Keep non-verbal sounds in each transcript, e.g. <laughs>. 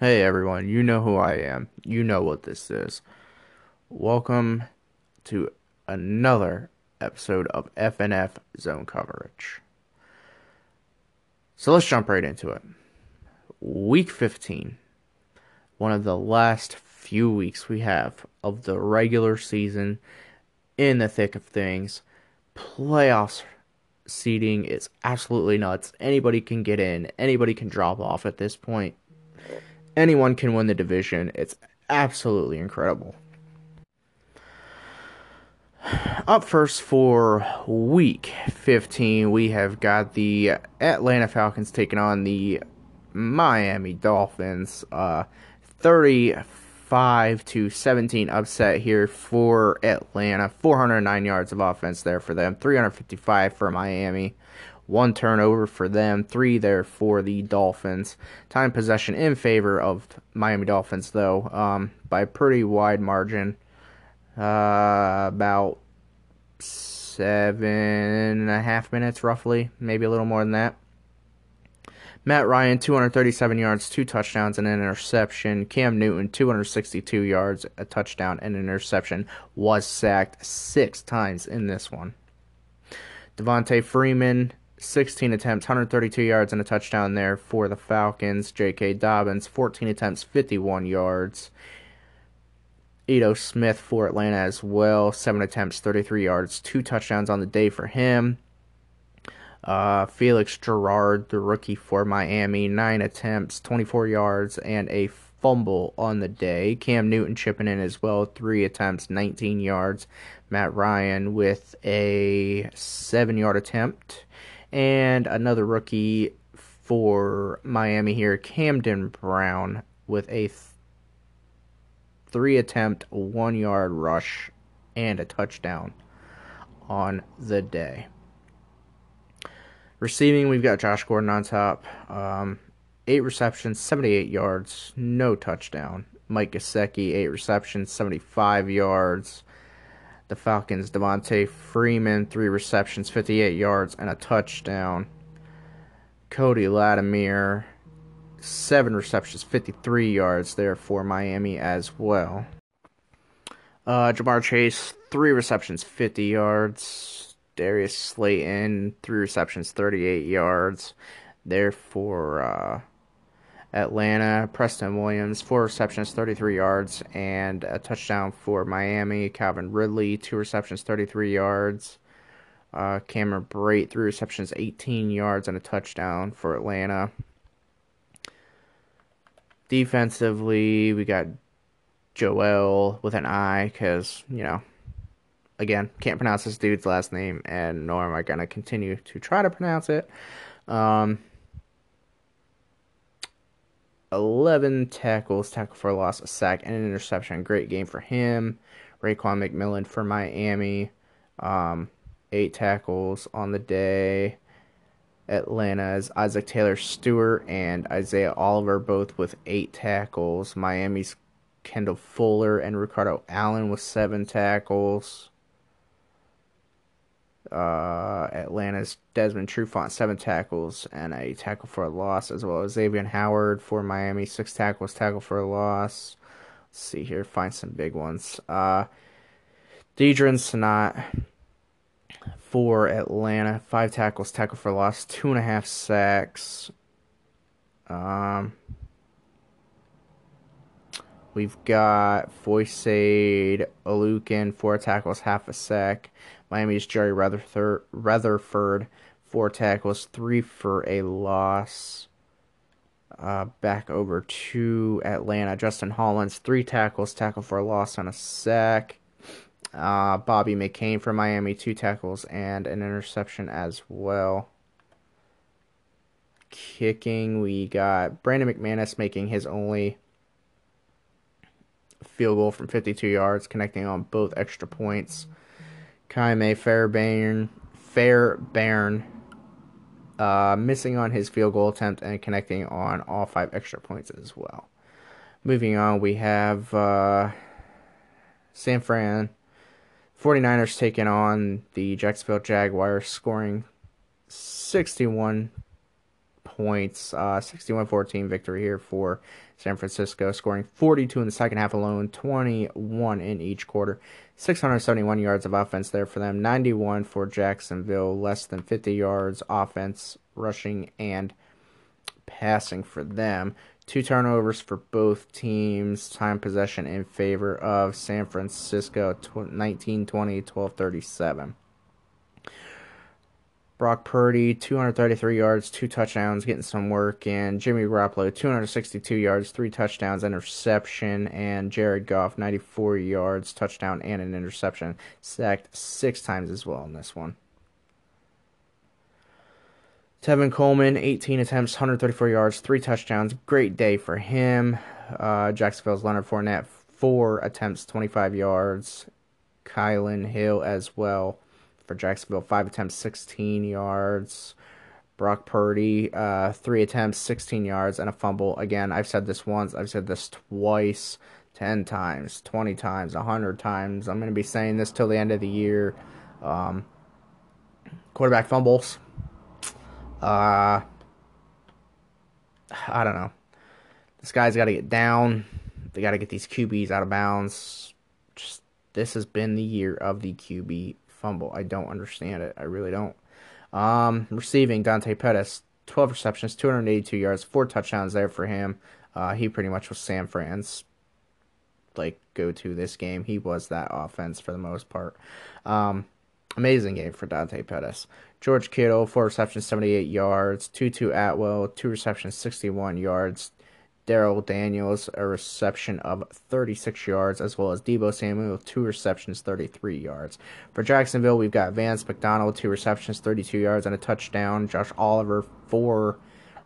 Hey everyone, you know who I am. You know what this is. Welcome to another episode of FNF Zone Coverage. So let's jump right into it. Week 15, one of the last few weeks we have of the regular season in the thick of things. Playoffs seeding is absolutely nuts. Anybody can get in, anybody can drop off at this point anyone can win the division. It's absolutely incredible. Up first for week 15, we have got the Atlanta Falcons taking on the Miami Dolphins. Uh, 35 to 17 upset here for Atlanta. 409 yards of offense there for them, 355 for Miami one turnover for them, three there for the Dolphins. Time possession in favor of Miami Dolphins, though, um, by a pretty wide margin. Uh, about seven and a half minutes, roughly, maybe a little more than that. Matt Ryan, 237 yards, two touchdowns, and an interception. Cam Newton, 262 yards, a touchdown, and an interception. Was sacked six times in this one. Devonta Freeman, 16 attempts, 132 yards, and a touchdown there for the Falcons. J.K. Dobbins, 14 attempts, 51 yards. Ito Smith for Atlanta as well, 7 attempts, 33 yards, 2 touchdowns on the day for him. Uh, Felix Gerard, the rookie for Miami, 9 attempts, 24 yards, and a fumble on the day. Cam Newton chipping in as well, 3 attempts, 19 yards. Matt Ryan with a 7 yard attempt and another rookie for Miami here, Camden Brown, with a th- three attempt, one yard rush, and a touchdown on the day. Receiving, we've got Josh Gordon on top. Um, eight receptions, 78 yards, no touchdown. Mike Gesicki, eight receptions, 75 yards the Falcons, Devonta Freeman, three receptions, 58 yards, and a touchdown. Cody Latimer, seven receptions, 53 yards there for Miami as well. Uh, Ja'Marr Chase, three receptions, 50 yards. Darius Slayton, three receptions, 38 yards. There for uh, Atlanta, Preston Williams, four receptions, 33 yards, and a touchdown for Miami. Calvin Ridley, two receptions, 33 yards. Uh, Cameron Brate, three receptions, 18 yards, and a touchdown for Atlanta. Defensively, we got Joel with an I because, you know, again, can't pronounce this dude's last name, and nor am I going to continue to try to pronounce it. Um, 11 tackles, tackle for a loss, a sack, and an interception. Great game for him. Raekwon McMillan for Miami. Um, eight tackles on the day. Atlanta's Isaac Taylor Stewart and Isaiah Oliver both with eight tackles. Miami's Kendall Fuller and Ricardo Allen with seven tackles. Uh, Atlanta's Desmond Trufant, seven tackles and a tackle for a loss, as well as Xavien Howard for Miami, six tackles, tackle for a loss. Let's see here, find some big ones. Uh, Deadrin Senat for Atlanta, five tackles, tackle for a loss, two and a half sacks. Um, we've got Foyesade Oluokun, four tackles, half a sack. Miami's Jerry Rutherford, Rutherford four tackles, three for a loss. Uh, back over to Atlanta. Justin Hollins, three tackles, tackle for a loss on a sack. Uh, Bobby McCain for Miami, two tackles and an interception as well. Kicking, we got Brandon McManus making his only field goal from 52 yards, connecting on both extra points. Ka'imi Fairbairn, Fairbairn uh, missing on his field goal attempt and connecting on all five extra points as well. Moving on, we have uh, San Fran 49ers taking on the Jacksonville Jaguars, scoring 61 points. Uh, 61-14 victory here for San Francisco, scoring 42 in the second half alone, 21 in each quarter. 671 yards of offense there for them, 91 for Jacksonville, less than 50 yards offense, rushing, and passing for them. Two turnovers for both teams. Time possession in favor of San Francisco, 19 20, 12 37. Brock Purdy, 233 yards, two touchdowns, getting some work. And Jimmy Garoppolo, 262 yards, three touchdowns, interception. And Jared Goff, 94 yards, touchdown, and an interception. Sacked six times as well in this one. Tevin Coleman, 18 attempts, 134 yards, three touchdowns. Great day for him. Uh, Jacksonville's Leonard Fournette, four attempts, 25 yards. Kylin Hill as well for Jacksonville, five attempts, 16 yards. Brock Purdy, uh, three attempts, 16 yards, and a fumble. Again, I've said this once, I've said this twice, 10 times, 20 times, 100 times. I'm going to be saying this till the end of the year. Um, quarterback fumbles. Uh, I don't know. This guy's got to get down. They got to get these QBs out of bounds. Just this has been the year of the QB fumble. I don't understand it. I really don't. Um, receiving Dante Pettis, 12 receptions, 282 yards, four touchdowns there for him. Uh, he pretty much was San Fran's like go to this game. He was that offense for the most part. Um, amazing game for Dante Pettis. George Kittle, four receptions, 78 yards. Tutu Atwell, two receptions, 61 yards. Darrell Daniels, a reception of 36 yards, as well as Deebo Samuel, with two receptions, 33 yards. For Jacksonville, we've got Vance McDonald, two receptions, 32 yards, and a touchdown. Josh Oliver, four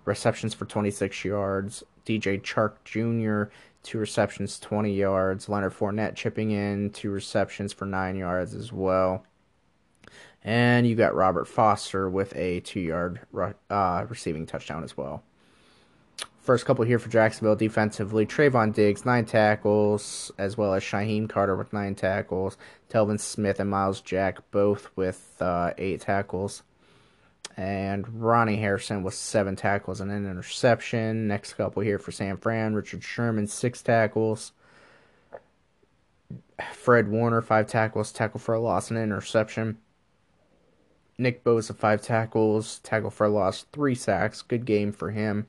receptions for 26 yards. DJ Chark Jr., two receptions, 20 yards. Leonard Fournette chipping in, two receptions for nine yards as well. And you got Robert Foster with a two yard uh, receiving touchdown as well. First couple here for Jacksonville defensively. Trevon Diggs, nine tackles, as well as Shyheim Carter with nine tackles. Telvin Smith and Myles Jack both with uh, eight tackles. And Ronnie Harrison with seven tackles and an interception. Next couple here for San Fran. Richard Sherman, six tackles. Fred Warner, five tackles, tackle for a loss and an interception. Nick Bosa, five tackles, tackle for a loss, three sacks. Good game for him.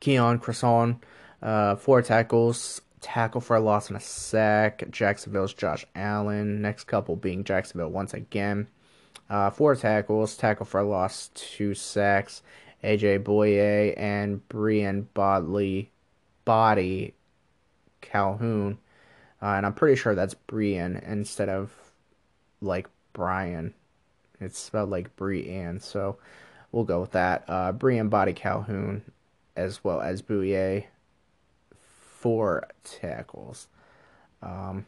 Keon Croissant, uh, four tackles, tackle for a loss and a sack. Jacksonville's Josh Allen. Next couple being Jacksonville once again. Uh, four tackles, tackle for a loss, two sacks. AJ Bouye and Brian Bodley, Body Calhoun. Uh, and I'm pretty sure that's Brian instead of like Brian. It's spelled like Brian, so we'll go with that. Uh, Brian Body Calhoun as well as Bouye, four tackles. Um,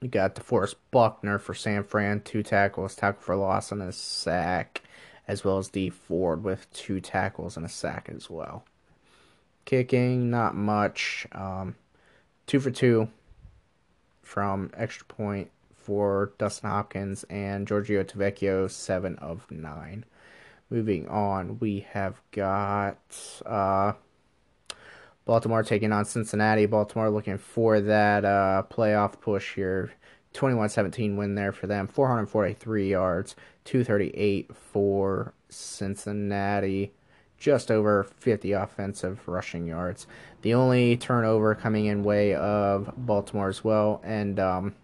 you got DeForest Buckner for San Fran, two tackles, tackle for loss and a sack, as well as Dee Ford with two tackles and a sack as well. Kicking, not much. Um, two for two from extra point for Dustin Hopkins and Giorgio Tavecchio, seven of nine. Moving on, we have got uh, Baltimore taking on Cincinnati. Baltimore looking for that uh, playoff push here. 21 17 win there for them. 443 yards, 238 for Cincinnati. Just over 50 offensive rushing yards. The only turnover coming in way of Baltimore as well. And um,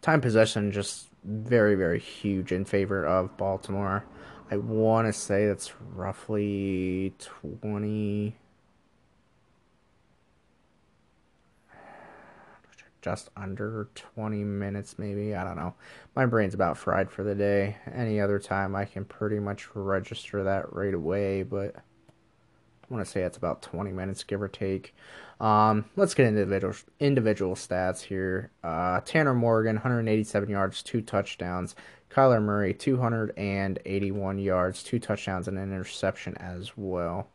time possession just very, very huge in favor of Baltimore. I want to say that's roughly 20. Just under 20 minutes, maybe. I don't know. My brain's about fried for the day. Any other time, I can pretty much register that right away, but I want to say it's about 20 minutes, give or take. Um, let's get into individual, individual stats here. Uh, Tanner Morgan, 187 yards, two touchdowns. Kyler Murray, 281 yards, two touchdowns, and an interception as well.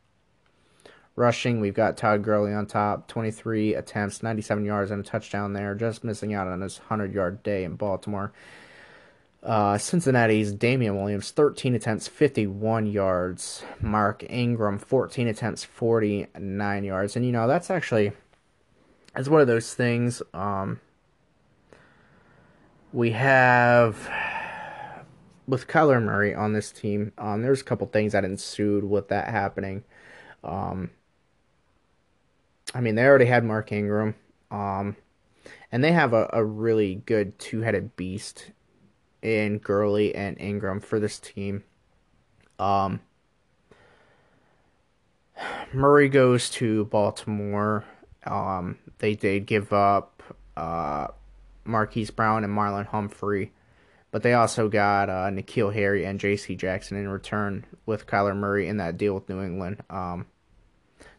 Rushing, we've got Todd Gurley on top, 23 attempts, 97 yards, and a touchdown there, just missing out on his 100 yard day in Baltimore. Uh, Cincinnati's Damian Williams, 13 attempts, 51 yards. Mark Ingram, 14 attempts, 49 yards. And, you know, that's actually, it's one of those things. Um, we have, with Kyler Murray on this team, um, there's a couple things that ensued with that happening. Um, I mean, they already had Mark Ingram. Um, and they have a, a really good two headed beast in Gurley and Ingram for this team. Um, Murray goes to Baltimore. Um, they did give up uh, Marquise Brown and Marlon Humphrey, but they also got uh, N'Keal Harry and J.C. Jackson in return with Kyler Murray in that deal with New England. Um,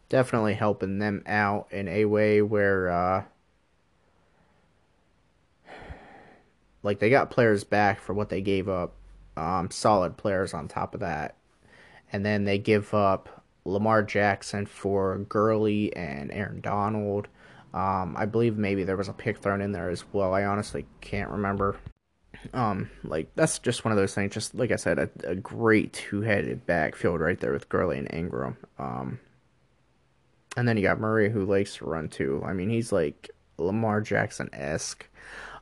definitely helping them out in a way where uh, like they got players back for what they gave up, um, solid players on top of that, and then they give up Lamar Jackson for Gurley and Aaron Donald. Um, I believe maybe there was a pick thrown in there as well. I honestly can't remember. Um, like that's just one of those things. Just like I said, a, a great two-headed backfield right there with Gurley and Ingram. Um, and then you got Murray who likes to run too. I mean, he's like Lamar Jackson esque.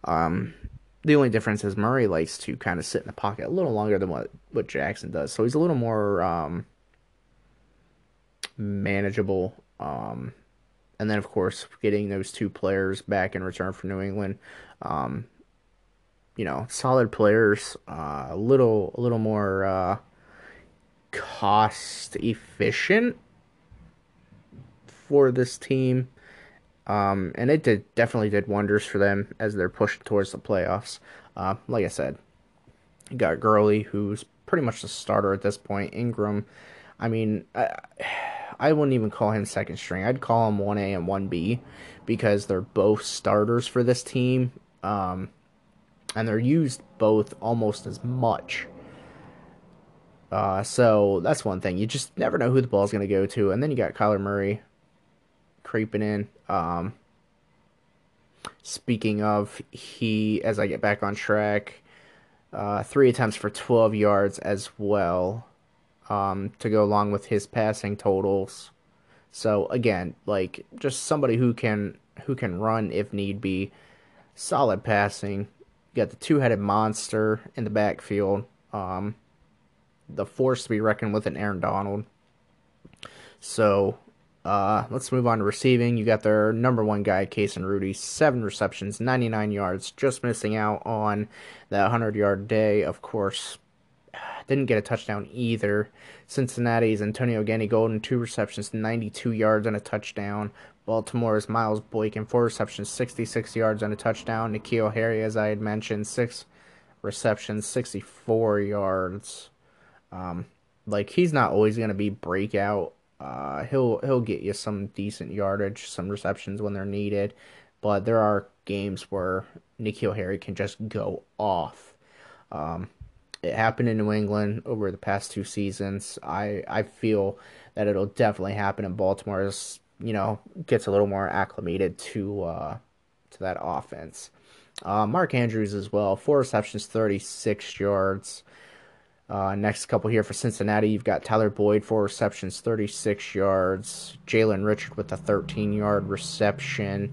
Um, the only difference is Murray likes to kind of sit in the pocket a little longer than what, what Jackson does. So he's a little more um, manageable. Um, and then, of course, getting those two players back in return for New England. Um, you know, solid players, uh, a little, a little more uh, cost efficient for this team. Um, and it did definitely did wonders for them as they're pushed towards the playoffs. Uh, like I said, you got Gurley, who's pretty much the starter at this point. Ingram, I mean, I, I wouldn't even call him second string. I'd call him 1A and 1B because they're both starters for this team. Um, and they're used both almost as much. Uh, so that's one thing. You just never know who the ball's going to go to. And then you got Kyler Murray, creeping in. Um, speaking of, he, as I get back on track, uh, three attempts for 12 yards as well um, to go along with his passing totals. So again, like just somebody who can who can run if need be, solid passing. You got the two-headed monster in the backfield. Um, the force to be reckoned with in Aaron Donald. So uh, let's move on to receiving. You got their number one guy, Case and Rudy, seven receptions, 99 yards, just missing out on that 100 yard day. Of course, <sighs> didn't get a touchdown either. Cincinnati's Antonio Gandy-Golden, two receptions, 92 yards and a touchdown. Baltimore's Miles Boykin, four receptions, 66 yards and a touchdown. N'Keal Harry, as I had mentioned, six receptions, 64 yards. Um, like he's not always going to be breakout uh, he'll he'll get you some decent yardage, some receptions when they're needed, but there are games where N'Keal Harry can just go off. Um, it happened in New England over the past two seasons. I I feel that it'll definitely happen in Baltimore you know gets a little more acclimated to uh, to that offense. Uh, Mark Andrews as well, four receptions, thirty six yards. Uh, next couple here for Cincinnati, you've got Tyler Boyd, four receptions, 36 yards. Jalen Richard with a 13 yard reception.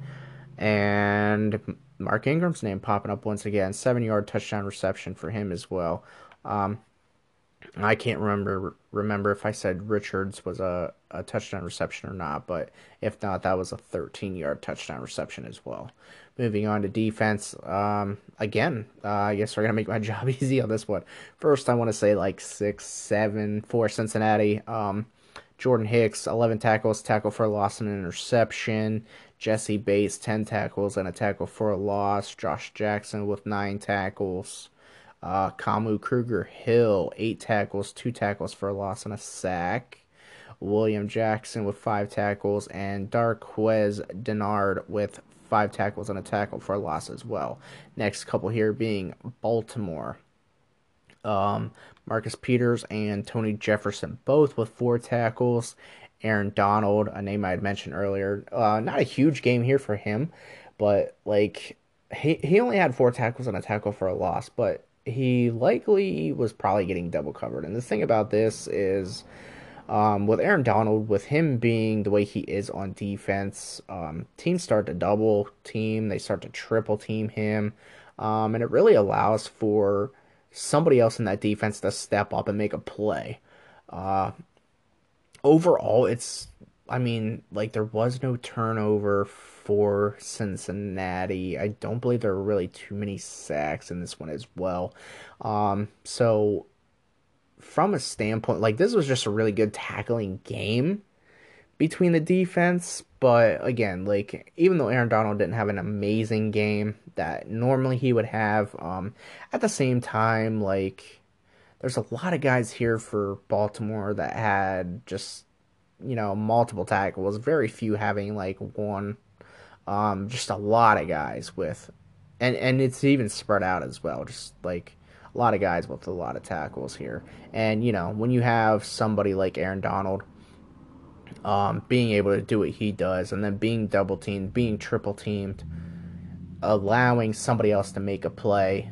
And Mark Ingram's name popping up once again. Seven yard touchdown reception for him as well. Um, I can't remember remember if I said Richards was a, a touchdown reception or not, but if not, that was a 13 yard touchdown reception as well. Moving on to defense, um, again, uh, I guess we're gonna make my <laughs> job easy on this one. First, I want to say like six, seven for Cincinnati. Um, Jordan Hicks, 11 tackles, tackle for loss and an interception. Jessie Bates, 10 tackles and a tackle for a loss. Josh Jackson with 9 tackles. Uh, Kamu Grugier Hill, eight tackles, two tackles for a loss and a sack. William Jackson with five tackles, and Darqueze Dennard with five tackles and a tackle for a loss as well. Next couple here being Baltimore. Um, Marcus Peters and Tony Jefferson, both with four tackles. Aaron Donald, a name I had mentioned earlier. Uh, not a huge game here for him, but like he he only had four tackles and a tackle for a loss, but he likely was probably getting double covered. And the thing about this is, um, with Aaron Donald, with him being the way he is on defense, um, teams start to double team, they start to triple team him, um, and it really allows for somebody else in that defense to step up and make a play. Uh, overall, it's, I mean, like there was no turnover for Cincinnati. I don't believe there were really too many sacks in this one as well. Um, so, from a standpoint, like this was just a really good tackling game between the defense. But again, like even though Aaron Donald didn't have an amazing game that normally he would have, um, at the same time, like there's a lot of guys here for Baltimore that had just you know multiple tackles. Very few having like one um, just a lot of guys with, and and it's even spread out as well. Just like a lot of guys with a lot of tackles here. And you know when you have somebody like Aaron Donald, um, being able to do what he does, and then being double teamed, being triple teamed, allowing somebody else to make a play,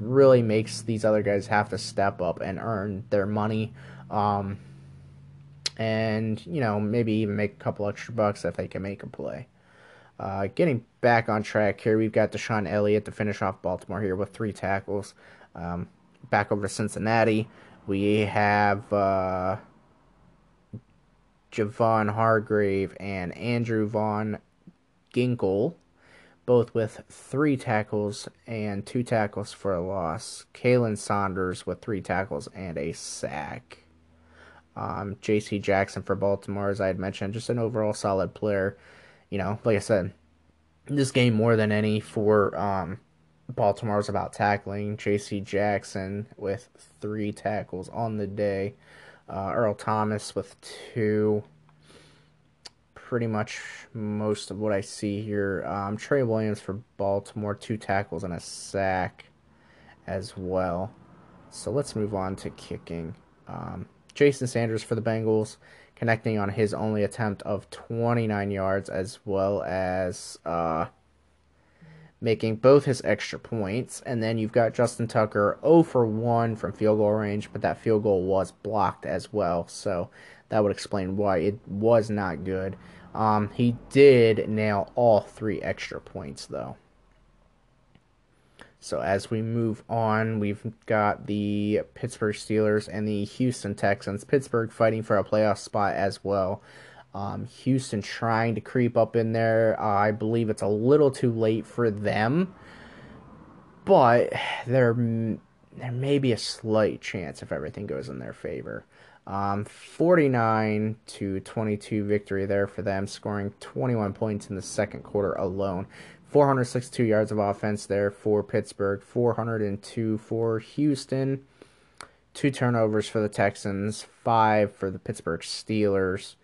really makes these other guys have to step up and earn their money. Um, and you know maybe even make a couple extra bucks if they can make a play. Uh, getting back on track here, we've got DeShon Elliott to finish off Baltimore here with three tackles. Um, back over to Cincinnati, we have uh, Javon Hargrave and Andrew Van Ginkel, both with three tackles and two tackles for a loss. Khalen Saunders with three tackles and a sack. Um, J.C. Jackson for Baltimore, as I had mentioned, just an overall solid player you know, like I said, this game more than any for um, Baltimore was about tackling. J.C. Jackson with three tackles on the day. Uh, Earl Thomas with two. Pretty much most of what I see here. Um, Trey Williams for Baltimore, two tackles and a sack as well. So let's move on to kicking. Um, Jason Sanders for the Bengals connecting on his only attempt of 29 yards, as well as uh, making both his extra points. And then you've got Justin Tucker 0 for 1 from field goal range, but that field goal was blocked as well. So that would explain why it was not good. Um, he did nail all three extra points, though. So as we move on, we've got the Pittsburgh Steelers and the Houston Texans. Pittsburgh fighting for a playoff spot as well. Um, Houston trying to creep up in there. Uh, I believe it's a little too late for them, but there there may be a slight chance if everything goes in their favor. Um, 49 to 22 victory there for them, scoring 21 points in the second quarter alone. 462 yards of offense there for Pittsburgh, 402 for Houston, two turnovers for the Texans, five for the Pittsburgh Steelers,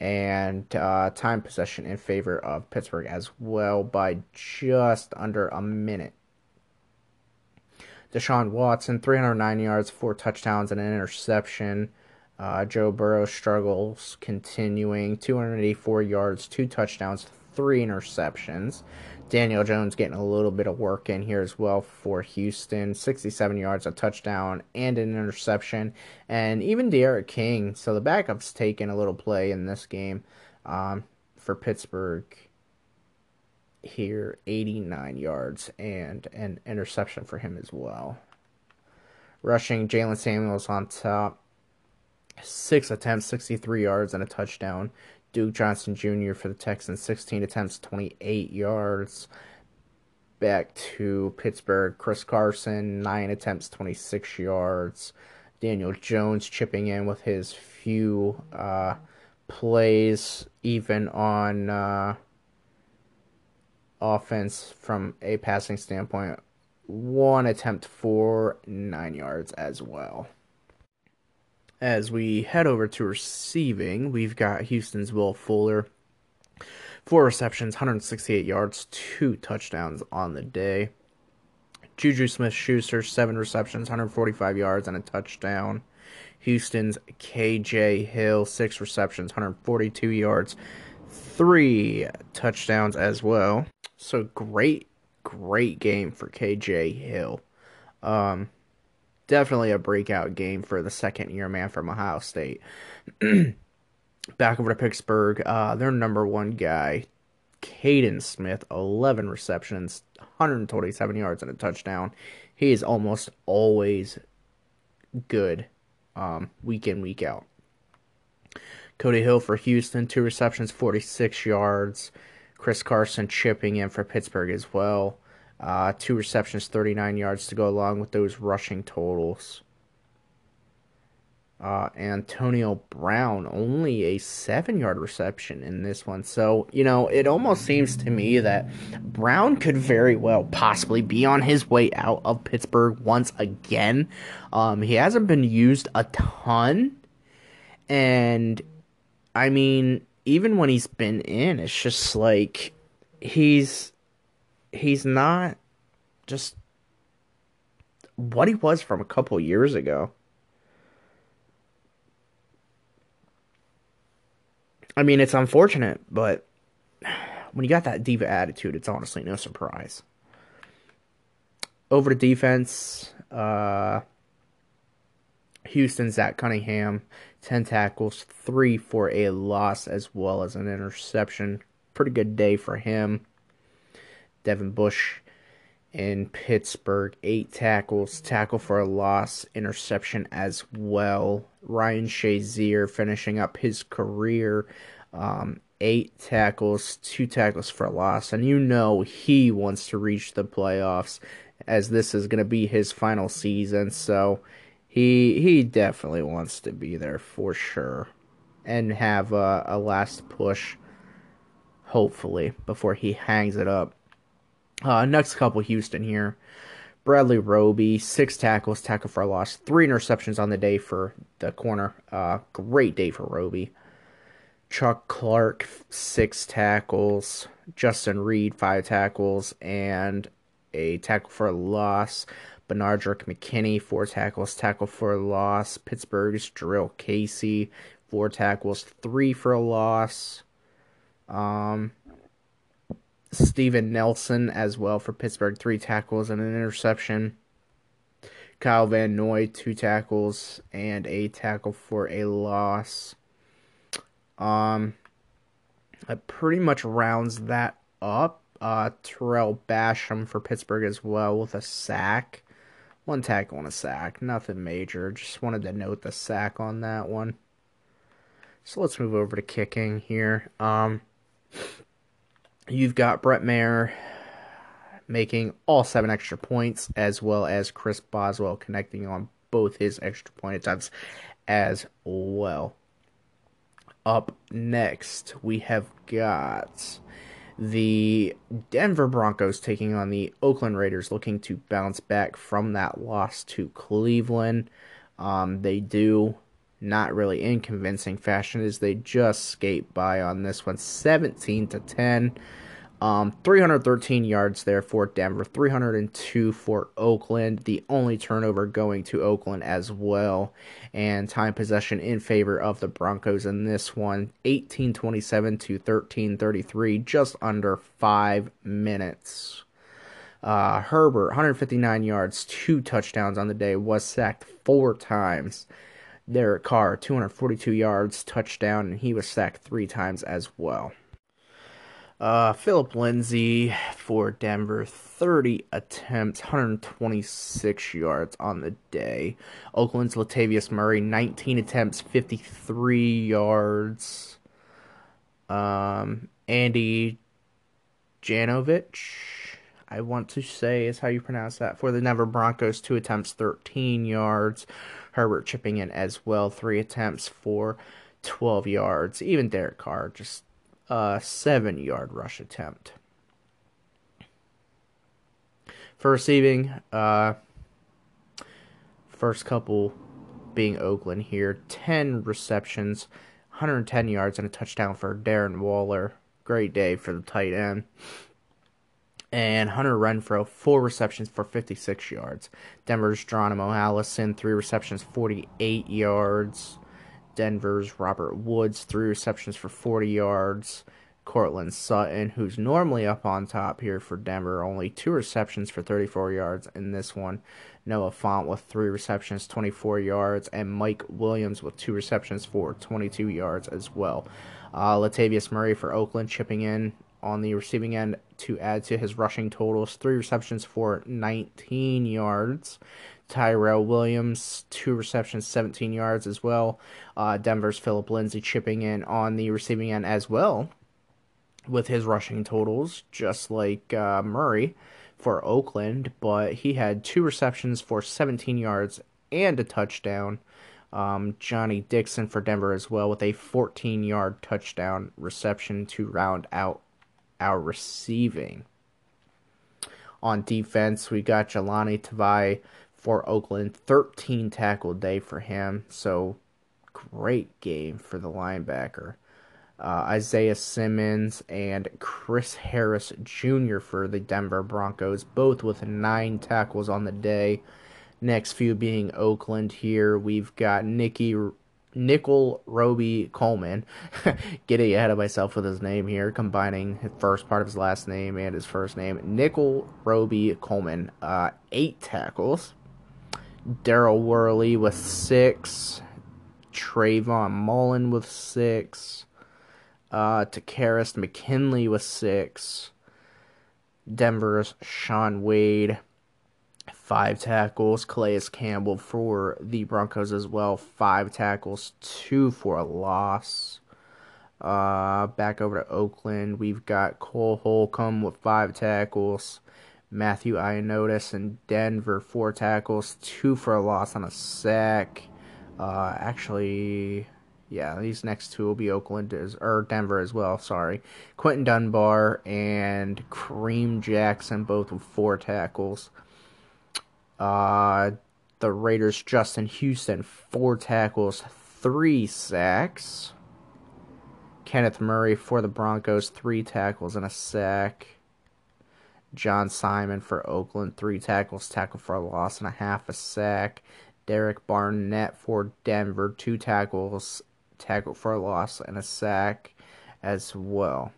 and uh, time possession in favor of Pittsburgh as well by just under a minute. Deshaun Watson, 309 yards, four touchdowns, and an interception. Uh, Joe Burrow struggles continuing, 284 yards, two touchdowns, three interceptions. Daniel Jones getting a little bit of work in here as well for Houston. 67 yards, a touchdown, and an interception. And even D'Eriq King. So the backup's taking a little play in this game um, for Pittsburgh here. 89 yards and an interception for him as well. Rushing, Jaylen Samuels on top. Six attempts, 63 yards, and a touchdown. Duke Johnson Jr. for the Texans, 16 attempts, 28 yards. Back to Pittsburgh, Chris Carson, 9 attempts, 26 yards. Daniel Jones chipping in with his few uh, plays, even on uh, offense from a passing standpoint. One attempt for 9 yards as well. As we head over to receiving, we've got Houston's Will Fuller. Four receptions, 168 yards, two touchdowns on the day. Juju Smith Schuster, seven receptions, 145 yards, and a touchdown. Houston's KJ Hill, six receptions, 142 yards, three touchdowns as well. So great, great game for KJ Hill. Um, definitely a breakout game for the second year man from Ohio State. <clears throat> Back over to Pittsburgh, uh, their number one guy, Caden Smith, 11 receptions, 127 yards, and a touchdown. He is almost always good um, week in, week out. Cody Hill for Houston, two receptions, 46 yards. Chris Carson chipping in for Pittsburgh as well. Uh, two receptions, 39 yards to go along with those rushing totals. Uh, Antonio Brown, only a seven yard reception in this one. So, you know, it almost seems to me that Brown could very well possibly be on his way out of Pittsburgh once again. Um, he hasn't been used a ton. And, I mean, even when he's been in, it's just like he's he's not just what he was from a couple years ago. I mean, it's unfortunate, but when you got that diva attitude, it's honestly no surprise. Over to defense, uh, Houston, Zach Cunningham, 10 tackles, 3 for a loss, as well as an interception. Pretty good day for him. Devin Bush in Pittsburgh, 8 tackles, tackle for a loss, interception as well. Ryan Shazier finishing up his career. Um, eight tackles, two tackles for a loss, and you know he wants to reach the playoffs as this is going to be his final season. So he he definitely wants to be there for sure and have a, a last push, hopefully, before he hangs it up. Uh, next couple Houston here. Bradley Roby, six tackles, tackle for a loss, three interceptions on the day for the corner. Uh, great day for Roby. Chuck Clark, six tackles. Justin Reid, five tackles, and a tackle for a loss. Benardrick McKinney, four tackles, tackle for a loss. Pittsburgh's Jurrell Casey, four tackles, three for a loss. Um, Steven Nelson as well for Pittsburgh, three tackles and an interception. Kyle Van Noy, two tackles and a tackle for a loss. Um, that pretty much rounds that up. Uh, Tarell Basham for Pittsburgh as well with a sack. One tackle and a sack. Nothing major. Just wanted to note the sack on that one. So let's move over to kicking here. Um, You've got Brett Maher making all seven extra points, as well as Chris Boswell connecting on both his extra point attempts as well. Up next, we have got the Denver Broncos taking on the Oakland Raiders, looking to bounce back from that loss to Cleveland. Um, they do not really in convincing fashion as they just skate by on this one 17 to 10 um, 313 yards there for Denver, 302 for Oakland. The only turnover going to Oakland as well, and time possession in favor of the Broncos in this one, 18:27 to 13:33, just under five minutes. Uh, Herbert, 159 yards, two touchdowns on the day, was sacked four times. Derek Carr, 242 yards, touchdown, and he was sacked three times as well. Uh, Phillip Lindsay for Denver, 30 attempts, 126 yards on the day. Oakland's Latavius Murray, 19 attempts, 53 yards. Um, Andy Janovich, I want to say is how you pronounce that, for the Denver Broncos, two attempts, 13 yards. Herbert chipping in as well, three attempts for 12 yards. Even Derek Carr, just a seven yard rush attempt. For receiving, uh, first couple being Oakland here, 10 receptions, 110 yards, and a touchdown for Darren Waller. Great day for the tight end and Hunter Renfrow, four receptions for 56 yards. Denver's Geronimo Allison, three receptions, 48 yards. Denver's Robert Woods, three receptions for 40 yards. Courtland Sutton, who's normally up on top here for Denver, only two receptions for 34 yards in this one. Noah Fant with three receptions, 24 yards, and Mike Williams with two receptions for 22 yards as well. Uh, Latavius Murray for Oakland chipping in on the receiving end to add to his rushing totals. Three receptions for 19 yards. Tyrell Williams, two receptions, 17 yards as well. Uh, Denver's Phillip Lindsay chipping in on the receiving end as well with his rushing totals, just like uh, Murray for Oakland, but he had two receptions for 17 yards and a touchdown. Um, Johnny Dixon for Denver as well with a 14 yard touchdown reception to round out our receiving. On defense, we got Jahlani Tavai for Oakland, 13 tackle day for him, so great game for the linebacker. Uh, Isaiah Simmons and Chris Harris Jr. for the Denver Broncos, both with nine tackles on the day. Next few being Oakland here. We've got Nicky Nickell Robey Coleman. <laughs> Getting ahead of myself with his name here, combining the first part of his last name and his first name. Nickell Robey Coleman, uh, eight tackles. Daryl Worley with six. Trayvon Mullen with six. Uh, Takkarist McKinley with six. Denver's Sean Wade five tackles. Calais Campbell for the Broncos as well, five tackles, two for a loss. Uh, back over to Oakland, we've got Cole Holcomb with five tackles. Matthew Ioannidis in Denver, four tackles, two for a loss on a sack. Uh, actually, yeah, these next two will be Oakland as, or Denver as well. Sorry, Quinton Dunbar and Kareem Jackson both with four tackles. Uh, the Raiders, Justin Houston, four tackles, three sacks. Kenneth Murray for the Broncos, three tackles and a sack. John Simon for Oakland, three tackles, tackle for a loss and a half, a sack. Derek Barnett for Denver, two tackles, tackle for a loss and a sack as well.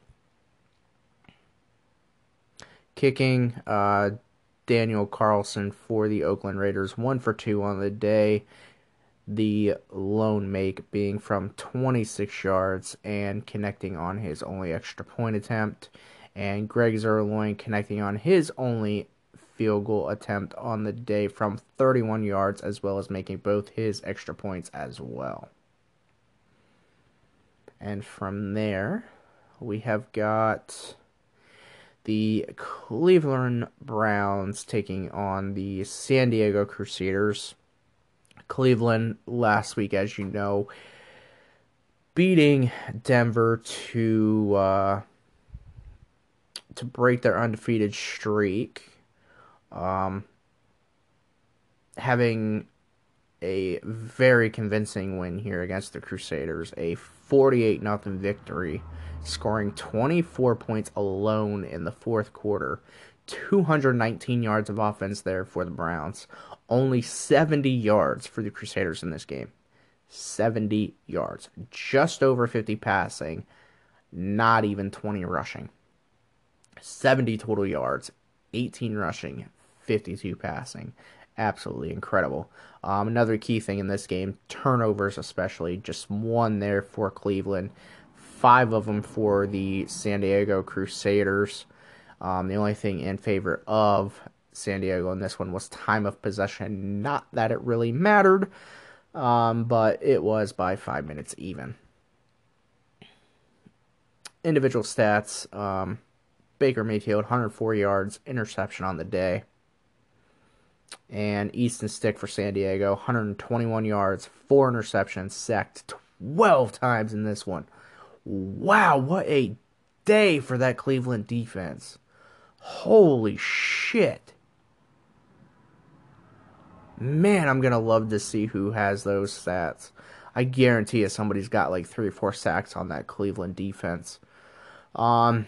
Kicking, uh, Daniel Carlson for the Oakland Raiders, one for two on the day. The lone make being from 26 yards and connecting on his only extra point attempt, and Greg Zuerlein connecting on his only field goal attempt on the day from 31 yards, as well as making both his extra points as well. And from there, we have got the Cleveland Browns taking on the San Diego Crusaders. Cleveland last week, as you know, beating Denver to uh, to break their undefeated streak. Um, having a very convincing win here against the Crusaders, a 48 0 victory scoring 24 points alone in the fourth quarter. 219 yards of offense there for the Browns. Only 70 yards for the Crusaders in this game. 70 yards. Just over 50 passing. Not even 20 rushing. 70 total yards. 18 rushing. 52 passing. Absolutely incredible. Um, another key thing in this game, turnovers especially, just one there for Cleveland five of them for the San Diego Crusaders. Um, the only thing in favor of San Diego in this one was time of possession. Not that it really mattered, um, but it was by five minutes even. Individual stats um, Baker Mayfield, 104 yards, interception on the day. And Easton Stick for San Diego, 121 yards, four interceptions, sacked 12 times in this one. Wow, what a day for that Cleveland defense. Holy shit. Man, I'm going to love to see who has those stats. I guarantee you somebody's got like three or four sacks on that Cleveland defense. Um,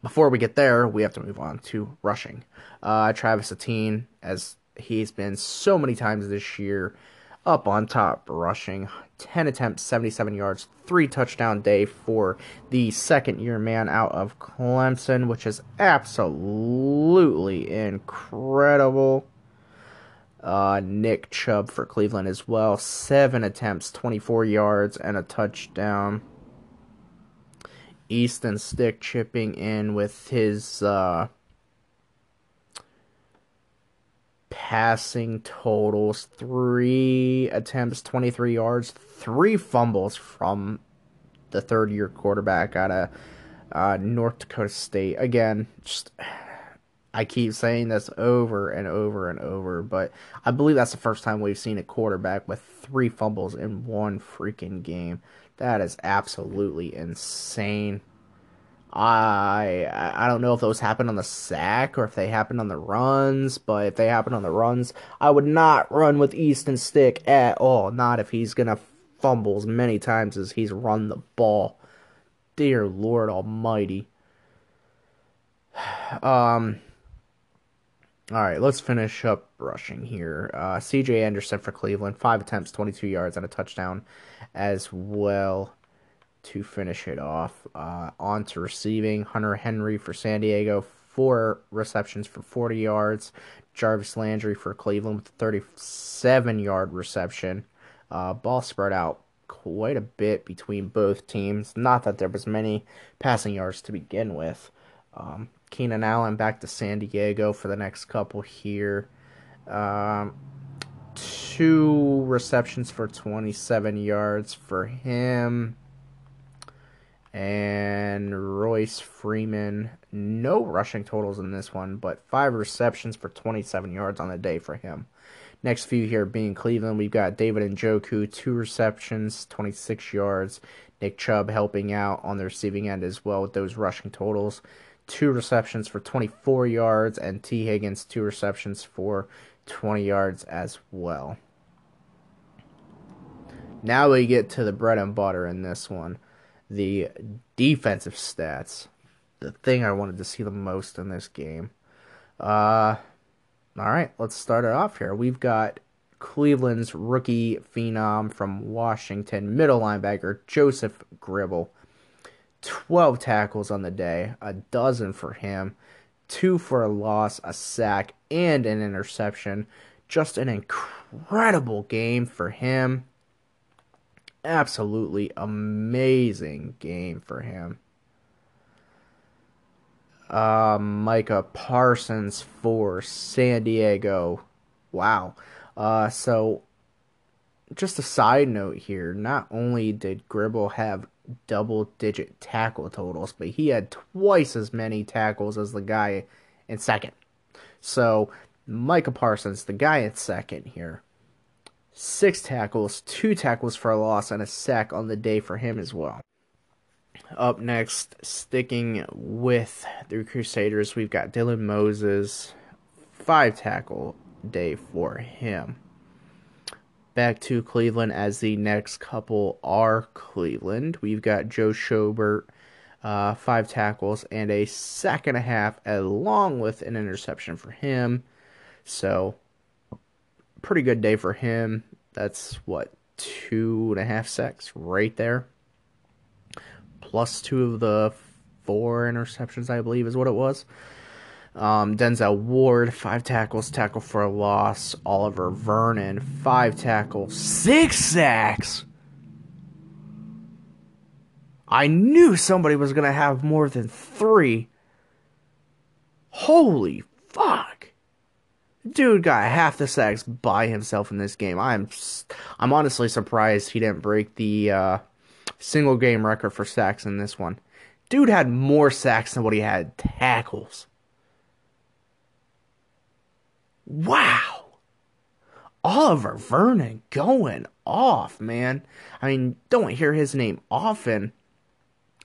before we get there, we have to move on to rushing. Uh, Travis Etienne, as he's been so many times this year, up on top rushing 10 attempts, 77 yards, three touchdown day for the second year man out of Clemson, which is absolutely incredible. Uh, Nick Chubb for Cleveland as well. Seven attempts, 24 yards, and a touchdown. Easton Stick chipping in with his uh, passing totals three attempts, 23 yards, three fumbles from the third year quarterback out of uh, North Dakota State. Again, just I keep saying this over and over and over, but I believe that's the first time we've seen a quarterback with three fumbles in one freaking game. That is absolutely insane. I I don't know if those happen on the sack or if they happen on the runs, but if they happen on the runs, I would not run with Easton Stick at all. Not if he's gonna fumble as many times as he's run the ball. Dear Lord Almighty. <sighs> Um. All right, let's finish up rushing here. Uh, C.J. Anderson for Cleveland, five attempts, 22 yards, and a touchdown as well to finish it off. Uh, on to receiving, Hunter Henry for San Diego, four receptions for 40 yards. Jarvis Landry for Cleveland with a 37 yard reception. Uh, ball spread out quite a bit between both teams. Not that there was many passing yards to begin with. Um, Keenan Allen back to San Diego for the next couple here. Um, two receptions for 27 yards for him and Royce Freeman. No rushing totals in this one, but five receptions for 27 yards on the day for him. Next few here being Cleveland, we've got David and Njoku, two receptions, 26 yards. Nick Chubb helping out on the receiving end as well with those rushing totals. Two receptions for 24 yards, and Tee Higgins, two receptions for 20 yards as well. Now we get to the bread and butter in this one the defensive stats. The thing I wanted to see the most in this game. Uh, all right, let's start it off here. We've got Cleveland's rookie phenom from Washington, middle linebacker Joseph Gribble. 12 tackles on the day, a dozen for him, two for a loss, a sack, and an interception. Just an incredible game for him absolutely amazing game for him. Uh, Micah Parsons for San Diego. Wow. Uh, so, just a side note here not only did Gribble have double digit tackle totals, but he had twice as many tackles as the guy in second. So, Micah Parsons, the guy in second here, six tackles, two tackles for a loss, and a sack on the day for him as well. Up next, sticking with the Crusaders, we've got Dylan Moses, five tackle day for him. Back to Cleveland as the next couple are Cleveland. We've got Joe Schobert, uh, five tackles and a sack and a half, along with an interception for him. So pretty good day for him. That's what two and a half sacks right there, plus two of the four interceptions, I believe, is what it was. Um, Denzel Ward, five tackles, tackle for a loss. Oliver Vernon, five tackles, six sacks. I knew somebody was going to have more than three. Holy fuck. Dude got half the sacks by himself in this game. I'm I'm honestly surprised he didn't break the uh, single game record for sacks in this one. Dude had more sacks than what he had tackles. Wow. Oliver Vernon going off, man. I mean, don't hear his name often,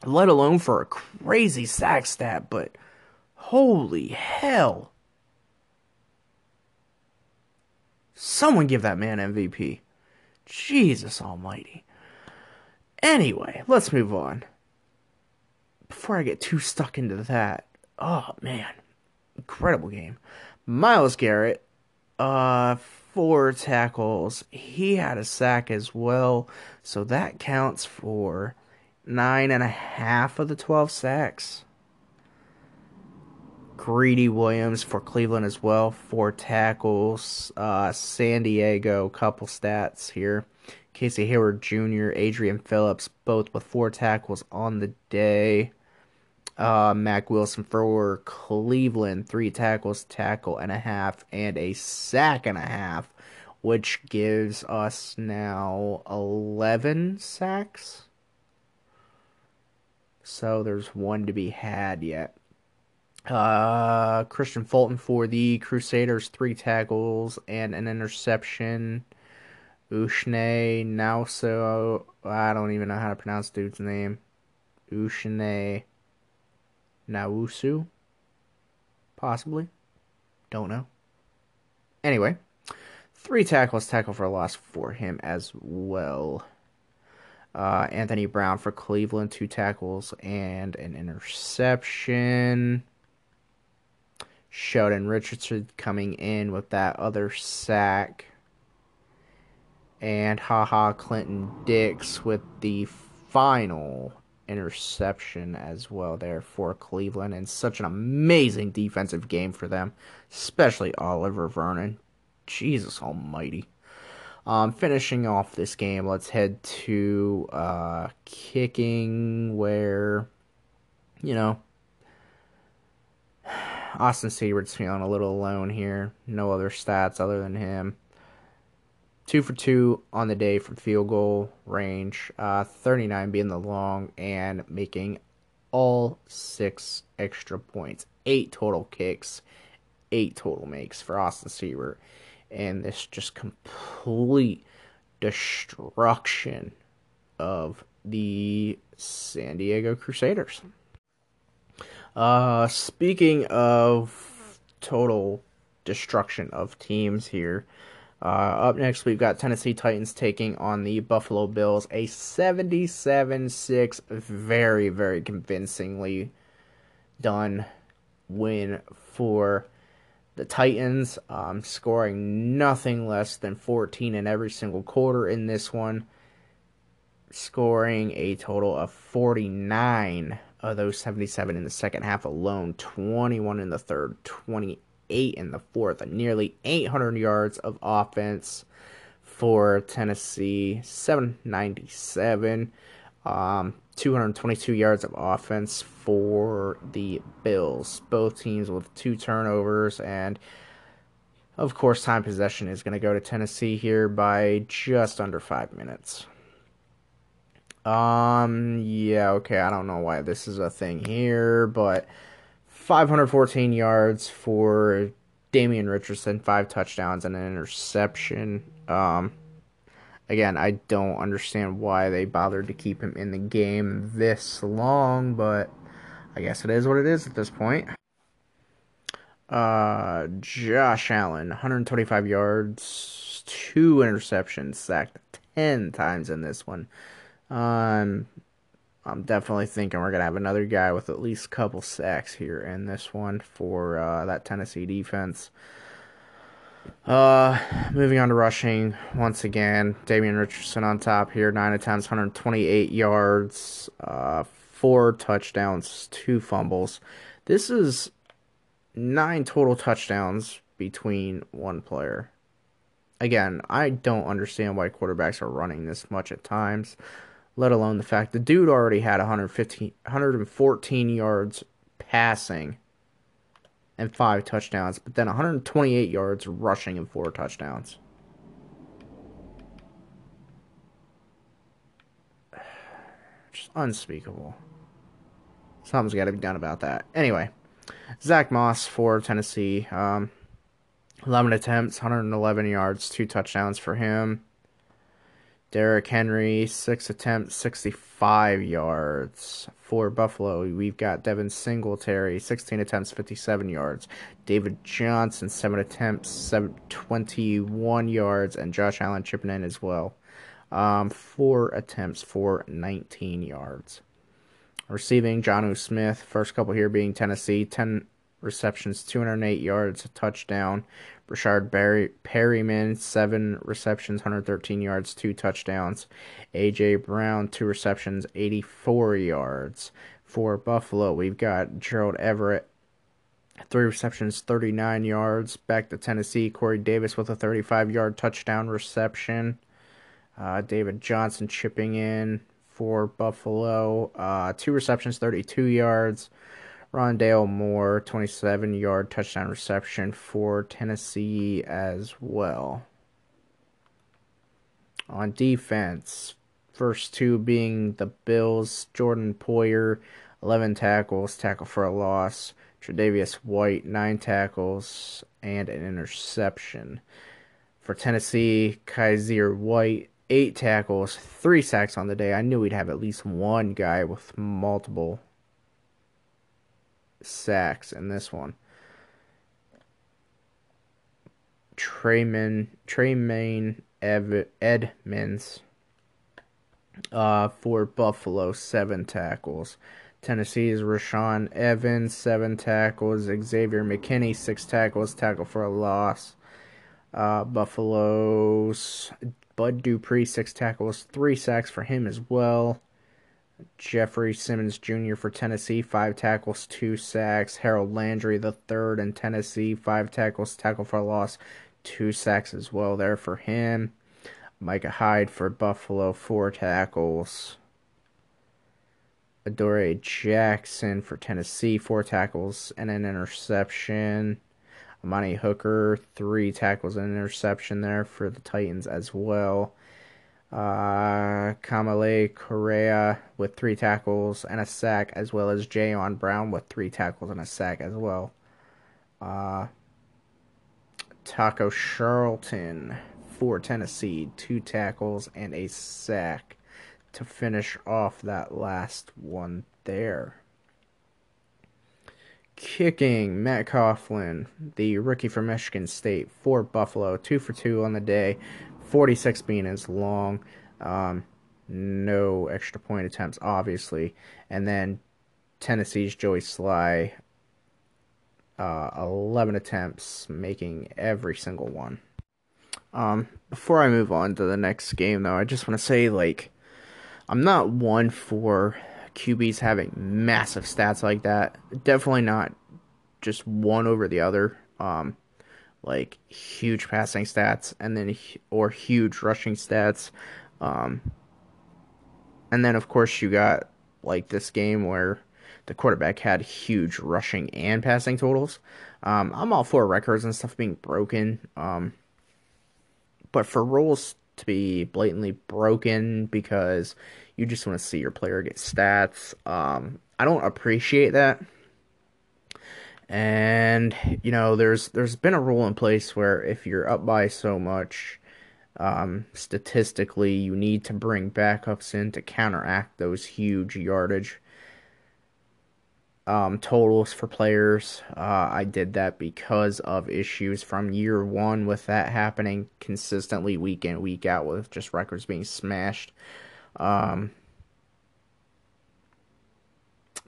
let alone for a crazy sack stat, but holy hell. Someone give that man MVP. Jesus almighty. Anyway, let's move on. Before I get too stuck into that, oh man, incredible game. Myles Garrett, uh, four tackles. He had a sack as well, so that counts for nine and a half of the 12 sacks. Greedy Williams for Cleveland as well, four tackles. Uh, San Diego, couple stats here. Casey Hayward Jr., Adrian Phillips, both with four tackles on the day. Uh, Mack Wilson for Cleveland, three tackles, tackle and a half, and a sack and a half, which gives us now 11 sacks. So there's one to be had yet. Uh, Kristian Fulton for the Crusaders, three tackles and an interception. Ushne Nauso, I don't even know how to pronounce dude's name. Ushne Nausu, possibly. Don't know. Anyway, three tackles, tackle for a loss for him as well. Uh, Anthony Brown for Cleveland, two tackles and an interception. Sheldon Richardson coming in with that other sack. And Ha Ha Clinton-Dix with the final interception as well there for Cleveland. And such an amazing defensive game for them, especially Oliver Vernon. Jesus almighty. Um, finishing off this game, let's head to uh, kicking, where, you know, Austin Seibert's feeling a little alone here. No other stats other than him. Two for two on the day from field goal range, uh, 39 being the long, and making all six extra points. Eight total kicks, eight total makes for Austin Seibert. And this just complete destruction of the San Diego Crusaders. Uh, speaking of total destruction of teams here, uh, up next we've got Tennessee Titans taking on the Buffalo Bills, a 77-6, very very convincingly done win for the Titans, um, scoring nothing less than 14 in every single quarter in this one, scoring a total of 49 of those 77 in the second half alone, 21 in the third, 28 in the fourth, and nearly 800 yards of offense for Tennessee, 797, um, 222 yards of offense for the Bills. Both teams with two turnovers, and of course, time possession is going to go to Tennessee here by just under five minutes. Um, yeah, okay, I don't know why this is a thing here, but 514 yards for Damian Richardson, five touchdowns and an interception. Um, again, I don't understand why they bothered to keep him in the game this long, but I guess it is what it is at this point. Uh, Josh Allen, 125 yards, two interceptions, sacked 10 times in this one. Um, I'm definitely thinking we're gonna have another guy with at least a couple sacks here in this one for uh, that Tennessee defense. Uh, moving on to rushing once again, Damian Richardson on top here, nine attempts, 128 yards, uh, four touchdowns, two fumbles. This is nine total touchdowns between one player. Again, I don't understand why quarterbacks are running this much at times let alone the fact the dude already had 115, 114 yards passing and five touchdowns, but then 128 yards rushing and four touchdowns. <sighs> Just unspeakable. Something's got to be done about that. Anyway, Zach Moss for Tennessee. Um, 11 attempts, 111 yards, two touchdowns for him. Derrick Henry, six attempts, 65 yards. For Buffalo, we've got Devin Singletary, 16 attempts, 57 yards. David Johnson, seven attempts, 7, 21 yards. And Josh Allen chipping in as well. Um, four attempts for 19 yards. Receiving, Jonnu Smith, first couple here being Tennessee, 10 receptions, 208 yards, a touchdown. Breshad Barry, Perriman, seven receptions, 113 yards, two touchdowns. A.J. Brown, two receptions, 84 yards. For Buffalo, we've got Gerald Everett, three receptions, 39 yards. Back to Tennessee, Corey Davis with a 35 yard touchdown reception. Uh, David Johnson chipping in for Buffalo, uh, two receptions, 32 yards. Rondale Moore, 27 yard touchdown reception for Tennessee as well. On defense, first two being the Bills, Jordan Poyer, 11 tackles, tackle for a loss. Tre'Davious White, 9 tackles, and an interception. For Tennessee, Kaiser White, 8 tackles, 3 sacks on the day. I knew we'd have at least one guy with multiple sacks in this one. Tremaine Tremaine Ev- Edmunds uh, for Buffalo, seven tackles. Tennessee's Rashaan Evans, seven tackles. Xavier McKinney, six tackles, tackle for a loss. Uh, Buffalo's Bud Dupree, six tackles, three sacks for him as well. Jeffrey Simmons Jr. for Tennessee, five tackles, two sacks. Harold Landry, the third in Tennessee, five tackles, tackle for loss, two sacks as well there for him. Micah Hyde for Buffalo, four tackles. Adoree Jackson for Tennessee, four tackles and an interception. Amani Hooker, three tackles and an interception there for the Titans as well. Uh, Kamalei Correa with three tackles and a sack, as well as Jayon Brown with three tackles and a sack as well. Uh, Taco Charlton for Tennessee, two tackles and a sack to finish off that last one there. Kicking Matt Coghlin, the rookie from Michigan State for Buffalo, two for two on the day, 46 being as long. Um, no extra point attempts, obviously. And then Tennessee's Joey Slye, uh, 11 attempts, making every single one. Um, before I move on to the next game, though, I just want to say, like, I'm not one for QBs having massive stats like that. Definitely not just one over the other. Um, like huge passing stats and then or huge rushing stats. Um, and then of course you got like this game where the quarterback had huge rushing and passing totals. Um, I'm all for records and stuff being broken. Um, but for rules to be blatantly broken because you just want to see your player get stats, um, I don't appreciate that and you know there's there's been a rule in place where if you're up by so much um, statistically you need to bring backups in to counteract those huge yardage um, totals for players. Uh, i did that because of issues from year one with that happening consistently week in week out with just records being smashed. Um,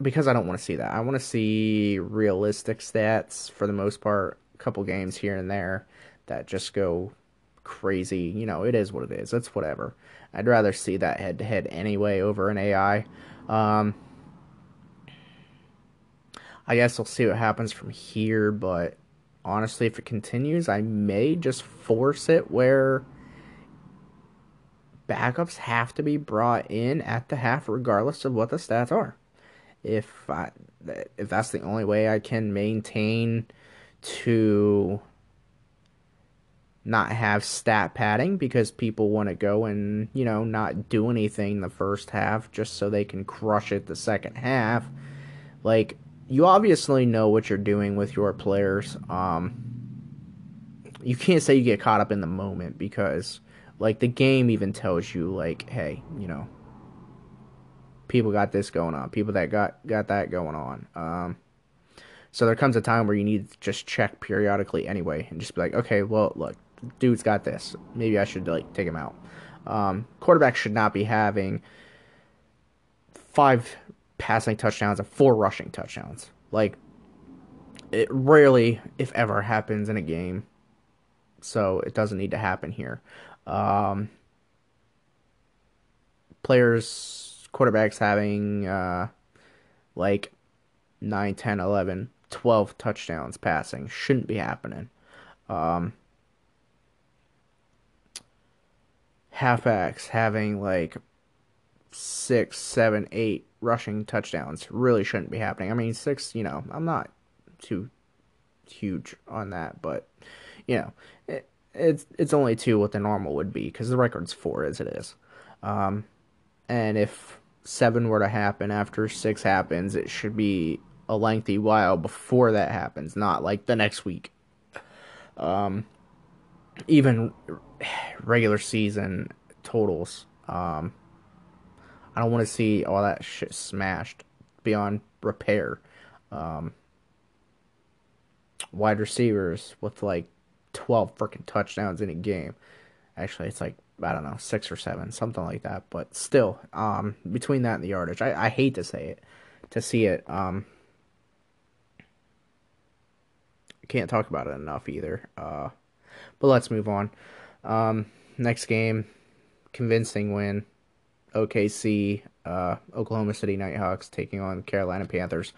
because I don't want to see that. I want to see realistic stats for the most part. A couple games here and there that just go crazy. You know, it is what it is. It's whatever. I'd rather see that head to head anyway over an AI. Um, I guess we'll see what happens from here, but honestly, if it continues, I may just force it where backups have to be brought in at the half, regardless of what the stats are if I, if that's the only way I can maintain to not have stat padding because people want to go and you know not do anything the first half just so they can crush it the second half. Like you obviously know what you're doing with your players um you can't say you get caught up in the moment because like the game even tells you like hey you know people got this going on, people that got got that going on. Um, so there comes a time where you need to just check periodically anyway, and just be like, okay, well, look, dude's got this. Maybe I should like take him out. Um, quarterback should not be having five passing touchdowns and four rushing touchdowns. Like it rarely, if ever, happens in a game. So it doesn't need to happen here. Um, players, quarterbacks having uh, like 9, 10, 11, 12 touchdowns passing shouldn't be happening. Um, halfbacks having like six, seven, eight rushing touchdowns really shouldn't be happening. I mean, six, you know, I'm not too huge on that, but you know, it, it's it's only two what the normal would be because the record's four as it is. Um, and if seven were to happen after six happens, it should be a lengthy while before that happens, not like the next week. Um, even regular season totals. Um, I don't want to see all that shit smashed beyond repair. Um, wide receivers with like 12 freaking touchdowns in a game. Actually, it's like, I don't know, six or seven, something like that. But still, um, between that and the yardage, I, I hate to say it, to see it. Um, can't talk about it enough either. Uh, but let's move on. Um, next game, convincing win. OKC, uh, Oklahoma City Nighthawks taking on Carolina Panthers.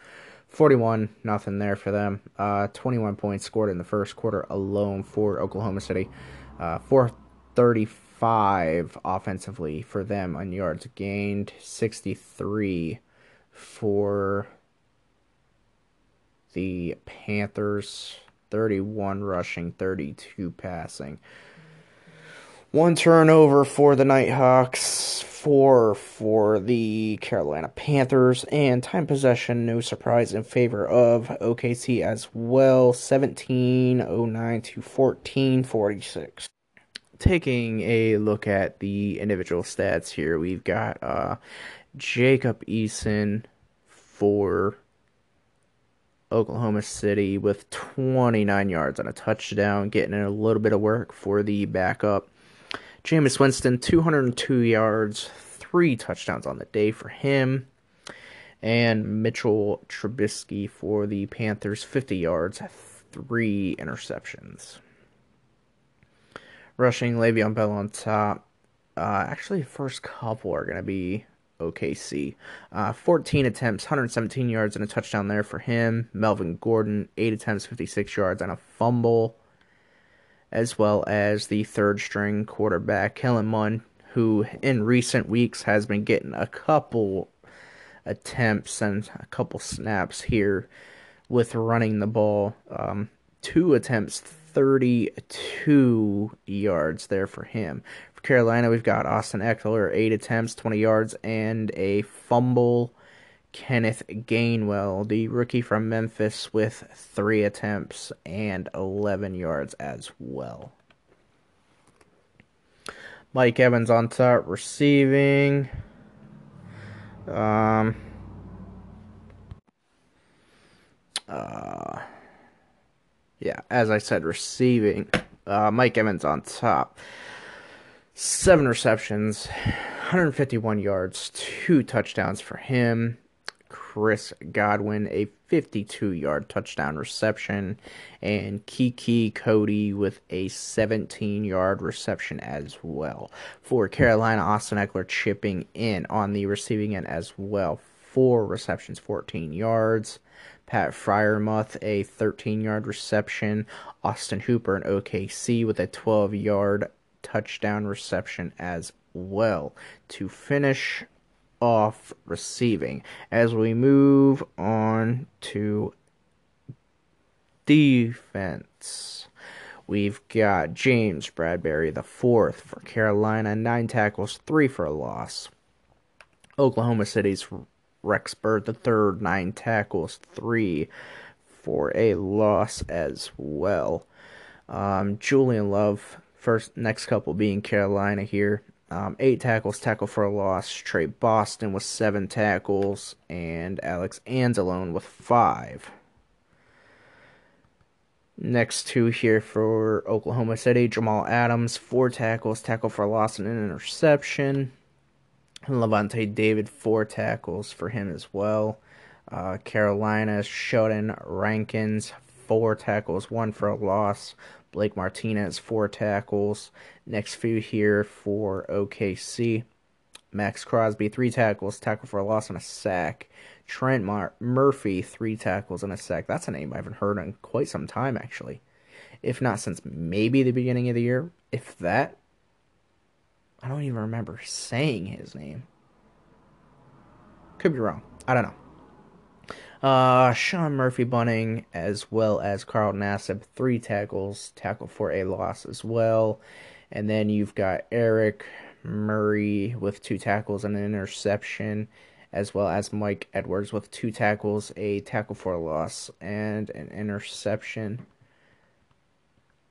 41 nothing there for them. Uh, 21 points scored in the first quarter alone for Oklahoma City. Uh, 435 offensively for them on yards gained. 63 for the Panthers. 31 rushing, 32 passing. One turnover for the Nighthawks, four for the Carolina Panthers, and time possession, no surprise, in favor of OKC as well, 1709 to 1446. Taking a look at the individual stats here, we've got uh, Jacob Eason for Oklahoma City with 29 yards on a touchdown, getting in a little bit of work for the backup. Jameis Winston, 202 yards, three touchdowns on the day for him. And Mitchell Trubisky for the Panthers, 50 yards, three interceptions. Rushing Le'Veon Bell on top. Uh, actually, first couple are going to be OKC. Uh, 14 attempts, 117 yards, and a touchdown there for him. Melvin Gordon, 8 attempts, 56 yards, and a fumble as well as the third string quarterback, Kellen Mond, who in recent weeks has been getting a couple attempts and a couple snaps here with running the ball. Um, two attempts, 32 yards there for him. For Carolina, we've got Austin Ekeler, eight attempts, 20 yards, and a fumble. Kenneth Gainwell, the rookie from Memphis, with three attempts and 11 yards as well. Mike Evans on top receiving. Um, uh, yeah, as I said, receiving. Uh, Mike Evans on top. Seven receptions, 151 yards, two touchdowns for him. Chris Godwin a 52 yard touchdown reception, and Kiki Cody with a 17 yard reception as well. For Carolina, Austin Ekeler chipping in on the receiving end as well. Four receptions, 14 yards. Pat Freiermuth a 13 yard reception. Austin Hooper and OKC with a 12 yard touchdown reception as well. To finish off receiving. As we move on to defense, we've got James Bradberry the fourth for Carolina, nine tackles, three for a loss. Oklahoma City's Rex Byrd, the third, nine tackles, three for a loss as well. Um, Julian Love, first next couple being Carolina here, um, eight tackles, tackle for a loss. Tre Boston with seven tackles, and Alex Anzalone with five. Next two here for Oklahoma City Jamal Adams, four tackles, tackle for a loss, and an interception. And Lavonte David, four tackles for him as well. Uh, Carolina, Sheldon Rankins, four tackles, one for a loss. Blake Martinez, four tackles. Next few here for OKC. Maxx Crosby, three tackles, tackle for a loss and a sack. Trent Mar- Murphy, three tackles and a sack. That's a name I haven't heard in quite some time, actually. If not since maybe the beginning of the year. If that. I don't even remember saying his name. Could be wrong. I don't know. Uh, Sean Murphy Bunting, as well as Carl Nassib, three tackles, tackle for a loss as well. And then you've got Eric Murray with two tackles and an interception, as well as Mike Edwards with two tackles, a tackle for a loss, and an interception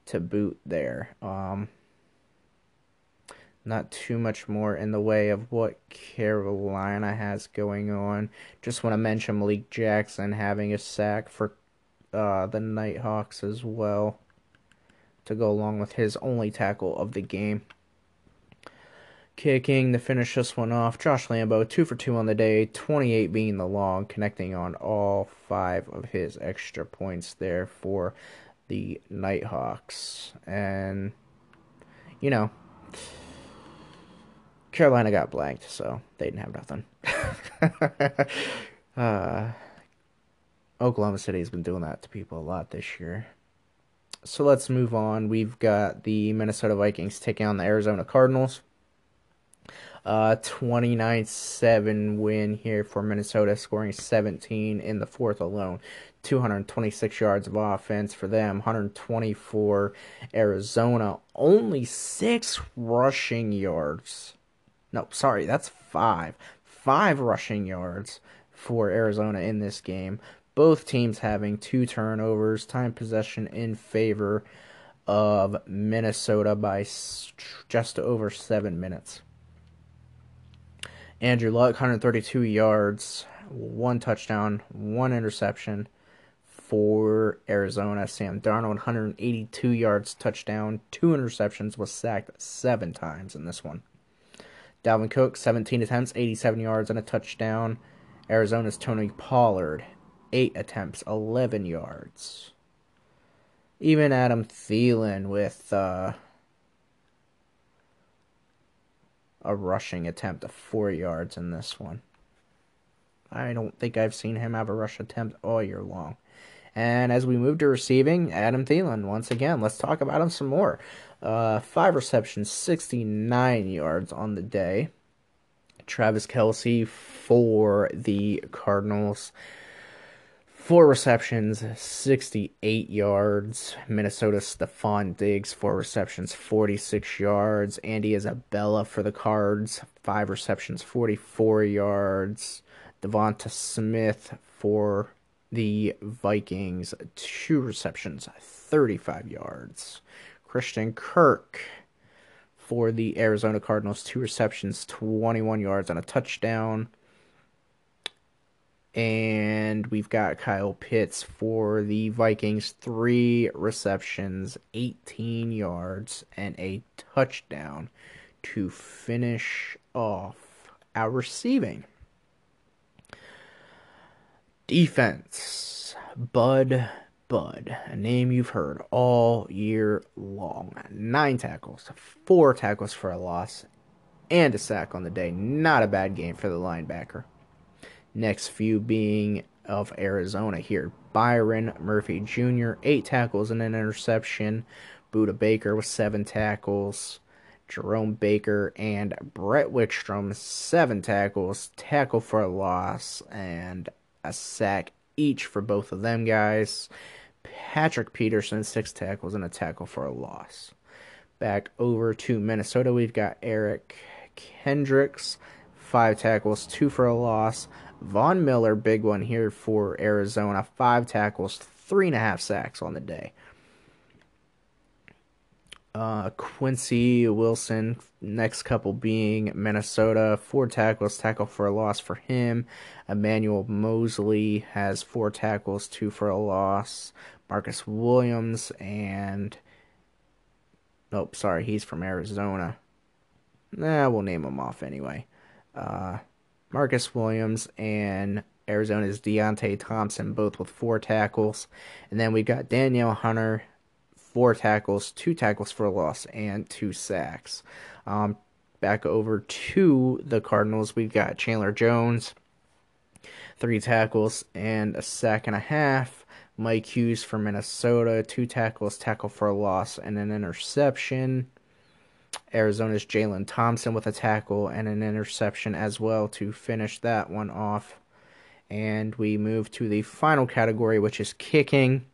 to boot there. Um, not too much more in the way of what Carolina has going on. Just want to mention Malik Jackson having a sack for uh, the Nighthawks as well to go along with his only tackle of the game. Kicking to finish this one off, Josh Lambo, 2 for 2 on the day, 28 being the long, connecting on all five of his extra points there for the Nighthawks. And, you know, Carolina got blanked, so they didn't have nothing. <laughs> uh, Oklahoma City has been doing that to people a lot this year. So let's move on. We've got the Minnesota Vikings taking on the Arizona Cardinals. Uh, 29-7 win here for Minnesota, scoring 17 in the fourth alone. 226 yards of offense for them, 124 Arizona, only 6 rushing yards. No, sorry, that's 5. 5 rushing yards for Arizona in this game. Both teams having two turnovers, time possession in favor of Minnesota by just over 7 minutes. Andrew Luck, 132 yards, one touchdown, one interception for Arizona. Sam Darnold, 182 yards, touchdown, two interceptions, was sacked seven times in this one. Dalvin Cook, 17 attempts, 87 yards, and a touchdown. Arizona's Tony Pollard, 8 attempts, 11 yards. Even Adam Thielen with uh, a rushing attempt of four yards in this one. I don't think I've seen him have a rush attempt all year long. And as we move to receiving, Adam Thielen, once again, let's talk about him some more. Uh, five receptions, 69 yards on the day. Travis Kelce for the Cardinals, Four receptions, 68 yards. Minnesota Stefon Diggs, four receptions, 46 yards. Andy Isabella for the Cards, five receptions, 44 yards. Devonta Smith for the Vikings, two receptions, 35 yards. Christian Kirk for the Arizona Cardinals, two receptions, 21 yards, and a touchdown. And we've got Kyle Pitts for the Vikings, three receptions, 18 yards, and a touchdown to finish off our receiving. Defense, Bud Bud, a name you've heard all year long. Nine tackles, four tackles for a loss, and a sack on the day. Not a bad game for the linebacker. Next few being of Arizona here. Byron Murphy Jr., eight tackles and an interception. Budda Baker with seven tackles. Jerome Baker and Brett Wickstrom, seven tackles, tackle for a loss, and a sack each for both of them guys. Patrick Peterson, six tackles and a tackle for a loss. Back over to Minnesota, we've got Eric Kendricks, five tackles, two for a loss. Von Miller, big one here for Arizona. Five tackles, three and a half sacks on the day. Uh, Quincy Wilson, next couple being Minnesota, four tackles, tackle for a loss for him. Emmanuel Moseley has four tackles, two for a loss. Marcus Williams and. Nope, sorry, he's from Arizona. Nah, we'll name him off anyway. Uh, Marcus Williams and Arizona's Deionte Thompson, both with four tackles. And then we got Danielle Hunter, four tackles, two tackles for a loss, and two sacks. Um, back over to the Cardinals, we've got Chandler Jones, three tackles and a sack and a half. Mike Hughes from Minnesota, two tackles, tackle for a loss, and an interception. Arizona's Jalen Thompson with a tackle and an interception as well to finish that one off. And we move to the final category, which is kicking.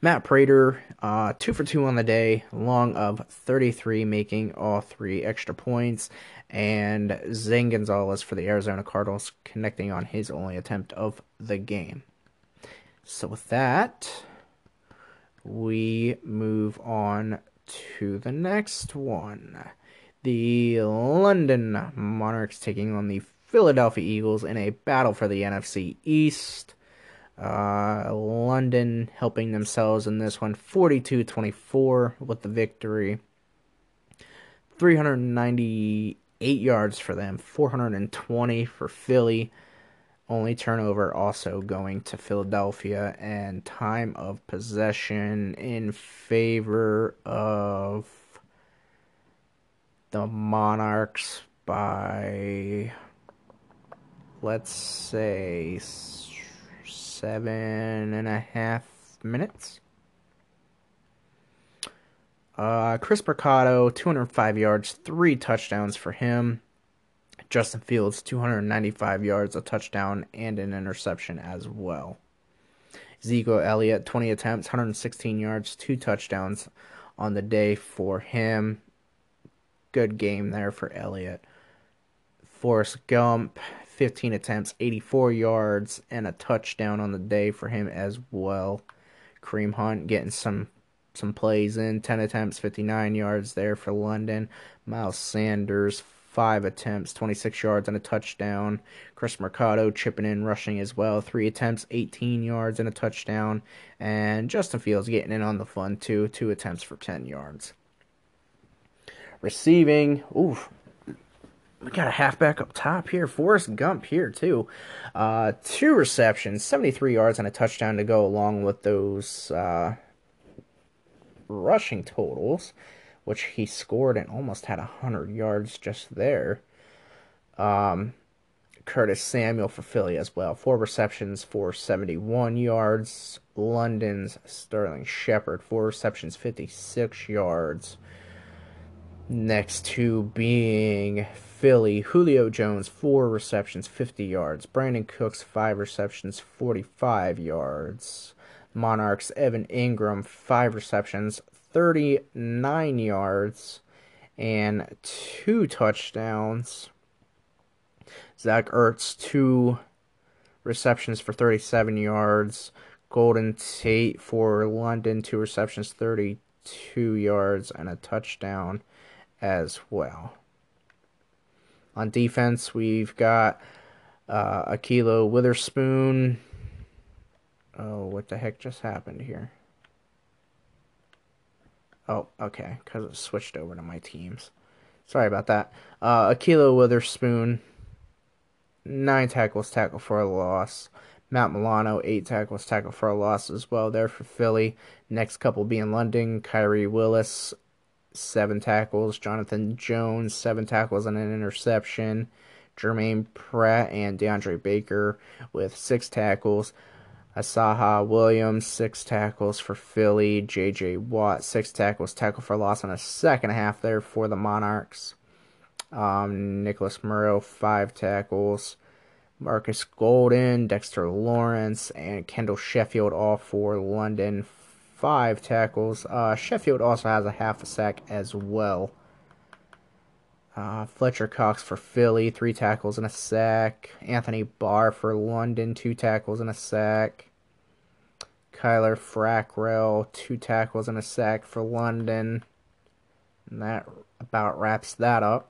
Matt Prater, uh, two for two on the day, long of 33, making all three extra points. And Zane Gonzalez for the Arizona Cardinals, connecting on his only attempt of the game. So, with that, we move on to the next one. The London Monarchs taking on the Philadelphia Eagles in a battle for the NFC East. Uh, London helping themselves in this one 42 24 with the victory. 398 yards for them, 420 for Philly. Only turnover also going to Philadelphia, and time of possession in favor of the Monarchs by, let's say, seven and a half minutes. Uh, Chris Mercado, 205 yards, three touchdowns for him. Justin Fields, 295 yards, a touchdown, and an interception as well. Ezekiel Elliott, 20 attempts, 116 yards, two touchdowns on the day for him. Good game there for Elliott. Forrest Gump, 15 attempts, 84 yards, and a touchdown on the day for him as well. Kareem Hunt getting some some plays in, 10 attempts, 59 yards there for London. Miles Sanders, five attempts, 26 yards, and a touchdown. Chris Mercado chipping in, rushing as well. Three attempts, 18 yards, and a touchdown. And Justin Fields getting in on the fun, too. Two attempts for 10 yards. Receiving, oof. We got a halfback up top here. Forrest Gump here, too. Uh, two receptions, 73 yards, and a touchdown to go along with those uh, rushing totals which he scored and almost had 100 yards just there. Um, Curtis Samuel for Philly as well. Four receptions for 71 yards. London's Sterling Shepard, four receptions, 56 yards. Next to being Philly, Julio Jones, four receptions, 50 yards. Brandin Cooks, five receptions, 45 yards. Monarchs, Evan Engram, five receptions, 39 yards and two touchdowns. Zach Ertz, two receptions for 37 yards. Golden Tate for London, two receptions, 32 yards, and a touchdown as well. On defense, we've got uh, Ahkello Witherspoon. Oh, what the heck just happened here? Oh, okay, because it switched over to my teams. Sorry about that. Uh, Ahkello Witherspoon, nine tackles, tackle for a loss. Matt Milano, eight tackles, tackle for a loss as well there for Philly. Next couple being London, Kyrie Willis, seven tackles. Jonathan Jones, seven tackles and an interception. Germaine Pratt and DeAndre Baker with six tackles. Asaha Williams, six tackles for Philly. J.J. Watt, six tackles, tackle for loss on a second half there for the Monarchs. Um, Nicholas Morrow, five tackles. Marcus Golden, Dexter Lawrence, and Kendall Sheffield, all for London, five tackles. Uh, Sheffield also has a half a sack as well. Uh, Fletcher Cox for Philly, three tackles and a sack. Anthony Barr for London, two tackles and a sack. Kyler Fackrell, two tackles and a sack for London. And that about wraps that up.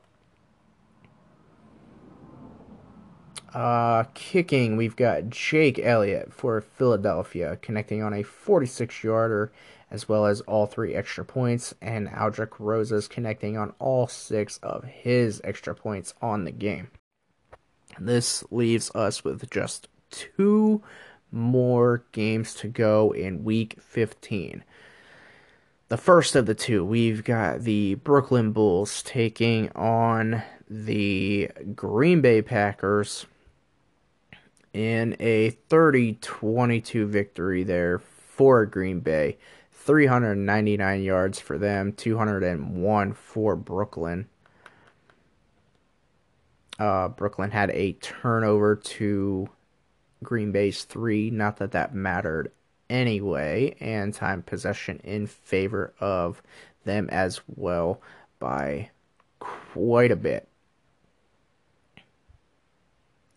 Uh, kicking, we've got Jake Elliott for Philadelphia, connecting on a 46 yarder as well as all three extra points, and Aldrick Rosas connecting on all six of his extra points on the game. This leaves us with just two more games to go in week 15. The first of the two, we've got the Brooklyn Bulls taking on the Green Bay Packers in a 30 22 victory there for Green Bay. 399 yards for them, 201 for Brooklyn. Uh, Brooklyn had a turnover to Green Bay's three. Not that that mattered anyway, and time possession in favor of them as well by quite a bit.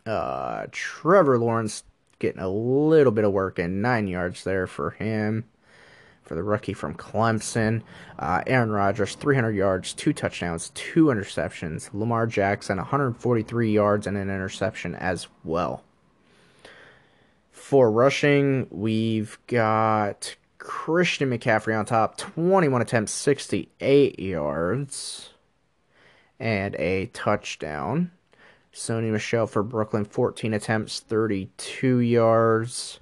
Uh, Trevor Lawrence getting a little bit of work in, nine yards there for him. For the rookie from Clemson, uh, Aaron Rodgers, 300 yards, two touchdowns, two interceptions. Lamar Jackson, 143 yards and an interception as well. For rushing, we've got Christian McCaffrey on top, 21 attempts, 68 yards, and a touchdown. Sony Michel for Brooklyn, 14 attempts, 32 yards.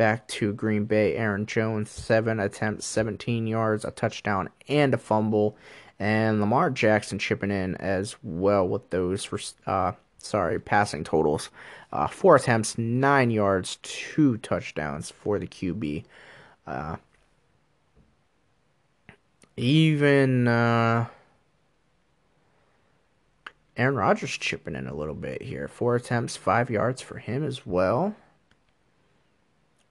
Back to Green Bay, Aaron Jones, 7 attempts, 17 yards, a touchdown, and a fumble. And Lamar Jackson chipping in as well with those uh, sorry, passing totals. Uh, four attempts, nine yards, two touchdowns for the QB. Uh, even uh, Aaron Rodgers chipping in a little bit here. Four attempts, five yards for him as well.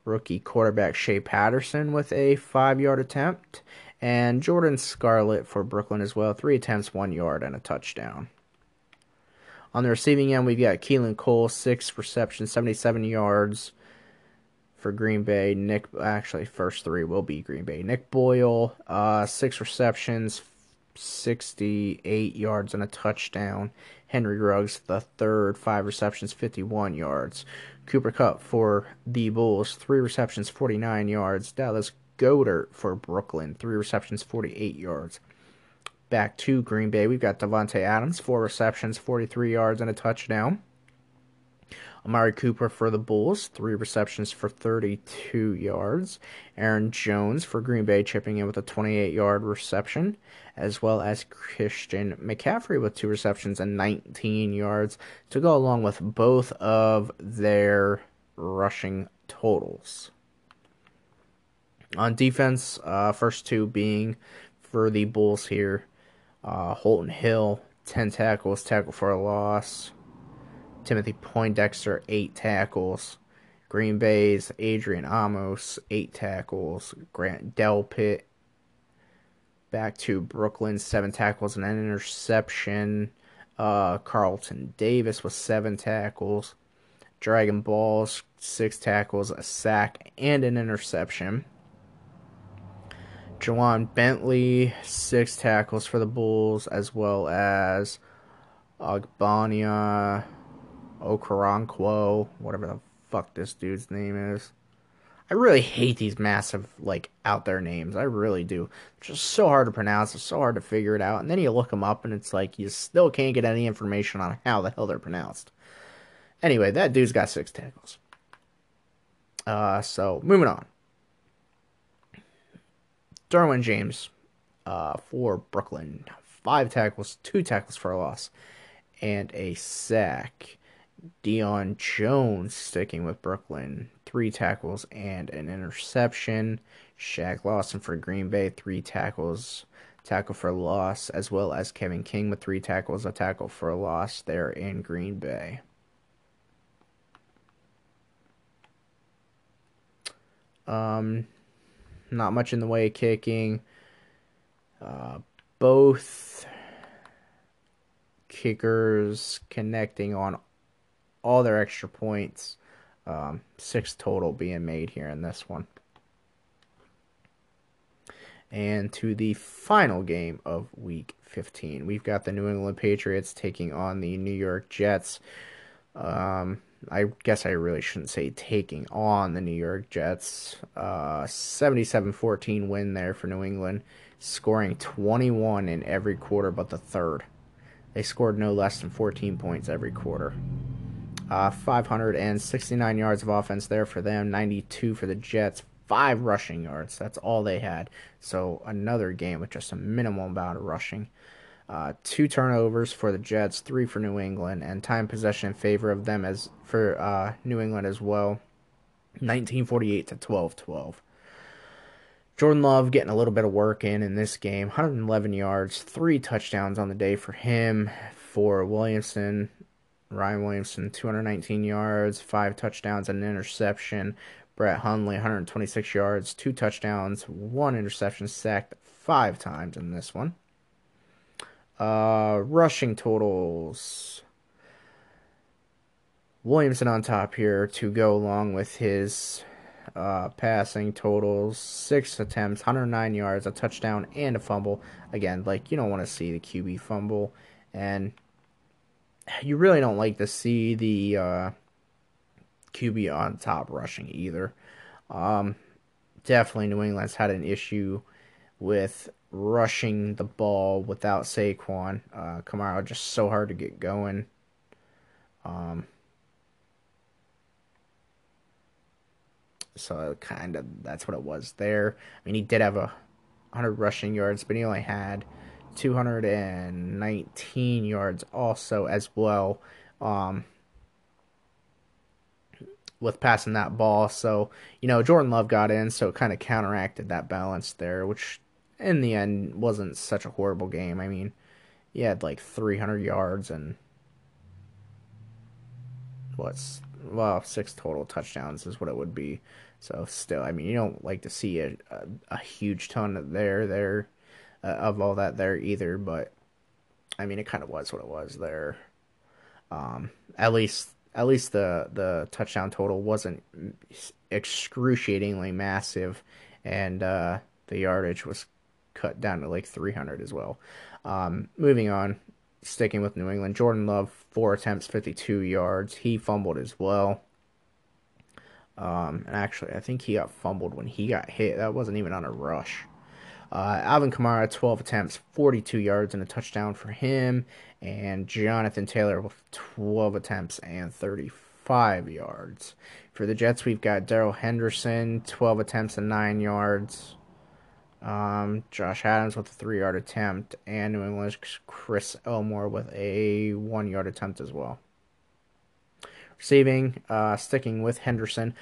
Rookie quarterback Shea Patterson with a five yard attempt. And Jordan Scarlett for Brooklyn as well. Three attempts, one yard, and a touchdown. On the receiving end, we've got Keelan Cole, six receptions, 77 yards for Green Bay. Nick, actually, first three will be Green Bay. Nick Boyle, uh, six receptions, 68 yards and a touchdown. Henry Ruggs, the third, five receptions, 51 yards. Cooper Kupp for the Bulls, three receptions, 49 yards. Dallas Goedert for Brooklyn, three receptions, 48 yards back to Green Bay. We've got Davante Adams, four receptions, 43 yards, and a touchdown. Amari Cooper for the Bulls, three receptions for 32 yards. Aaron Jones for Green Bay chipping in with a 28 yard reception, as well as Christian McCaffrey with two receptions and 19 yards to go along with both of their rushing totals. On defense, uh, first two being for the Bulls here uh, Holton Hill, 10 tackles, tackle for a loss. Timothy Poindexter, 8 tackles. Green Bay's Adrian Amos, 8 tackles. Grant Delpit, back to Brooklyn, 7 tackles and an interception. Uh, Carlton Davis with 7 tackles. Dragon Balls, 6 tackles, a sack, and an interception. Ja'Whaun Bentley, six tackles for the Bulls, as well as Ogbonnia Okoronkwo, whatever the fuck this dude's name is. I really hate these massive, like, out there names. I really do. It's just so hard to pronounce. It's so hard to figure it out. And then you look them up, and it's like you still can't get any information on how the hell they're pronounced. Anyway, that dude's got six tackles. Uh, so moving on. Derwin James uh, for Brooklyn. Five tackles, two tackles for a loss, and a sack. Deion Jones sticking with Brooklyn. Three tackles and an interception. Shaq Lawson for Green Bay. Three tackles, tackle for loss, as well as Kevin King with three tackles, a tackle for a loss there in Green Bay. Um, not much in the way of kicking. Uh, both kickers connecting on all their extra points. Um, six total being made here in this one. And to the final game of week 15, we've got the New England Patriots taking on the New York Jets. Um, I guess I really shouldn't say taking on the New York Jets. Uh, 77-14 win there for New England, scoring 21 in every quarter but the third. They scored no less than 14 points every quarter. Uh, 569 yards of offense there for them, 92 for the Jets, five rushing yards. That's all they had. So another game with just a minimal amount of rushing. Uh, two turnovers for the Jets, three for New England, and time possession in favor of them as for uh, New England as well. 1948 to 12 12. Jordan Love getting a little bit of work in in this game. 111 yards, three touchdowns on the day for him. For Williamson, Ryan Williamson, 219 yards, five touchdowns, and an interception. Brett Hundley, 126 yards, two touchdowns, one interception, sacked five times in this one. Uh, rushing totals. Williamson on top here to go along with his uh, passing totals six attempts, 109 yards, a touchdown, and a fumble. Again, like you don't want to see the QB fumble, and you really don't like to see the uh, QB on top rushing either. Um, definitely, New England's had an issue with rushing the ball without Saquon. Uh, Kamara just so hard to get going. Um, so kind of that's what it was there. I mean, he did have a 100 rushing yards, but he only had 219 yards also as well. Um, with passing that ball. So, you know, Jordan Love got in, so it kind of counteracted that balance there, which in the end wasn't such a horrible game. I mean, he had like 300 yards and what's well, six total touchdowns is what it would be. So still, I mean, you don't like to see a a, a huge ton there there uh, of all that there either, but I mean, it kind of was what it was there. Um, at least at least the the touchdown total wasn't excruciatingly massive, and uh, the yardage was cut down to like 300 as well. Um, moving on, sticking with New England, Jordan Love four attempts, 52 yards. He fumbled as well. Um, and actually, I think he got fumbled when he got hit. That wasn't even on a rush. Uh, Alvin Kamara, 12 attempts, 42 yards, and a touchdown for him. And Jonathan Taylor with 12 attempts and 35 yards. For the Jets, we've got Darrell Henderson, 12 attempts and 9 yards. Um, Josh Adams with a three yard attempt, and New England's Chris Elmore with a one yard attempt as well. Receiving, uh, sticking with Henderson,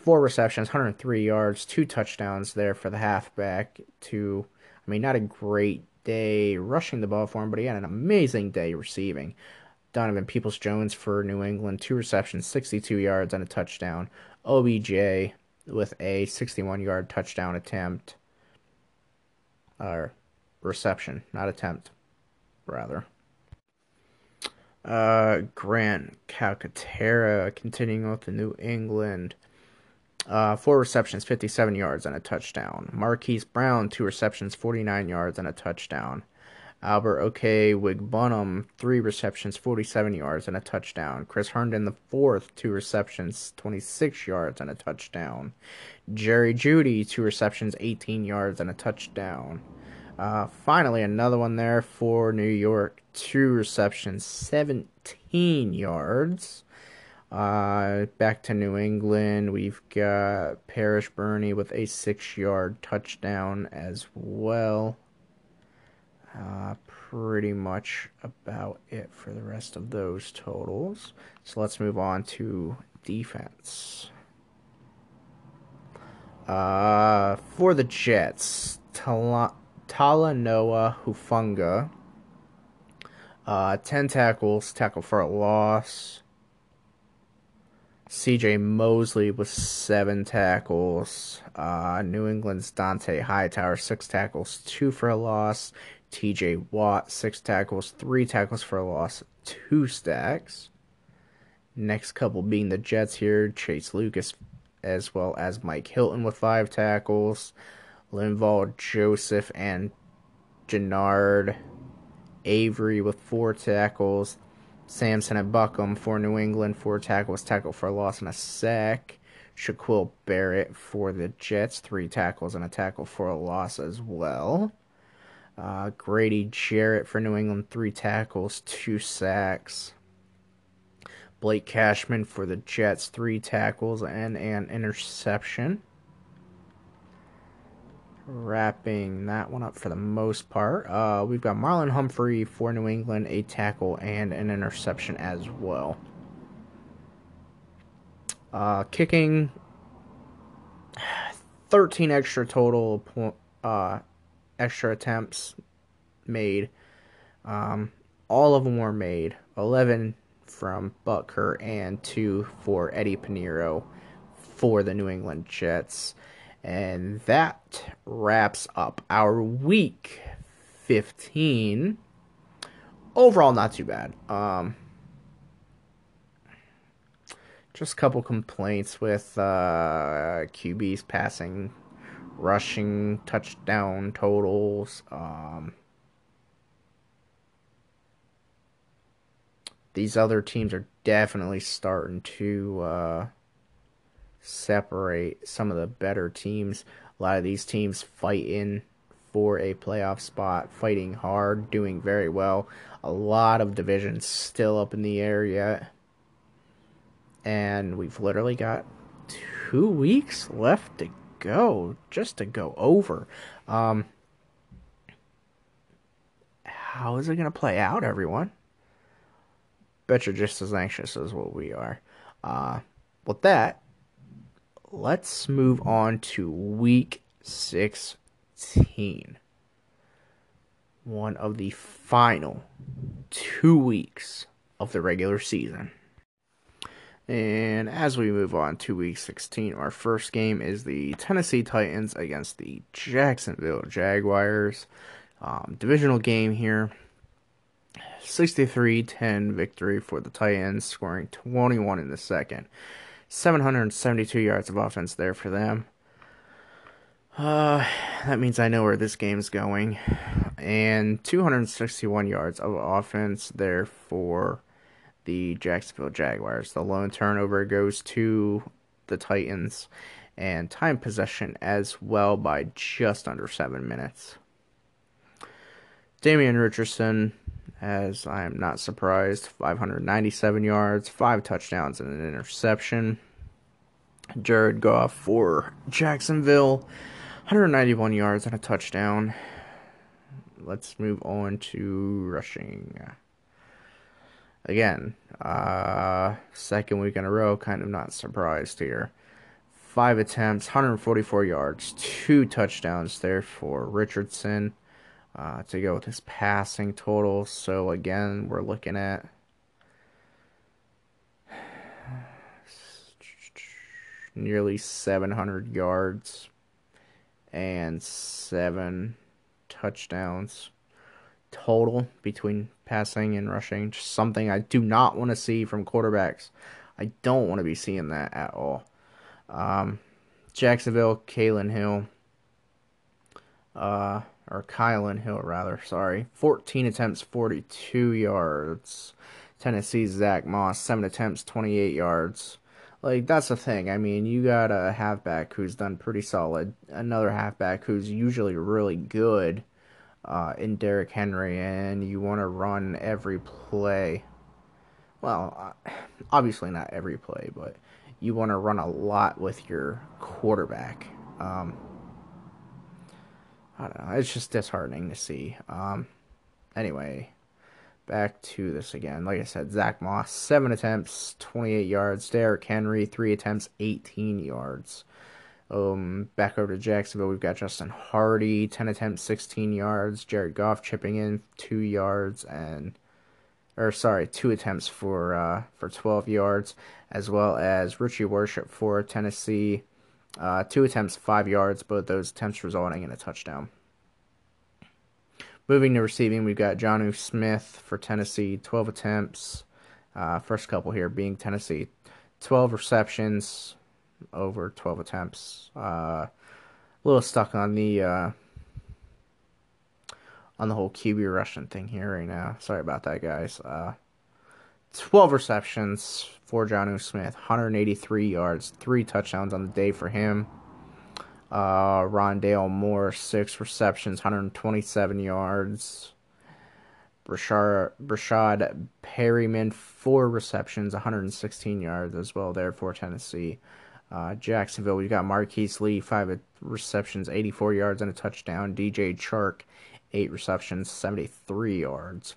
four receptions, 103 yards, two touchdowns there for the halfback. To, I mean, not a great day rushing the ball for him, but he had an amazing day receiving. Donovan Peoples Jones for New England, two receptions, 62 yards, and a touchdown. OBJ with a 61 yard touchdown attempt. Or reception, not attempt, rather. Uh, Grant Calcaterra continuing with the New England. Uh, four receptions, 57 yards, and a touchdown. Marquise Brown, two receptions, 49 yards, and a touchdown. Albert Okwuegbunam, three receptions, 47 yards, and a touchdown. Chris Herndon, the fourth, two receptions, 26 yards, and a touchdown. Jerry Jeudy, two receptions, 18 yards, and a touchdown. Uh, finally, another one there for New York. Two receptions, 17 yards. Uh, back to New England, we've got Parrish Burney with a six yard touchdown as well. Uh, pretty much about it for the rest of those totals. So let's move on to defense. Uh, for the Jets, Tal- Talanoa Hufanga. Uh, 10 tackles, tackle for a loss. CJ Mosley with seven tackles. Uh, New England's Dont'a Hightower, six tackles, two for a loss. TJ Watt, six tackles, three tackles for a loss, two stacks. Next couple being the Jets here Chase Lucas, as well as Mike Hilton with five tackles. Linval Joseph and Genard Avery with four tackles. Samson Ebukam for New England, four tackles, tackle for a loss and a sack. Shaquille Barrett for the Jets, three tackles and a tackle for a loss as well. Uh, Grady Jarrett for New England, three tackles, two sacks. Blake Cashman for the Jets, three tackles and an interception. Wrapping that one up for the most part. Uh, we've got Marlon Humphrey for New England, a tackle and an interception as well. Uh, kicking <sighs> 13 extra total uh, extra attempts made. Um, all of them were made. 11 from Butker and 2 for Eddie Piñeiro for the New England Jets. And that wraps up our week 15. Overall, not too bad. Um, just a couple complaints with uh, QBs passing, rushing, touchdown totals. Um, these other teams are definitely starting to uh, separate some of the better teams. A lot of these teams fighting for a playoff spot, fighting hard, doing very well. A lot of divisions still up in the air yet. And we've literally got two weeks left to go just to go over. Um, how is it going to play out, everyone? Bet you're just as anxious as what we are. Uh, with that, let's move on to week 16. One of the final two weeks of the regular season. And as we move on to week 16, our first game is the Tennessee Titans against the Jacksonville Jaguars. Um, divisional game here. 63 10 victory for the Titans, scoring 21 in the second. 772 yards of offense there for them. Uh, that means I know where this game's going. And 261 yards of offense there for the Jacksonville Jaguars. The lone turnover goes to the Titans, and time possession as well by just under seven minutes. Damian Richardson as I am not surprised. 597 yards, five touchdowns, and an interception. Jared Goff for Jacksonville, 191 yards and a touchdown. Let's move on to rushing. Again, uh, second week in a row, kind of not surprised here. Five attempts, 144 yards, two touchdowns there for Richardson uh, to go with his passing total. So again, we're looking at <sighs> nearly 700 yards and seven touchdowns total between passing and rushing. Just something I do not want to see from quarterbacks. I don't want to be seeing that at all. Um, Jacksonville, Kalen Hill. Uh, or Kylan Hill rather, sorry. 14 attempts, 42 yards. Tennessee's Zach Moss, 7 attempts, 28 yards. Like, that's the thing. I mean, you got a halfback who's done pretty solid. Another halfback who's usually really good uh, in Derrick Henry, and you want to run every play. Well, uh, obviously not every play, but you want to run a lot with your quarterback. Um, I don't know. It's just disheartening to see. Um, anyway, back to this again. Like I said, Zach Moss, seven attempts, 28 yards. Derrick Henry, three attempts, 18 yards. Um, back over to Jacksonville, we've got Justin Hardy, 10 attempts, 16 yards. Jared Goff chipping in two yards and, or sorry, two attempts for uh, for 12 yards, as well as Richie Worship for Tennessee, uh, two attempts, five yards, both those attempts resulting in a touchdown. Moving to receiving, we've got Jonnu Smith for Tennessee, 12 attempts. Uh, first couple here being Tennessee, 12 receptions, over 12 attempts. Uh, a little stuck on the uh, on the whole QB Russian thing here right now. Sorry about that, guys. Uh, 12 receptions for Jonnu Smith, 183 yards, three touchdowns on the day for him. Uh, Rondale Moore, six receptions, 127 yards. Rashard, Rashad Perriman, four receptions, 116 yards as well there for Tennessee. Uh, Jacksonville, we've got Marquise Lee, five receptions, 84 yards and a touchdown. DJ Chark, eight receptions, 73 yards.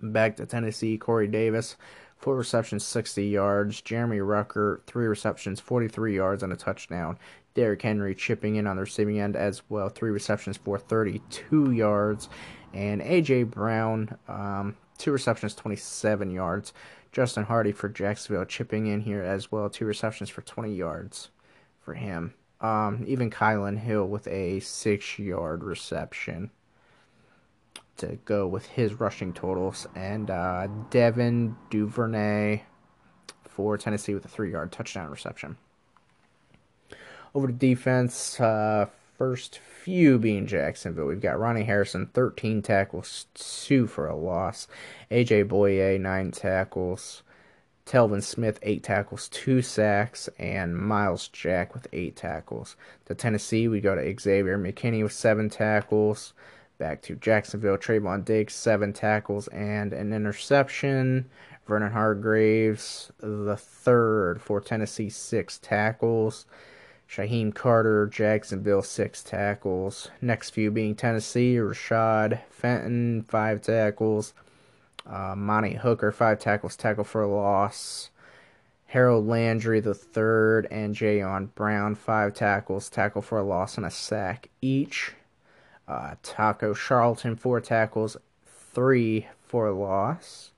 Back to Tennessee, Corey Davis, four receptions, 60 yards. Jeremy Rucker, three receptions, 43 yards and a touchdown. Derrick Henry chipping in on the receiving end as well, three receptions for 32 yards. And A.J. Brown, um, two receptions, 27 yards. Justin Hardy for Jacksonville chipping in here as well, two receptions for 20 yards for him. Um, even Kylan Hill with a six yard reception to go with his rushing totals. And uh, Devin Duvernay for Tennessee with a three yard touchdown reception. Over to defense, uh, first few being Jacksonville. We've got Ronnie Harrison, 13 tackles, 2 for a loss. AJ Bouye, 9 tackles. Telvin Smith, 8 tackles, 2 sacks. And Myles Jack with 8 tackles. To Tennessee, we go to Xavier McKinney with 7 tackles. Back to Jacksonville, Trevon Diggs, 7 tackles and an interception. Vernon Hargreaves, the third for Tennessee, 6 tackles. Shaheem Carter, Jacksonville, six tackles. Next few being Tennessee, Rashad Fenton, five tackles. Uh, Monty Hooker, five tackles, tackle for a loss. Harold Landry, the third, and Jayon Brown, five tackles, tackle for a loss, and a sack each. Uh, Taco Charlton, four tackles, three for loss,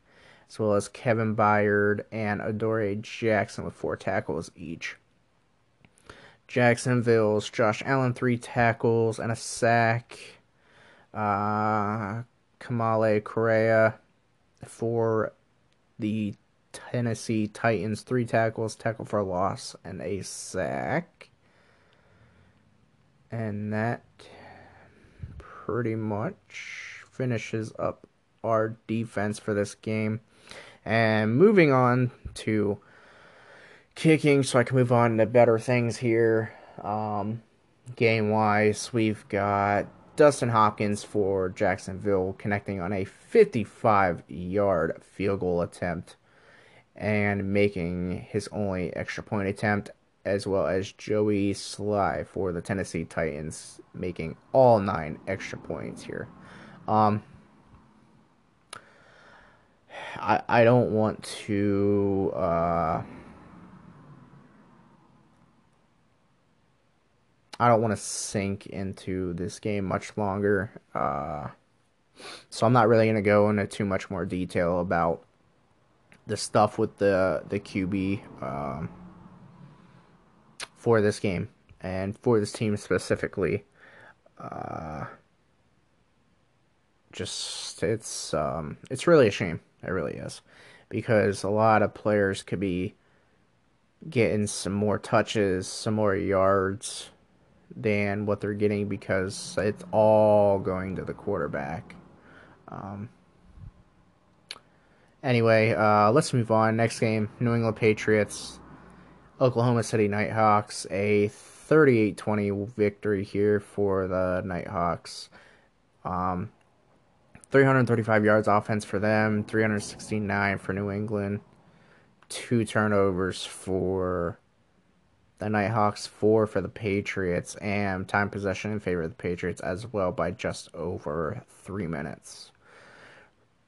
as well as Kevin Byard and Adoree Jackson with four tackles each. Jacksonville's Josh Allen, three tackles and a sack. Uh, Kamalei Correa for the Tennessee Titans, three tackles, tackle for loss, and a sack. And that pretty much finishes up our defense for this game. And moving on to kicking, so I can move on to better things here. Um, game wise, we've got Dustin Hopkins for Jacksonville connecting on a 55 yard field goal attempt and making his only extra point attempt, as well as Joey Slye for the Tennessee Titans making all nine extra points here. Um, I, I don't want to. Uh, I don't want to sink into this game much longer. Uh, so I'm not really going to go into too much more detail about the stuff with the the QB um, for this game and for this team specifically. Uh, just it's um, it's really a shame. It really is because a lot of players could be getting some more touches, some more yards than what they're getting because it's all going to the quarterback. Um, anyway, uh, let's move on. Next game New England Patriots, Oklahoma City Nighthawks. A 38 20 victory here for the Nighthawks. Um, 335 yards offense for them, 369 for New England. Two turnovers for the Nighthawks, four for the Patriots, and time possession in favor of the Patriots as well by just over three minutes.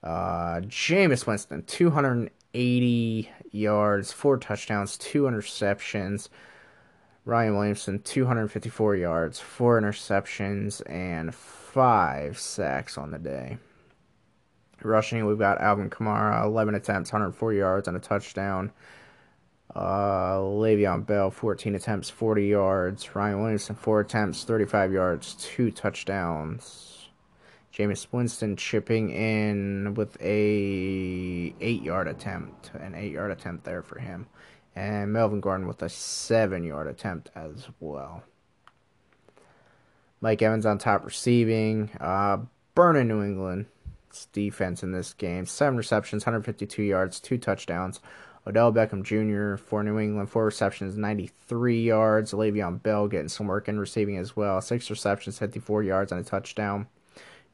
Uh, Jameis Winston, 280 yards, four touchdowns, two interceptions. Ryan Williamson, 254 yards, four interceptions, and five sacks on the day. Rushing, we've got Alvin Kamara, 11 attempts, 104 yards, and a touchdown. Uh, Le'Veon Bell, 14 attempts, 40 yards. Ryan Williamson, 4 attempts, 35 yards, 2 touchdowns. Jameis Winston chipping in with a 8-yard attempt, an 8-yard attempt there for him. And Melvin Gordon with a 7-yard attempt as well. Mike Evans on top receiving. Uh, burning New England defense in this game. 7 receptions, 152 yards, 2 touchdowns. Odell Beckham Jr. for New England, four receptions, 93 yards. Le'Veon Bell getting some work in receiving as well. Six receptions, 54 yards, and a touchdown.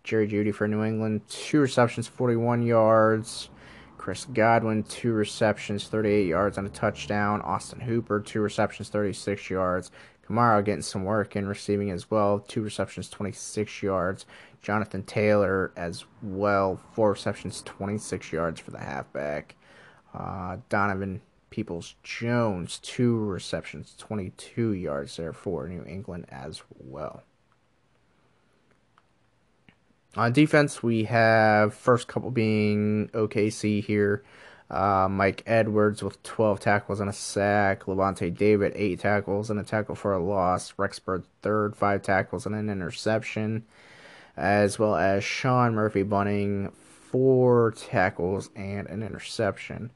Jerry Jeudy for New England, two receptions, 41 yards. Chris Godwin, two receptions, 38 yards and a touchdown. Austin Hooper, two receptions, 36 yards. Kamara getting some work in receiving as well, two receptions, 26 yards. Jonathan Taylor as well, four receptions, 26 yards for the halfback. Uh, Donovan Peoples Jones, two receptions, 22 yards there for New England as well. On defense, we have first couple being OKC here. Uh, Mike Edwards with 12 tackles and a sack. Lavonte David, 8 tackles and a tackle for a loss. Rex Burkhead, third, 5 tackles and an interception. As well as Sean Murphy Bunting, 4 tackles and an interception.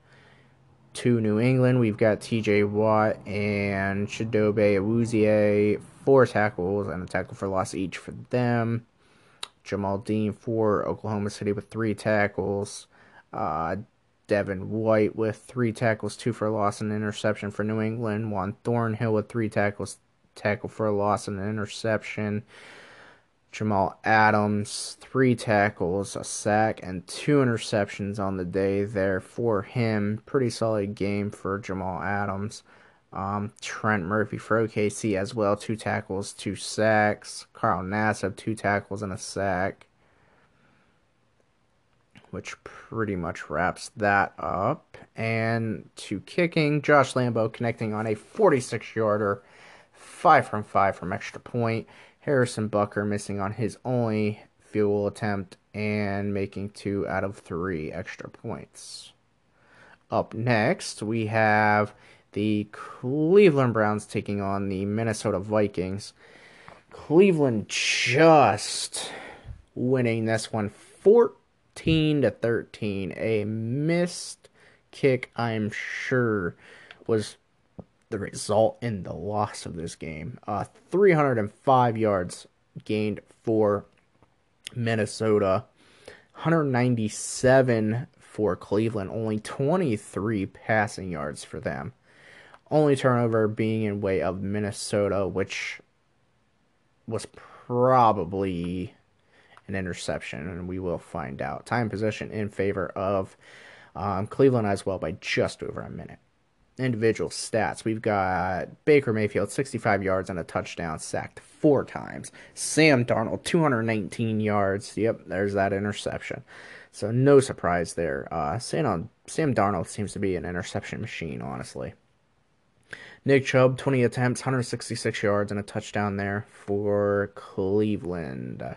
To New England, we've got TJ Watt and Chidobe Awuzie, 4 tackles and a tackle for loss each for them. Jamel Dean for Oklahoma City with three tackles. Uh, Devin White with three tackles, two for loss and interception for New England. Juan Thornhill with three tackles, tackle for a loss and an interception. Jamal Adams, three tackles, a sack, and two interceptions on the day there for him. Pretty solid game for Jamal Adams. Um, Trent Murphy for OKC as well, two tackles, two sacks. Carl Nassib, two tackles and a sack. Which pretty much wraps that up. And to kicking, Josh Lambo connecting on a 46 yarder, 5 from 5 from extra point. Harrison Butker missing on his only field attempt and making 2 out of 3 extra points. Up next, we have the Cleveland Browns taking on the Minnesota Vikings. Cleveland just winning this one 14 to 13. A missed kick, I'm sure, was the result in the loss of this game. Uh, 305 yards gained for Minnesota, 197 for Cleveland, only 23 passing yards for them. Only turnover being in way of Minnesota, which was probably an interception, and we will find out. Time possession in favor of um, Cleveland as well by just over a minute. Individual stats we've got Baker Mayfield, 65 yards and a touchdown, sacked four times. Sam Darnold, 219 yards. Yep, there's that interception. So no surprise there. Uh, Sam, Sam Darnold seems to be an interception machine, honestly. Nick Chubb, 20 attempts, 166 yards, and a touchdown there for Cleveland. Uh,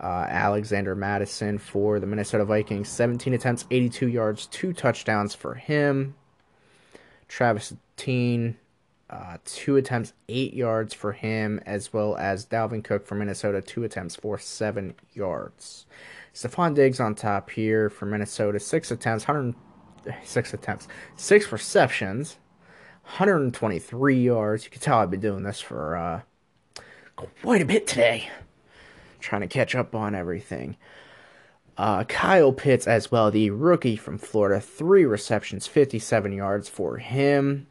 Alexander Mattison for the Minnesota Vikings, 17 attempts, 82 yards, two touchdowns for him. Travis Etienne, uh, two attempts, eight yards for him, as well as Dalvin Cook for Minnesota, two attempts for seven yards. Stefon Diggs on top here for Minnesota, six attempts, 100, six attempts, six receptions, 123 yards. You can tell I've been doing this for uh, quite a bit today. Trying to catch up on everything. Uh, Kyle Pitts as well, the rookie from Florida, three receptions, 57 yards for him.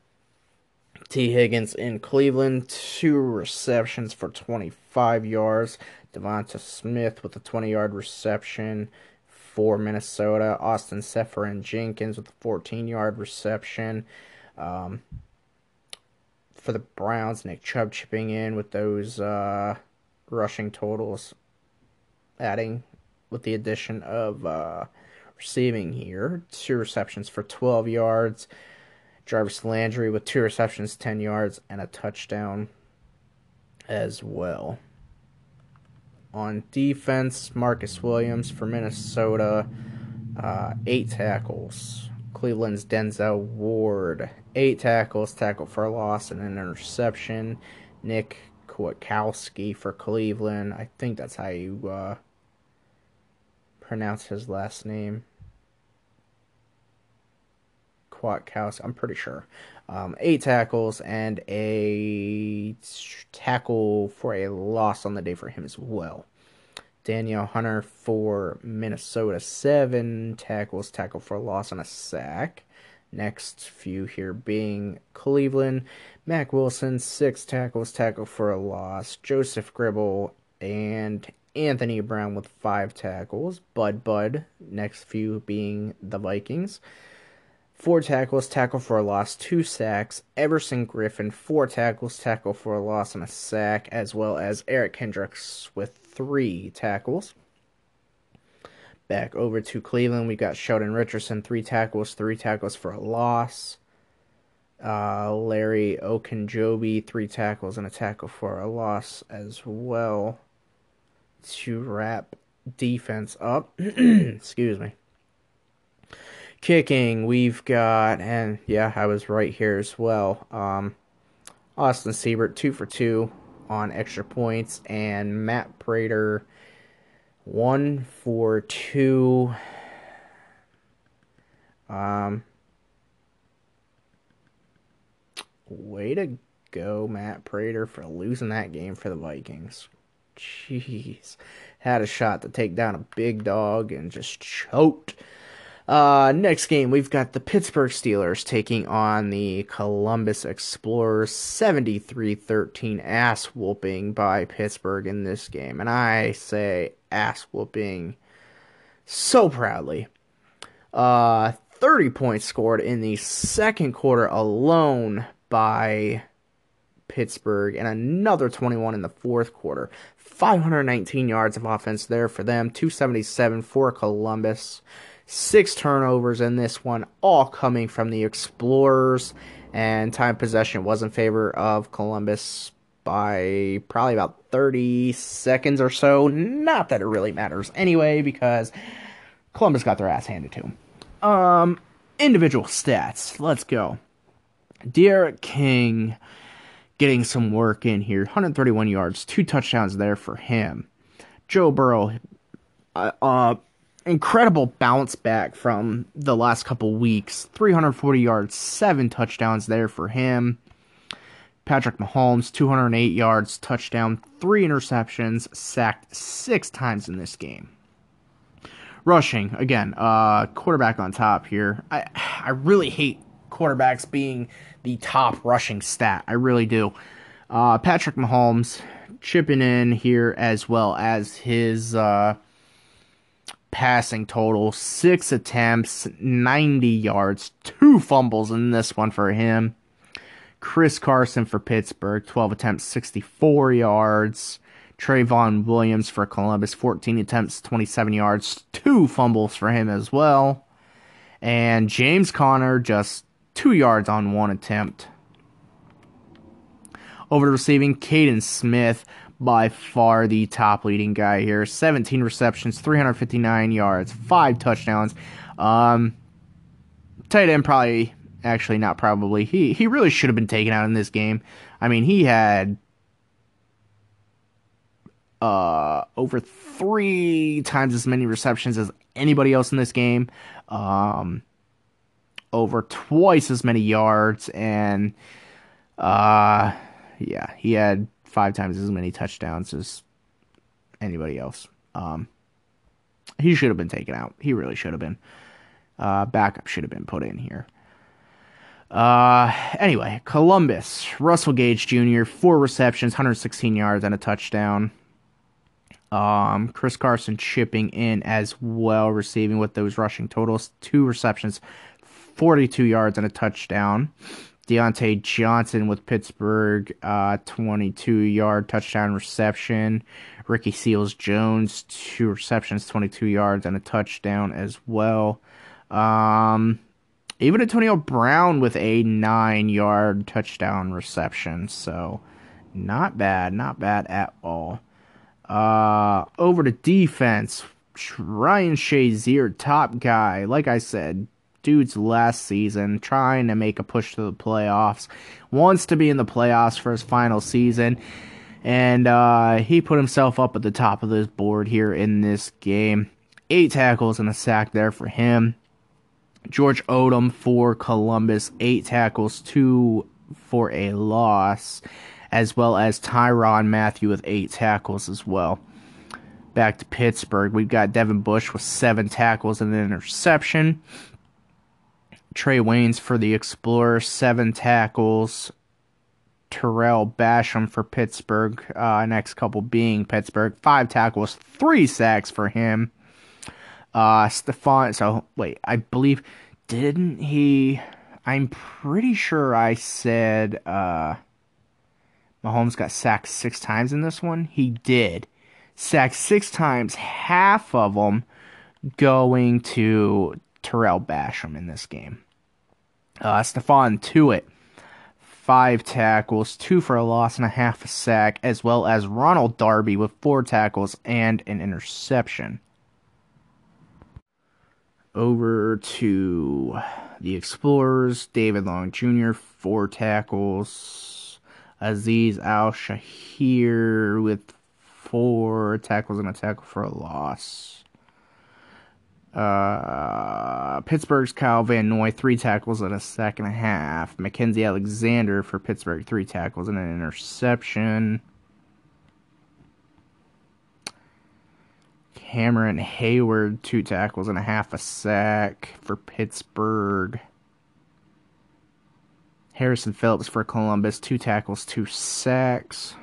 Tee Higgins in Cleveland, two receptions for 25 yards. Devonta Smith with a 20 yard reception for Minnesota. Austin Seferian-Jenkins with a 14 yard reception. Um, for the Browns, Nick Chubb chipping in with those uh, rushing totals, adding with the addition of uh, receiving here. Two receptions for 12 yards. Jarvis Landry with two receptions, 10 yards, and a touchdown as well. On defense, Marcus Williams for Minnesota, uh, eight tackles. Cleveland's Denzel Ward, eight tackles, tackle for loss, and an interception. Nick Kwiatkowski for Cleveland. I think that's how you uh, pronounce his last name. Kwiatkowski, I'm pretty sure. Um, eight tackles and a tackle for a loss on the day for him as well. Danielle Hunter for Minnesota, seven tackles, tackle for a loss, and a sack. Next few here being Cleveland, Mack Wilson, six tackles, tackle for a loss. Joseph Gribble and Anthony Brown with five tackles. Bud Bud, next few being the Vikings. Four tackles, tackle for a loss, two sacks. Everson Griffen, four tackles, tackle for a loss, and a sack, as well as Eric Kendricks with three tackles. Back over to Cleveland, we got Sheldon Richardson, three tackles, three tackles for a loss. Uh, Larry Ogunjobi, three tackles and a tackle for a loss as well. To wrap defense up. <clears throat> Excuse me. Kicking, we've got, and yeah, I was right here as well. Um, Austin Seibert, two for two on extra points, and Matt Prater, one for two. Um, way to go, Matt Prater, for losing that game for the Vikings. Jeez. Had a shot to take down a big dog and just choked. Uh, next game, we've got the Pittsburgh Steelers taking on the Columbus Explorers. 73 13 ass whooping by Pittsburgh in this game. And I say ass whooping so proudly. Uh, 30 points scored in the second quarter alone by Pittsburgh and another 21 in the fourth quarter. 519 yards of offense there for them, 277 for Columbus. Six turnovers in this one, all coming from the Explorers, and time possession was in favor of Columbus by probably about 30 seconds or so. Not that it really matters anyway, because Columbus got their ass handed to them. Um, individual stats. Let's go. D'Eriq King getting some work in here. 131 yards, two touchdowns there for him. Joe Burrow, uh, uh, incredible bounce back from the last couple weeks. 340 yards, seven touchdowns there for him. Patrick Mahomes, 208 yards, touchdown, three interceptions, sacked six times in this game. Rushing, again, uh, quarterback on top here. I I really hate quarterbacks being the top rushing stat. I really do. Uh, Patrick Mahomes chipping in here as well as his uh, passing total six attempts, 90 yards, two fumbles in this one for him. Chris Carson for Pittsburgh, 12 attempts, 64 yards. Trayveon Williams for Columbus, 14 attempts, 27 yards, two fumbles for him as well. And James Conner just two yards on one attempt. Over to receiving, Kaden Smith, by far the top leading guy here. 17 receptions, 359 yards, five touchdowns. Um, tight end probably, actually not probably. He he really should have been taken out in this game. I mean, he had uh, over three times as many receptions as anybody else in this game. Um, over twice as many yards, and uh, yeah, he had five times as many touchdowns as anybody else. Um, he should have been taken out. He really should have been. Uh, backup should have been put in here. Uh, anyway, Columbus, Russell Gage Jr., four receptions, 116 yards, and a touchdown. Um, Chris Carson chipping in as well, receiving with those rushing totals, two receptions, 42 yards and a touchdown. Diontae Johnson with Pittsburgh, uh, 22 yard touchdown reception. Ricky Seals Jones, two receptions, 22 yards and a touchdown as well. Um, even Antonio Brown with a nine yard touchdown reception. So, not bad, not bad at all. Uh, over to defense. Ryan Shazier, top guy. Like I said, dude's last season, trying to make a push to the playoffs, wants to be in the playoffs for his final season, and uh, he put himself up at the top of this board here in this game. Eight tackles and a sack there for him. George Odum for Columbus, eight tackles, two for a loss, as well as Tyrann Mathieu with eight tackles as well. Back to Pittsburgh, we've got Devin Bush with seven tackles and an interception. Trae Waynes for the Explorers, seven tackles, Tarell Basham for Pittsburgh. Uh, next couple being Pittsburgh. Five tackles, three sacks for him. Uh, Stephon. So wait, I believe didn't he? I'm pretty sure I said uh, Mahomes got sacked six times in this one. He did sacked six times, half of them going to Tarell Basham in this game. Uh, Stephon Tuitt, five tackles, two for a loss and a half a sack, as well as Ronald Darby with four tackles and an interception. Over to the Explorers, David Long Jr., four tackles. Azeez Al Shaair with four tackles and a tackle for a loss. Uh, Pittsburgh's Kyle Van Noy, three tackles and a sack and a half. Mackenzie Alexander for Pittsburgh, three tackles and an interception. Cameron Heyward, two tackles and a half a sack for Pittsburgh. Harrison Phillips for Columbus, two tackles, two sacks.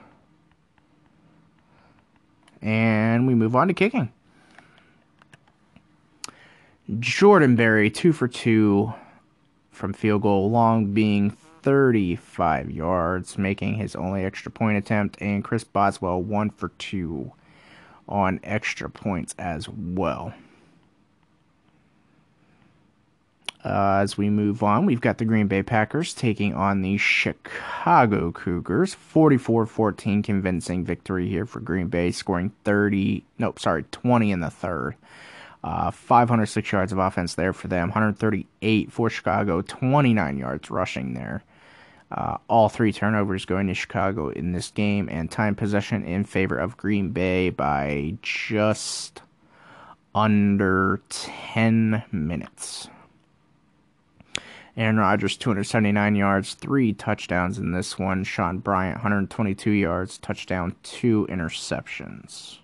And we move on to kicking. Jordan Berry, two for two from field goal, long being 35 yards, making his only extra point attempt, and Chris Boswell, one for two on extra points as well. Uh, as we move on, we've got the Green Bay Packers taking on the Chicago Cougars. 44 14 convincing victory here for Green Bay, scoring 30, nope, sorry, 20 in the third. Uh, 506 yards of offense there for them, 138 for Chicago, 29 yards rushing there. Uh, all three turnovers going to Chicago in this game, and time possession in favor of Green Bay by just under 10 minutes. Aaron Rodgers, 279 yards, three touchdowns in this one. Sean Bryant, 122 yards, touchdown, two interceptions.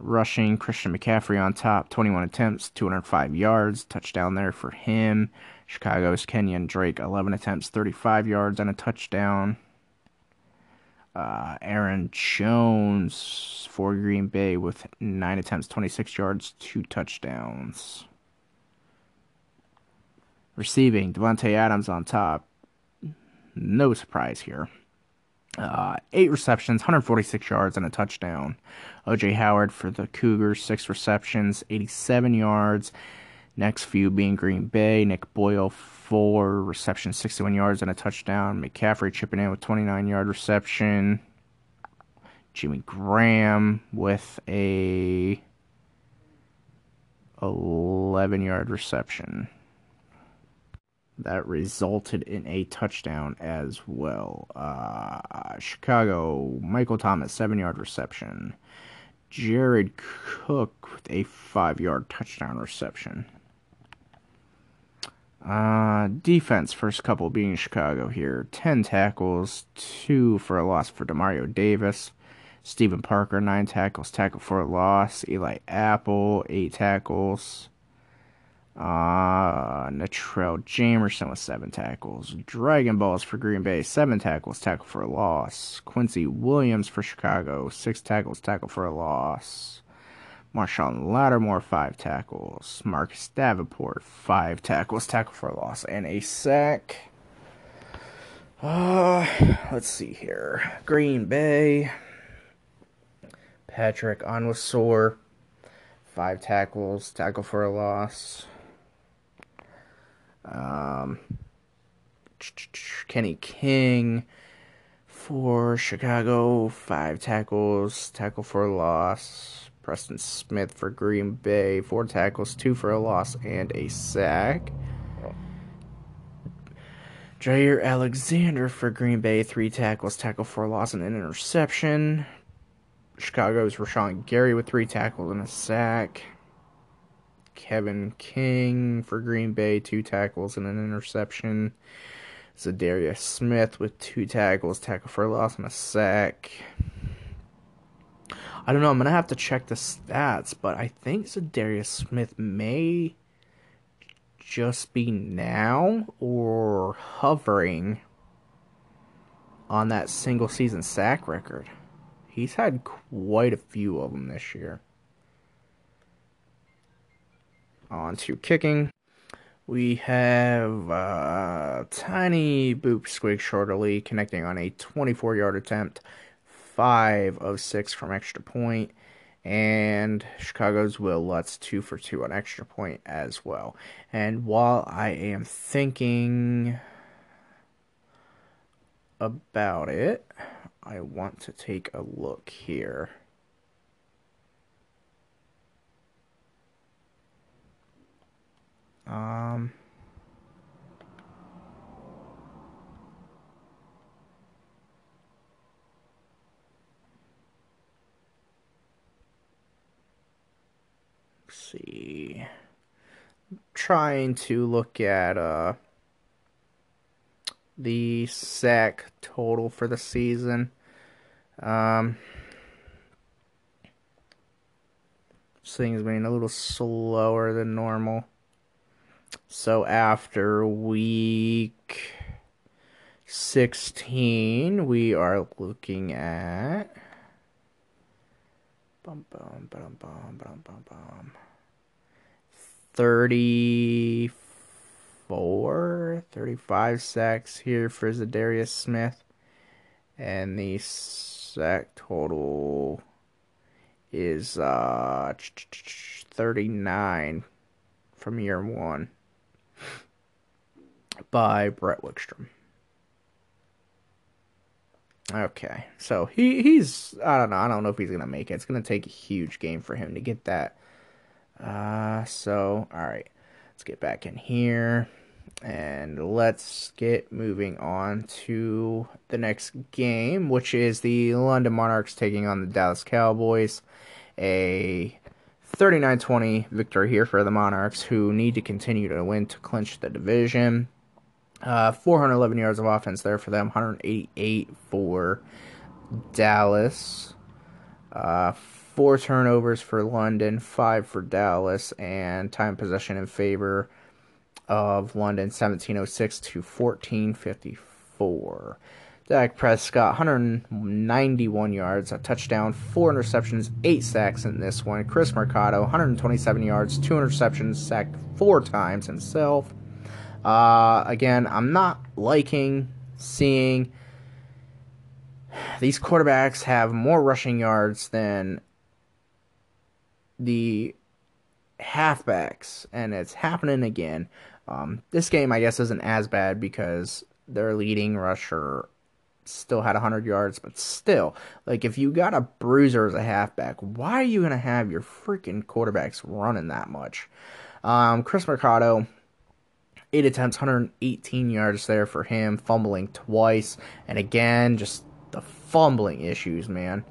Rushing, Christian McCaffrey on top, 21 attempts, 205 yards, touchdown there for him. Chicago's Kenyon Drake, 11 attempts, 35 yards, and a touchdown. Uh, Aaron Jones for Green Bay with 9 attempts, 26 yards, 2 touchdowns. Receiving, Davante Adams on top. No surprise here. Uh, eight receptions, 146 yards, and a touchdown. OJ Howard for the Cougars, six receptions, 87 yards. Next few being Green Bay. Nick Boyle, four receptions, 61 yards, and a touchdown. McCaffrey chipping in with 29 yard reception. Jimmy Graham with a 11 yard reception that resulted in a touchdown as well. Uh, Chicago, Michael Thomas, seven yard reception. Jared Cook with a five yard touchdown reception. Uh, defense, first couple being Chicago here. 10 tackles, 2 for a loss for Demario Davis. Stephen Parker, 9 tackles, tackle for a loss. Eli Apple, 8 tackles. Uh, Natrell Jamerson with seven tackles. Dragon Balls for Green Bay, seven tackles, tackle for a loss. Quincy Williams for Chicago, six tackles, tackle for a loss. Marshon Lattimore, five tackles. Marcus Davenport, five tackles, tackle for a loss, and a sack. Uh, let's see here. Green Bay. Patrick Onwuasor, five tackles, tackle for a loss. Um, Kenny King for Chicago, five tackles, tackle for a loss. Preston Smith for Green Bay, four tackles, two for a loss, and a sack. Jaire Alexander for Green Bay, three tackles, tackle for a loss, and an interception. Chicago's Rashan Gary with three tackles and a sack. Kevin King for Green Bay, two tackles and an interception. Za'Darius Smith with two tackles, tackle for loss and a sack. I don't know. I'm gonna have to check the stats, but I think Za'Darius Smith may just be now or hovering on that single season sack record. He's had quite a few of them this year. On to kicking. We have uh, tiny boop squig shortly connecting on a 24 yard attempt, 5 of 6 from extra point, and Chicago's Will Lutz 2 for 2 on extra point as well. And while I am thinking about it, I want to take a look here. Um, see. trying to look at uh the sack total for the season. Um, this thing's being a little slower than normal. So after week 16, we are looking at. Bum, bum, bum, bum, bum, bum, bum. 34, 35 sacks here for Za'Darius Smith. And the sack total is uh, 39 from year one by Brett Wickstrom. Okay, so he he's I don't know I don't know if he's gonna make it. It's gonna take a huge game for him to get that. Uh, so all right, let's get back in here and let's get moving on to the next game, which is the London Monarchs taking on the Dallas Cowboys. A 39-20 victory here for the Monarchs, who need to continue to win to clinch the division. Uh, 411 yards of offense there for them, 188 for Dallas. Uh, four turnovers for London, five for Dallas, and time possession in favor of London, 1706 to 1454. Dak Prescott, 191 yards, a touchdown, four interceptions, eight sacks in this one. Chris Mercado, 127 yards, two interceptions, sacked four times himself. Uh, again, I'm not liking seeing these quarterbacks have more rushing yards than the halfbacks, and it's happening again. Um, this game, I guess, isn't as bad because their leading rusher still had 100 yards, but still, like, if you got a bruiser as a halfback, why are you going to have your freaking quarterbacks running that much? Um, Chris Mercado, eight attempts, 118 yards there for him, fumbling twice, and again, just the fumbling issues, man.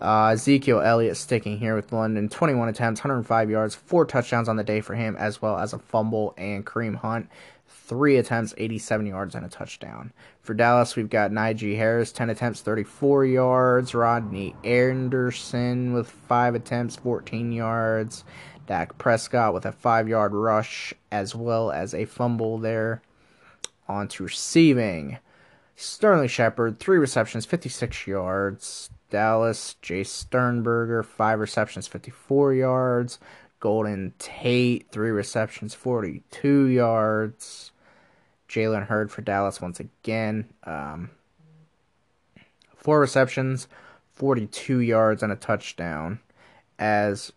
Uh, Ezekiel Elliott sticking here with London, 21 attempts, 105 yards, four touchdowns on the day for him, as well as a fumble. And Kareem Hunt, three attempts, 87 yards, and a touchdown. For Dallas, we've got Najee Harris, 10 attempts, 34 yards. Rodney Anderson with five attempts, 14 yards. Dak Prescott with a five yard rush, as well as a fumble there. On to receiving. Sterling Shepard, three receptions, 56 yards. Dallas, Jace Sternberger, five receptions, 54 yards. Golden Tate, three receptions, 42 yards. Jalen Hurd for Dallas once again. Um, four receptions, 42 yards, and a touchdown as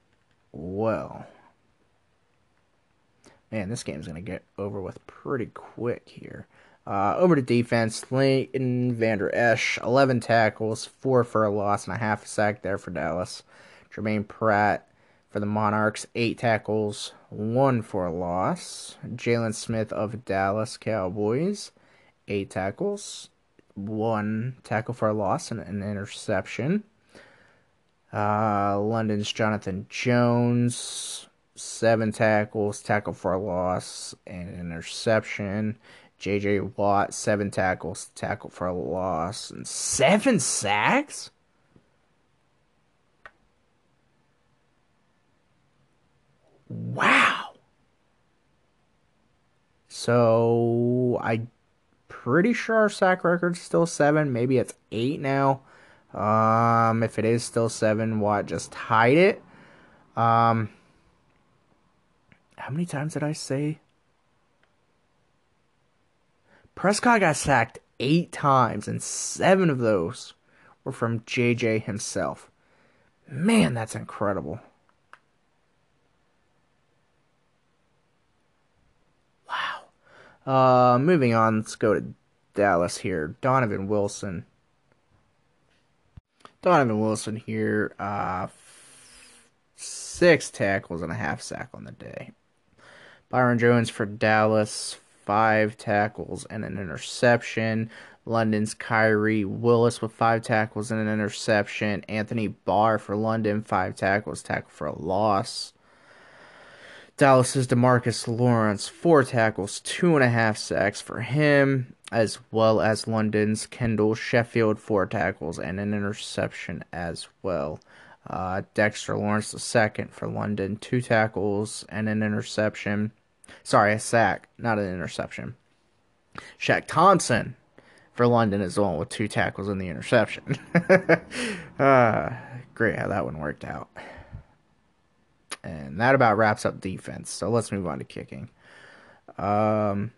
well. Man, this game's going to get over with pretty quick here. Uh, over to defense, Leighton Vander Esch, 11 tackles, 4 for a loss, and a half a sack there for Dallas. Germaine Pratt for the Monarchs, 8 tackles, 1 for a loss. Jaylon Smith of Dallas Cowboys, 8 tackles, 1 tackle for a loss, and an interception. Uh, London's Jonathan Jones, 7 tackles, tackle for a loss, and interception. J.J. Watt, seven tackles, tackle for a loss, and seven sacks? Wow. So I pretty sure our sack record's still seven. Maybe it's eight now. Um, if it is still seven, what? Just hide it. Um, how many times did I say? Prescott got sacked eight times, and seven of those were from JJ himself. Man, that's incredible. Wow. Uh, moving on, let's go to Dallas here. Donovan Wilson. Donovan Wilson here. Uh, six tackles and a half sack on the day. Byron Jones for Dallas, five tackles and an interception. London's Khari Willis with five tackles and an interception. Anthony Barr for London, five tackles, tackle for a loss. Dallas's Demarcus Lawrence, four tackles, two and a half sacks for him, as well as London's Kendall Sheffield, four tackles and an interception as well. Uh, Dexter Lawrence, the second for London, two tackles and an interception. Sorry, a sack, not an interception. Shaq Thompson for London is the one with two tackles and the interception. <laughs> uh, great how that one worked out. And that about wraps up defense. So let's move on to kicking. Um,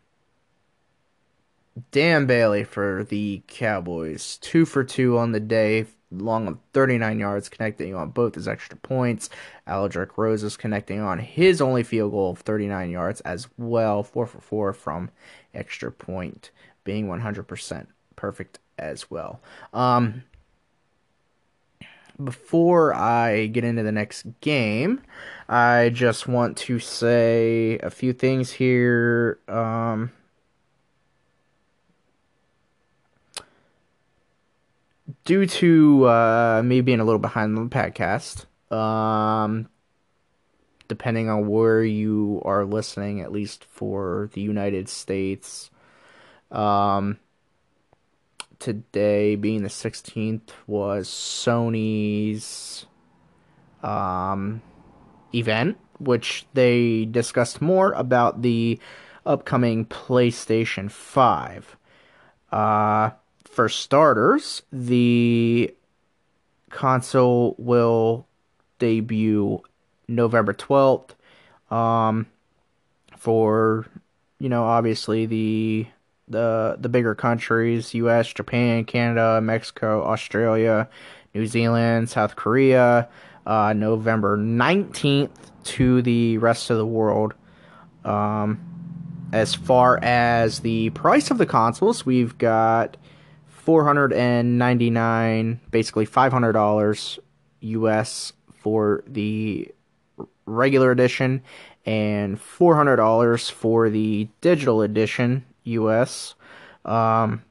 Dan Bailey for the Cowboys, two for two on the day, long of 39 yards, connecting on both his extra points. Aldrick Rosas connecting on his only field goal of 39 yards as well, four for four from extra point, being 100% perfect as well. Um, before I get into the next game, I just want to say a few things here. Um, due to uh, me being a little behind on the podcast, um, depending on where you are listening, at least for the United States, um, today being the 16th was Sony's um, event, which they discussed more about the upcoming PlayStation 5. Uh, for starters, the console will debut November 12th. Um, for, you know, obviously the the the bigger countries US, Japan, Canada, Mexico, Australia, New Zealand, South Korea, uh, November 19th to the rest of the world. Um, as far as the price of the consoles, we've got 499 basically $500 US for the regular edition and $400 for the digital edition US um,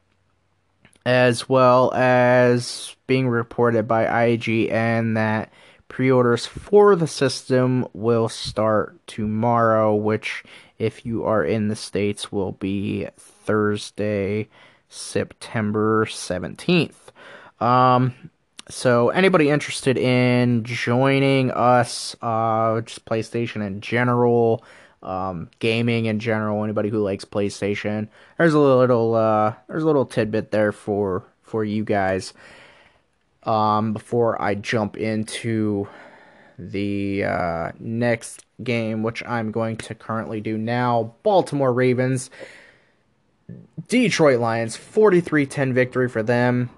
as well as being reported by IGN that pre-orders for the system will start tomorrow which if you are in the states will be Thursday September 17th. Um, so anybody interested in joining us, uh, just PlayStation in general, um, gaming in general, anybody who likes PlayStation, there's a little, uh, there's a little tidbit there for for you guys. Um, before I jump into the uh, next game, which I'm going to currently do now, Baltimore Ravens Detroit Lions, 43 10 victory for them.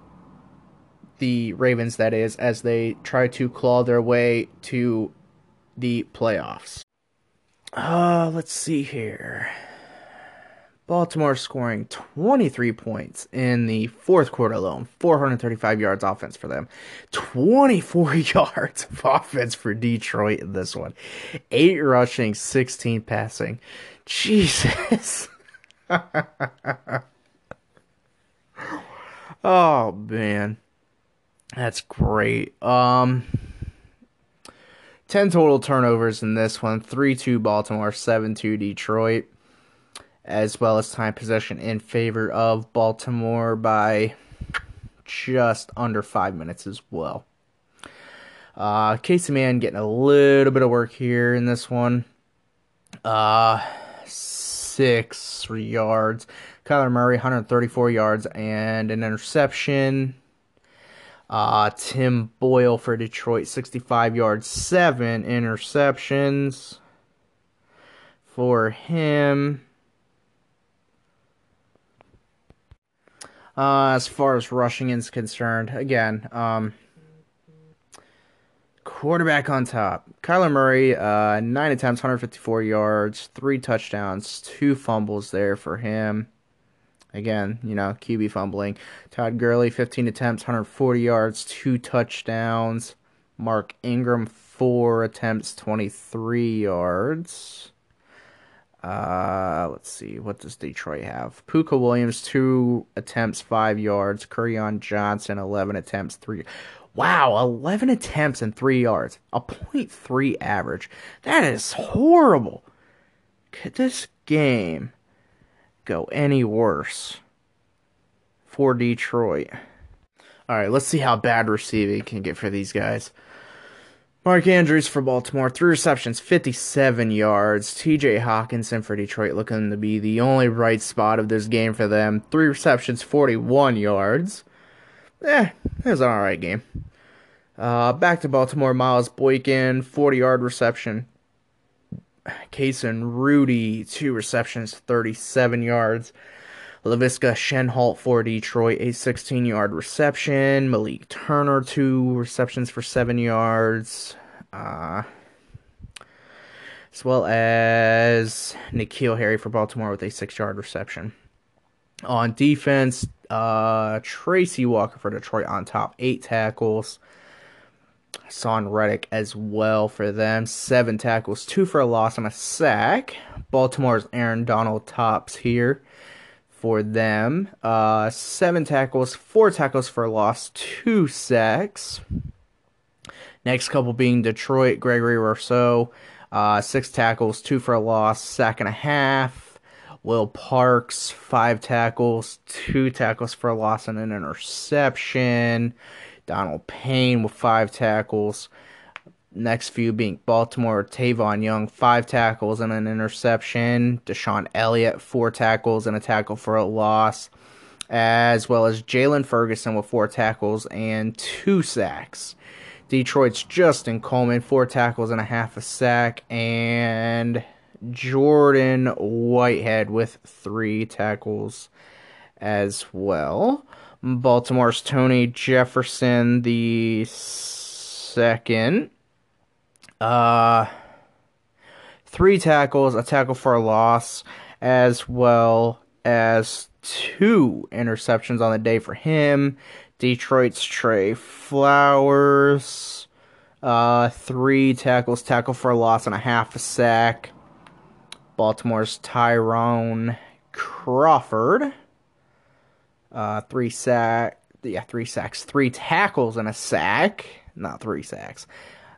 The Ravens, that is, as they try to claw their way to the playoffs. Uh, let's see here. Baltimore scoring 23 points in the fourth quarter alone. 435 yards offense for them. 24 <laughs> yards of offense for Detroit in this one. 8 rushing, 16 passing. Jesus. <laughs> oh man. That's great. Um 10 total turnovers in this one. 3-2 Baltimore, 7-2 Detroit. As well as time possession in favor of Baltimore by just under 5 minutes as well. Uh Casey Mann getting a little bit of work here in this one. Uh six yards. Kyler Murray, 134 yards and an interception. Uh, Tim Boyle for Detroit, 65 yards, seven interceptions for him. Uh, as far as rushing is concerned, again, um, quarterback on top. Kyler Murray, uh, nine attempts, 154 yards, three touchdowns, two fumbles there for him. Again, you know, QB fumbling. Todd Gurley, 15 attempts, 140 yards, two touchdowns. Mark Ingram, four attempts, 23 yards. Uh, let's see, what does Detroit have? Puka Williams, two attempts, five yards. Kerryon Johnson, 11 attempts, three. Wow, 11 attempts and three yards. A .3 average. That is horrible. This game go any worse for Detroit. All right, let's see how bad receiving can get for these guys. Mark Andrews for Baltimore, three receptions, 57 yards. TJ Hockenson for Detroit looking to be the only bright spot of this game for them. Three receptions, 41 yards. Eh, it was an alright game. Uh, back to Baltimore, Miles Boykin, 40 yard reception, Kason Rudy, two receptions, 37 yards. Laviska Shenault for Detroit, a 16 yard reception. Malik Turner, two receptions for seven yards. Uh, as well as N'Keal Harry for Baltimore with a six yard reception. On defense, uh, Tracy Walker for Detroit on top, eight tackles. Haason Reddick as well for them. Seven tackles, two for a loss and a sack. Baltimore's Aaron Donald tops here for them. Uh, seven tackles, four tackles for a loss, two sacks. Next couple being Detroit, Gregory Rousseau. Uh, six tackles, two for a loss, sack and a half. Will Parks, five tackles, two tackles for a loss and an interception. Donald Payne with five tackles. Next few being Baltimore, Tavon Young, five tackles and an interception. DeShon Elliott, four tackles and a tackle for a loss. As well as Jaylon Ferguson with four tackles and two sacks. Detroit's Justin Coleman, four tackles and a half a sack. And Jordan Whitehead with three tackles as well. Baltimore's Tony Jefferson the second. Uh, three tackles, a tackle for a loss, as well as two interceptions on the day for him. Detroit's Trey Flowers, uh, three tackles, tackle for a loss, and a half a sack. Baltimore's Tyrone Crawford uh, three sack, yeah, three sacks, three tackles and a sack, not three sacks.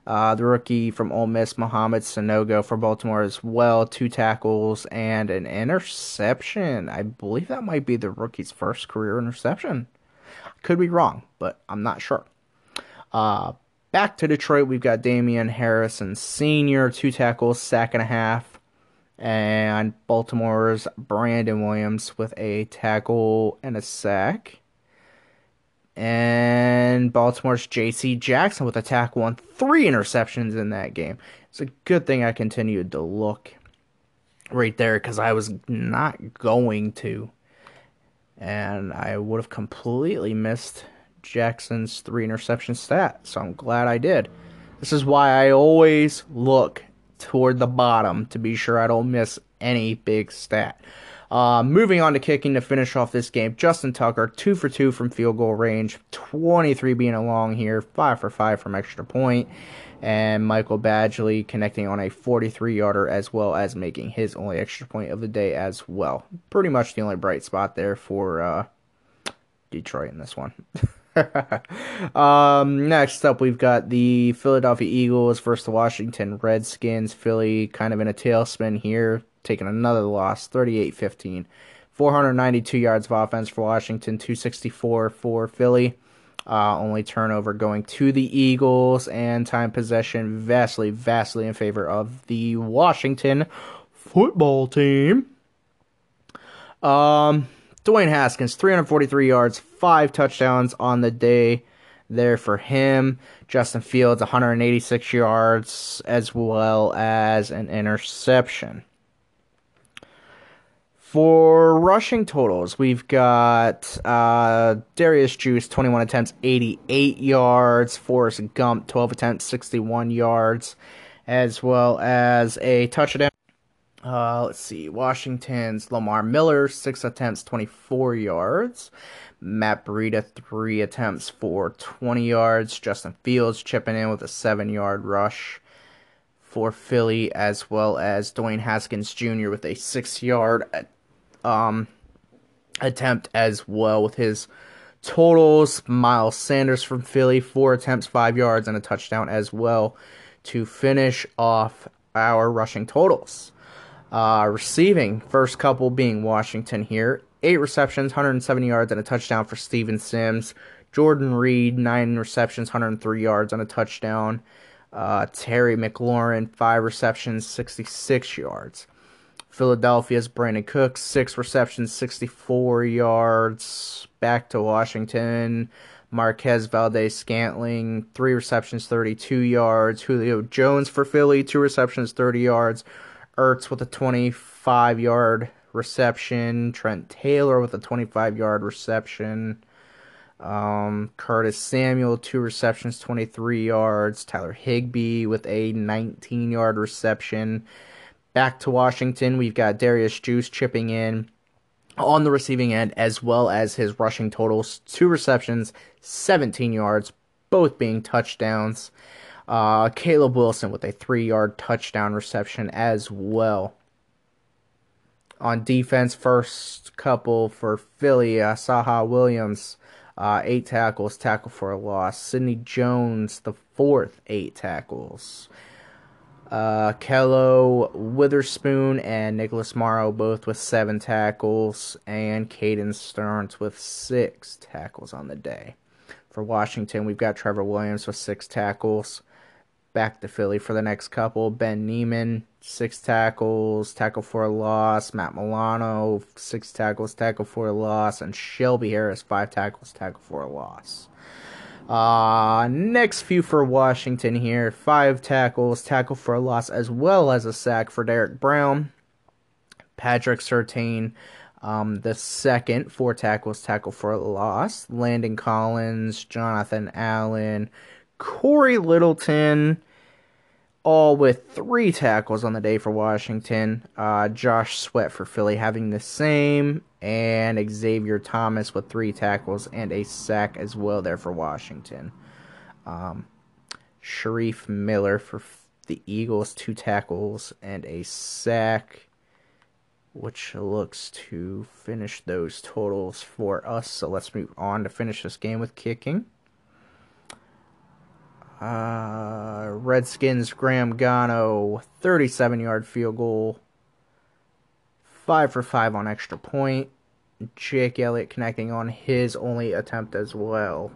Uh, the rookie from Ole Miss, Mohamed Sanogo for Baltimore as well, two tackles and an interception. I believe that might be the rookie's first career interception. Could be wrong, but I'm not sure. Uh, back to Detroit, we've got Damon Harrison Sr., two tackles, sack and a half and Baltimore's Brandon Williams with a tackle and a sack. And Baltimore's J.C. Jackson with a tackle and three interceptions in that game. It's a good thing I continued to look right there because I was not going to. And I would have completely missed Jackson's three interception stat. So I'm glad I did. This is why I always look toward the bottom to be sure I don't miss any big stat. Uh, moving on to kicking to finish off this game, Justin Tucker, 2 for 2 from field goal range, 23 being along here, 5 for 5 from extra point, and Michael Badgley connecting on a 43 yarder as well as making his only extra point of the day as well. Pretty much the only bright spot there for uh, Detroit in this one. <laughs> <laughs> um, next up, we've got the Philadelphia Eagles versus the Washington Redskins. Philly kind of in a tailspin here, taking another loss, 38 15. 492 yards of offense for Washington, 264 for Philly. Uh, only turnover going to the Eagles, and time possession vastly, vastly in favor of the Washington football team. Um, Dwayne Haskins, 343 yards, five touchdowns on the day there for him. Justin Fields, 186 yards, as well as an interception. For rushing totals, we've got uh, Derrius Guice, 21 attempts, 88 yards. Forrest Gump, 12 attempts, 61 yards, as well as a touchdown. Uh, let's see, Washington's Lamar Miller, 6 attempts, 24 yards. Matt Breida, 3 attempts for 20 yards. Justin Fields chipping in with a 7 yard rush for Philly, as well as Dwayne Haskins Jr. with a 6 yard um, attempt as well with his totals. Miles Sanders from Philly, four attempts, five yards, and a touchdown as well to finish off our rushing totals. Uh, receiving, first couple being Washington here. Eight receptions, 170 yards, and a touchdown for Steven Sims. Jordan Reed, nine receptions, 103 yards, and a touchdown. Uh, Terry McLaurin, five receptions, 66 yards. Philadelphia's Brandin Cooks, six receptions, 64 yards. Back to Washington. Marquez Valdes Scantling, three receptions, 32 yards. Julio Jones for Philly, two receptions, 30 yards. Ertz with a 25 yard reception. Trent Taylor with a 25 yard reception. Um, Curtis Samuel, two receptions, 23 yards. Tyler Higbee with a 19 yard reception. Back to Washington, we've got Derrius Guice chipping in on the receiving end, as well as his rushing totals two receptions, 17 yards, both being touchdowns. Uh, Caleb Wilson with a three yard touchdown reception as well. On defense, first couple for Philly, uh, Saha Williams, uh, eight tackles, tackle for a loss. Sidney Jones, the fourth, eight tackles. Uh, Kello Witherspoon and Nicholas Morrow both with seven tackles, and Caden Sterns with six tackles on the day. For Washington, we've got Trevor Williams with six tackles. Back to Philly for the next couple. Ben Niemann, six tackles, tackle for a loss. Matt Milano, six tackles, tackle for a loss. And Shelby Harris, five tackles, tackle for a loss. Uh, next few for Washington here. Five tackles, tackle for a loss, as well as a sack for Derek Brown. Patrick Surtain, um, the second, four tackles, tackle for a loss. Landon Collins, Jonathan Allen, Cory Littleton, all with three tackles on the day for Washington. Uh, Josh Sweat for Philly having the same, and Xavier Thomas with three tackles and a sack as well there for Washington. Um, Shareef Miller for the Eagles, two tackles and a sack, which looks to finish those totals for us. So let's move on to finish this game with kicking. Uh, Redskins Graham Gano, 37 yard field goal. 5 for 5 on extra point. Jake Elliott connecting on his only attempt as well.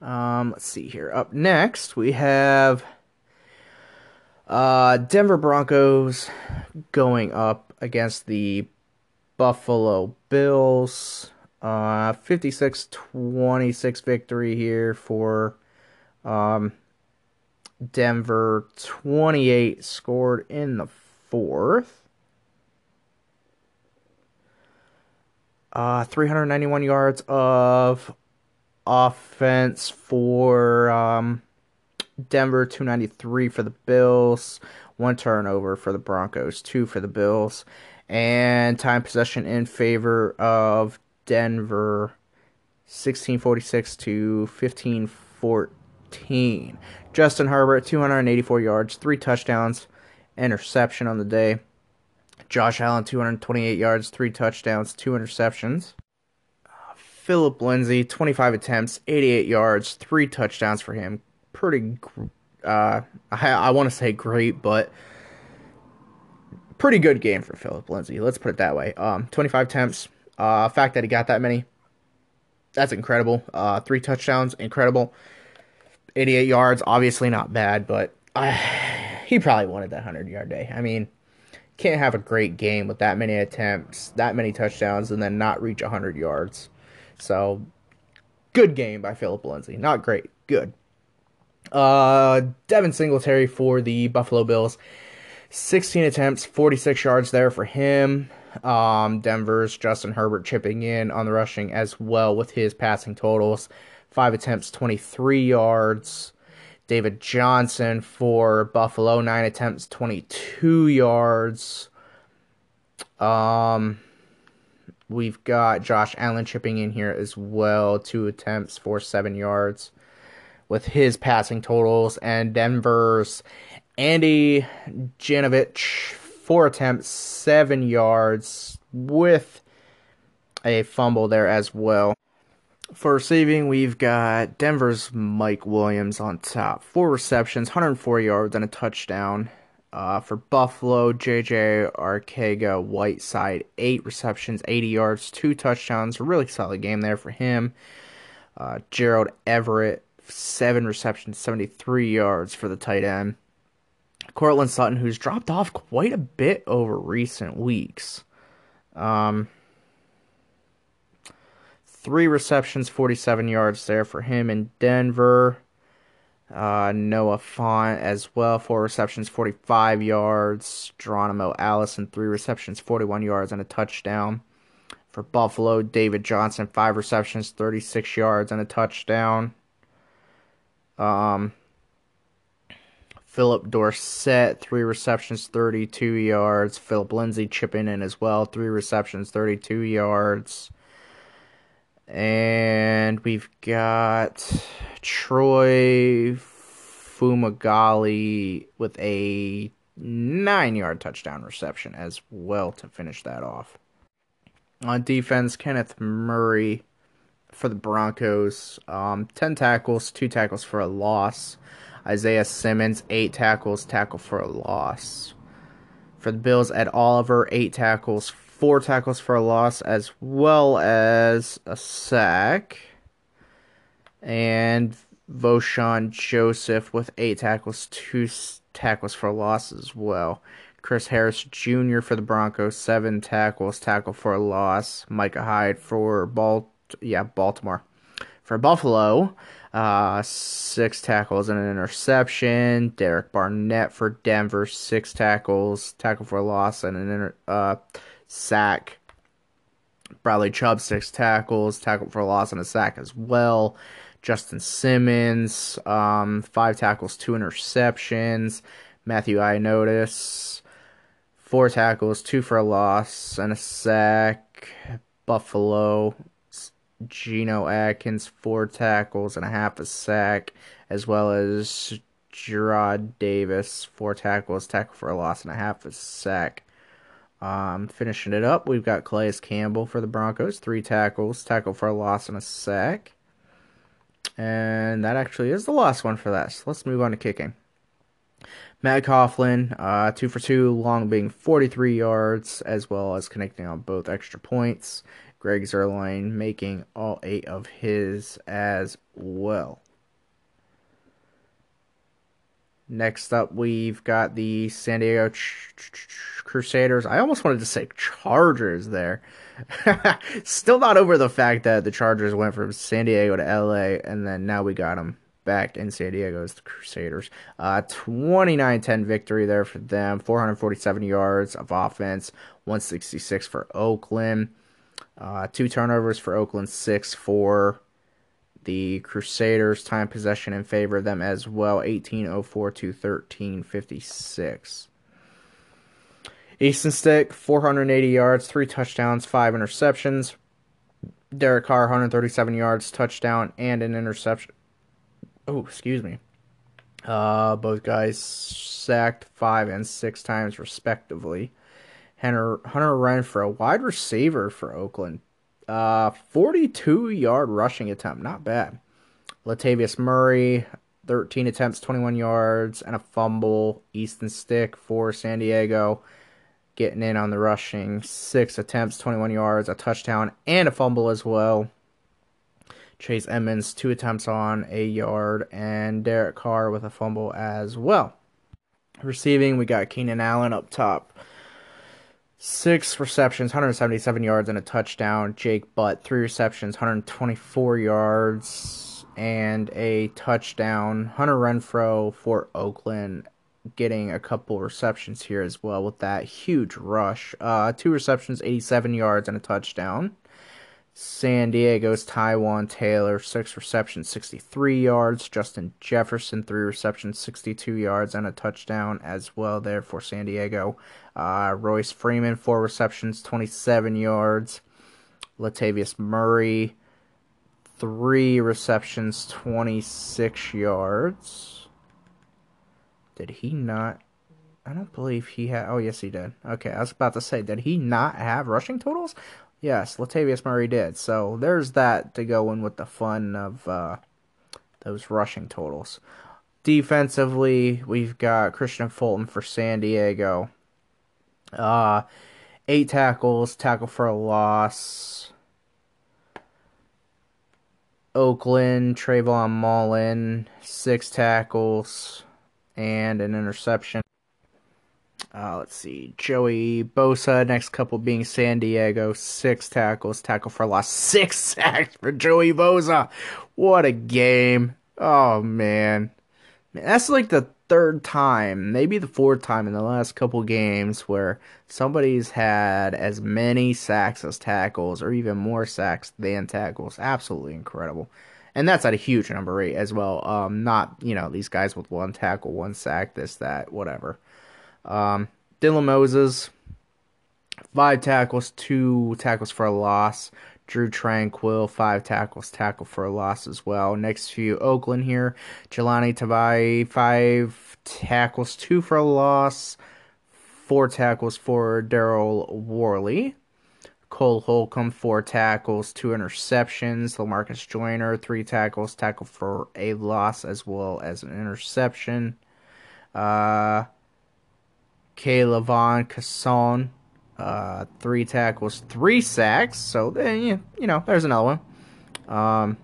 Um, let's see here. Up next, we have uh, Denver Broncos going up against the Buffalo Bills. Uh, 56-26 victory here for um, Denver. 28 scored in the fourth. Uh, 391 yards of offense for um, Denver, 293 for the Bills, one turnover for the Broncos, two for the Bills, and time possession in favor of Denver 1646 to 1514. Justin Herbert 284 yards, 3 touchdowns, interception on the day. Josh Allen 228 yards, 3 touchdowns, 2 interceptions. Phillip Lindsay 25 attempts, 88 yards, 3 touchdowns for him. Pretty uh I, I want to say great, but pretty good game for Phillip Lindsay. Let's put it that way. Um 25 attempts, uh, fact that he got that many, that's incredible. Uh, three touchdowns, incredible. 88 yards, obviously not bad, but uh, he probably wanted that 100 yard day. I mean, can't have a great game with that many attempts, that many touchdowns, and then not reach 100 yards. So, good game by Phillip Lindsay. Not great, good. Uh, Devin Singletary for the Buffalo Bills. 16 attempts, 46 yards there for him. Um, Denver's Justin Herbert chipping in on the rushing as well with his passing totals. Five attempts, 23 yards. David Johnson for Buffalo, nine attempts, 22 yards. Um, we've got Josh Allen chipping in here as well, two attempts for seven yards with his passing totals, and Denver's Andy Janovich, four attempts, seven yards with a fumble there as well. For receiving, we've got Denver's Mike Williams on top. Four receptions, 104 yards, and a touchdown. Uh, for Buffalo, JJ Arcega Whiteside, eight receptions, 80 yards, two touchdowns. A really solid game there for him. Uh, Gerald Everett, seven receptions, 73 yards for the tight end. Courtland Sutton, who's dropped off quite a bit over recent weeks. Um, three receptions, 47 yards there for him in Denver. Uh, Noah Fant as well, four receptions, 45 yards. Geronimo Allison, three receptions, 41 yards, and a touchdown. For Buffalo, David Johnson, five receptions, 36 yards, and a touchdown. Um, Phillip Dorsett, three receptions, 32 yards. Phillip Lindsay chipping in as well, three receptions, 32 yards. And we've got Troy Fumagalli with a nine yard touchdown reception as well to finish that off. On defense, Kenneth Murray for the Broncos, um, 10 tackles, 2 tackles for a loss. Isaiah Simmons, 8 tackles, tackle for a loss. For the Bills, Ed Oliver, 8 tackles, four tackles for a loss as well as a sack. And Vosean Joseph with eight tackles, two tackles for a loss as well. Chris Harris Jr. for the Broncos, seven tackles, tackle for a loss. Micah Hyde for Balt, yeah, Baltimore. For Buffalo, uh, six tackles and an interception. Derek Barnett for Denver, six tackles, tackle for loss, and an inter- uh, sack. Bradley Chubb, six tackles, tackle for loss and a sack as well. Justin Simmons, um, five tackles, two interceptions. Matthew Ioannidis, four tackles, two for a loss and a sack. Buffalo, Geno Atkins, four tackles and a half a sack, as well as Gerard Davis, four tackles, tackle for a loss and a half a sack. Um, finishing it up, we've got Calais Campbell for the Broncos, three tackles, tackle for a loss and a sack. And that actually is the last one for that. So let's move on to kicking. Matt Coghlin, uh, two for two, long being 43 yards, as well as connecting on both extra points. Greg Zuerlein making all eight of his as well. Next up, we've got the San Diego Ch- Ch- Crusaders. I almost wanted to say Chargers there. <laughs> Still not over the fact that the Chargers went from San Diego to LA, and then now we got them back in San Diego as the Crusaders. Uh, 29-10 victory there for them. 447 yards of offense, 166 for Oakland. Uh, two turnovers for Oakland, six for the Crusaders time possession in favor of them as well 1804 to 1356. Easton Stick 480 yards, 3 touchdowns, 5 interceptions. Derek Carr 137 yards, touchdown and an interception. Oh, excuse me. Uh, both guys sacked 5 and 6 times respectively. Hunter Hunter a wide receiver for Oakland uh, 42 yard rushing attempt. Not bad. Latavius Murray, 13 attempts, 21 yards, and a fumble. Easton Stick for San Diego, getting in on the rushing. Six attempts, 21 yards, a touchdown, and a fumble as well. Chase Edmonds, two attempts on a yard, and Derek Carr with a fumble as well. Receiving, we got Keenan Allen up top Six receptions, 177 yards, and a touchdown. Jake Butt, three receptions, 124 yards, and a touchdown. Hunter Renfrow for Oakland, getting a couple receptions here as well with that huge rush. Uh, two receptions, 87 yards, and a touchdown. San Diego's Taywan Taylor, six receptions, 63 yards. Justin Jefferson, three receptions, 62 yards, and a touchdown as well there for San Diego. Uh, Royce Freeman, four receptions, 27 yards. Latavius Murray, three receptions, 26 yards. Did he not? I don't believe he had. Oh, yes, he did. Okay, I was about to say, did he not have rushing totals? Yes, Latavius Murray did. So there's that to go in with the fun of uh, those rushing totals. Defensively, we've got Kristian Fulton for San Diego. Uh, eight tackles, tackle for a loss. Oakland, Trayvon Mullen, six tackles and an interception. Uh, let's see. Joey Bosa, next couple being San Diego, six tackles, tackle for loss, <laughs> six sacks for Joey Bosa. What a game. Oh, man. man. That's like the third time, maybe the fourth time in the last couple games where somebody's had as many sacks as tackles, or even more sacks than tackles. Absolutely incredible. And that's at a huge number eight as well. Um, not, you know, these guys with one tackle, one sack, this, that, whatever. Um, Dylan Moses, five tackles, two tackles for a loss. Drue Tranquill, five tackles, tackle for a loss as well. Next few, Oakland here. Jahlani Tavai, five tackles, two for a loss. Four tackles for Daryl Worley. Cole Holcomb, four tackles, two interceptions. Lamarcus Joyner, three tackles, tackle for a loss as well as an interception. Uh, Kayla Von Casson, uh, three tackles, three sacks. So then, you, you know, there's another one. Um,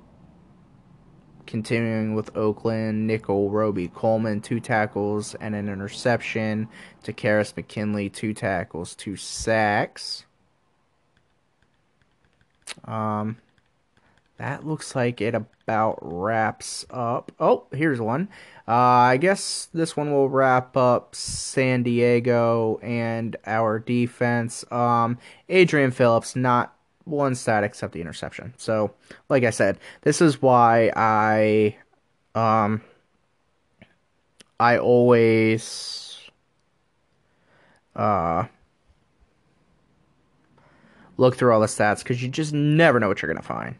continuing with Oakland, Nickell Robey Coleman, two tackles and an interception. Takkarist McKinley, two tackles, two sacks. Um, that looks like it about wraps up. Oh, here's one. Uh, I guess this one will wrap up San Diego and our defense. Um, Adrian Phillips, not one stat except the interception. So, like I said, this is why I, um, I always, uh, look through all the stats because you just never know what you're gonna find.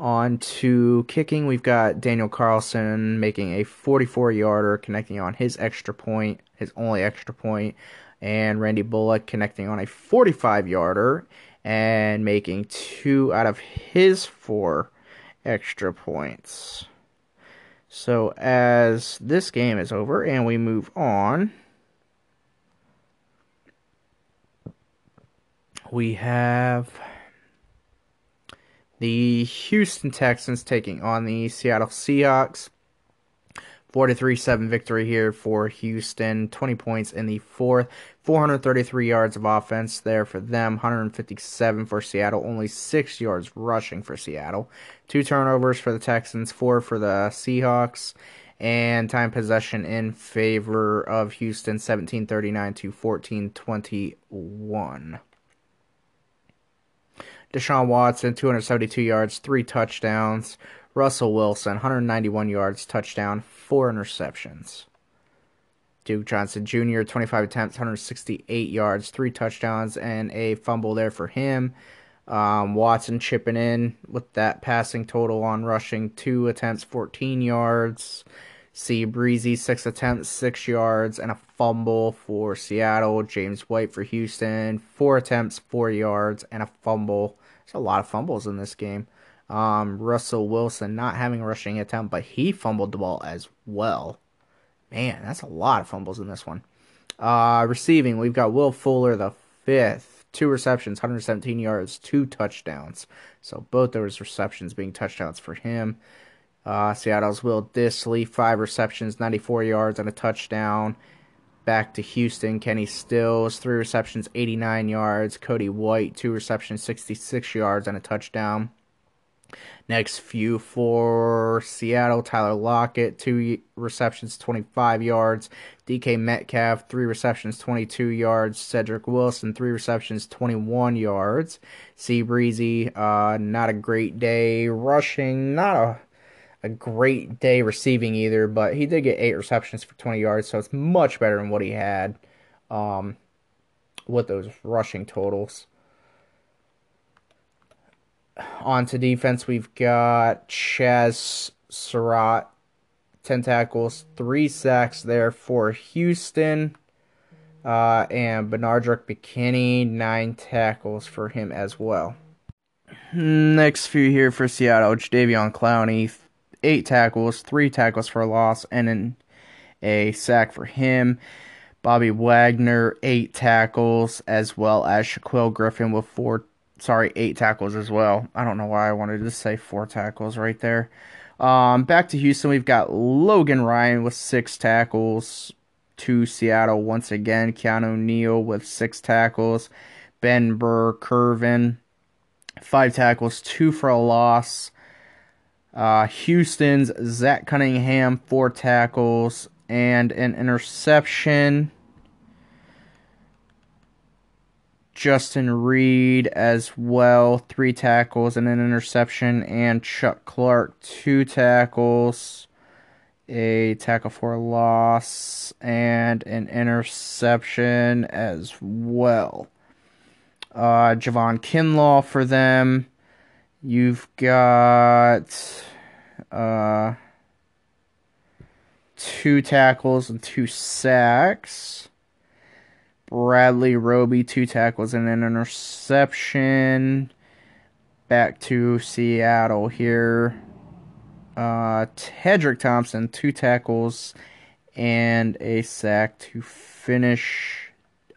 On to kicking, we've got Daniel Carlson making a 44 yarder, connecting on his extra point, his only extra point, and Randy Bullock connecting on a 45 yarder and making two out of his four extra points. So, as this game is over and we move on, we have the Houston Texans taking on the Seattle Seahawks. 43 7 victory here for Houston. 20 points in the fourth. 433 yards of offense there for them. 157 for Seattle. Only 6 yards rushing for Seattle. Two turnovers for the Texans. Four for the Seahawks. And time possession in favor of Houston 1739 to 1421. Deshaun Watson, 272 yards, three touchdowns. Russell Wilson, 191 yards, touchdown, four interceptions. Duke Johnson Jr., 25 attempts, 168 yards, three touchdowns, and a fumble there for him. Um, Watson chipping in with that passing total on rushing, two attempts, 14 yards. See Breezy, six attempts, six yards, and a fumble for Seattle. James White for Houston, four attempts, four yards, and a fumble. A lot of fumbles in this game. Um, Russell Wilson not having a rushing attempt, but he fumbled the ball as well. Man, that's a lot of fumbles in this one. Uh, receiving, we've got Will Fuller, the fifth, two receptions, 117 yards, two touchdowns. So both those receptions being touchdowns for him. Uh, Seattle's Will Dissly, five receptions, 94 yards, and a touchdown. Back to Houston. Kenny Stills, three receptions, 89 yards. Cody White, two receptions, 66 yards, and a touchdown. Next few for Seattle, Tyler Lockett, two receptions, 25 yards. DK Metcalf, three receptions, 22 yards. Cedric Wilson, three receptions, 21 yards. C Breezy, uh, not a great day rushing, not a a great day receiving either, but he did get eight receptions for 20 yards, so it's much better than what he had um, with those rushing totals. On to defense, we've got Chaz Surratt, 10 tackles, 3 sacks there for Houston. Uh, and Benardrick McKinney, 9 tackles for him as well. Next few here for Seattle, Jadeveon Clowney, 8 tackles, 3 tackles for a loss, and an, a sack for him. Bobby Wagner, 8 tackles, as well as Shaquill Griffin with 4 sorry, eight tackles as well. I don't know why I wanted to say four tackles right there. Um, back to Houston, we've got Logan Ryan with six tackles. To Seattle once again, Keanu Neal with six tackles. Ben Burr-Kirven, five tackles, two for a loss. Uh, Houston's Zach Cunningham, four tackles and an interception. Justin Reid as well, three tackles and an interception, and Chuck Clark, two tackles, a tackle for a loss, and an interception as well. Uh, Javon Kinlaw for them. You've got uh, two tackles and two sacks. Bradley Roby, two tackles and an interception. Back to Seattle here. Uh, Tedric Thompson, two tackles and a sack to finish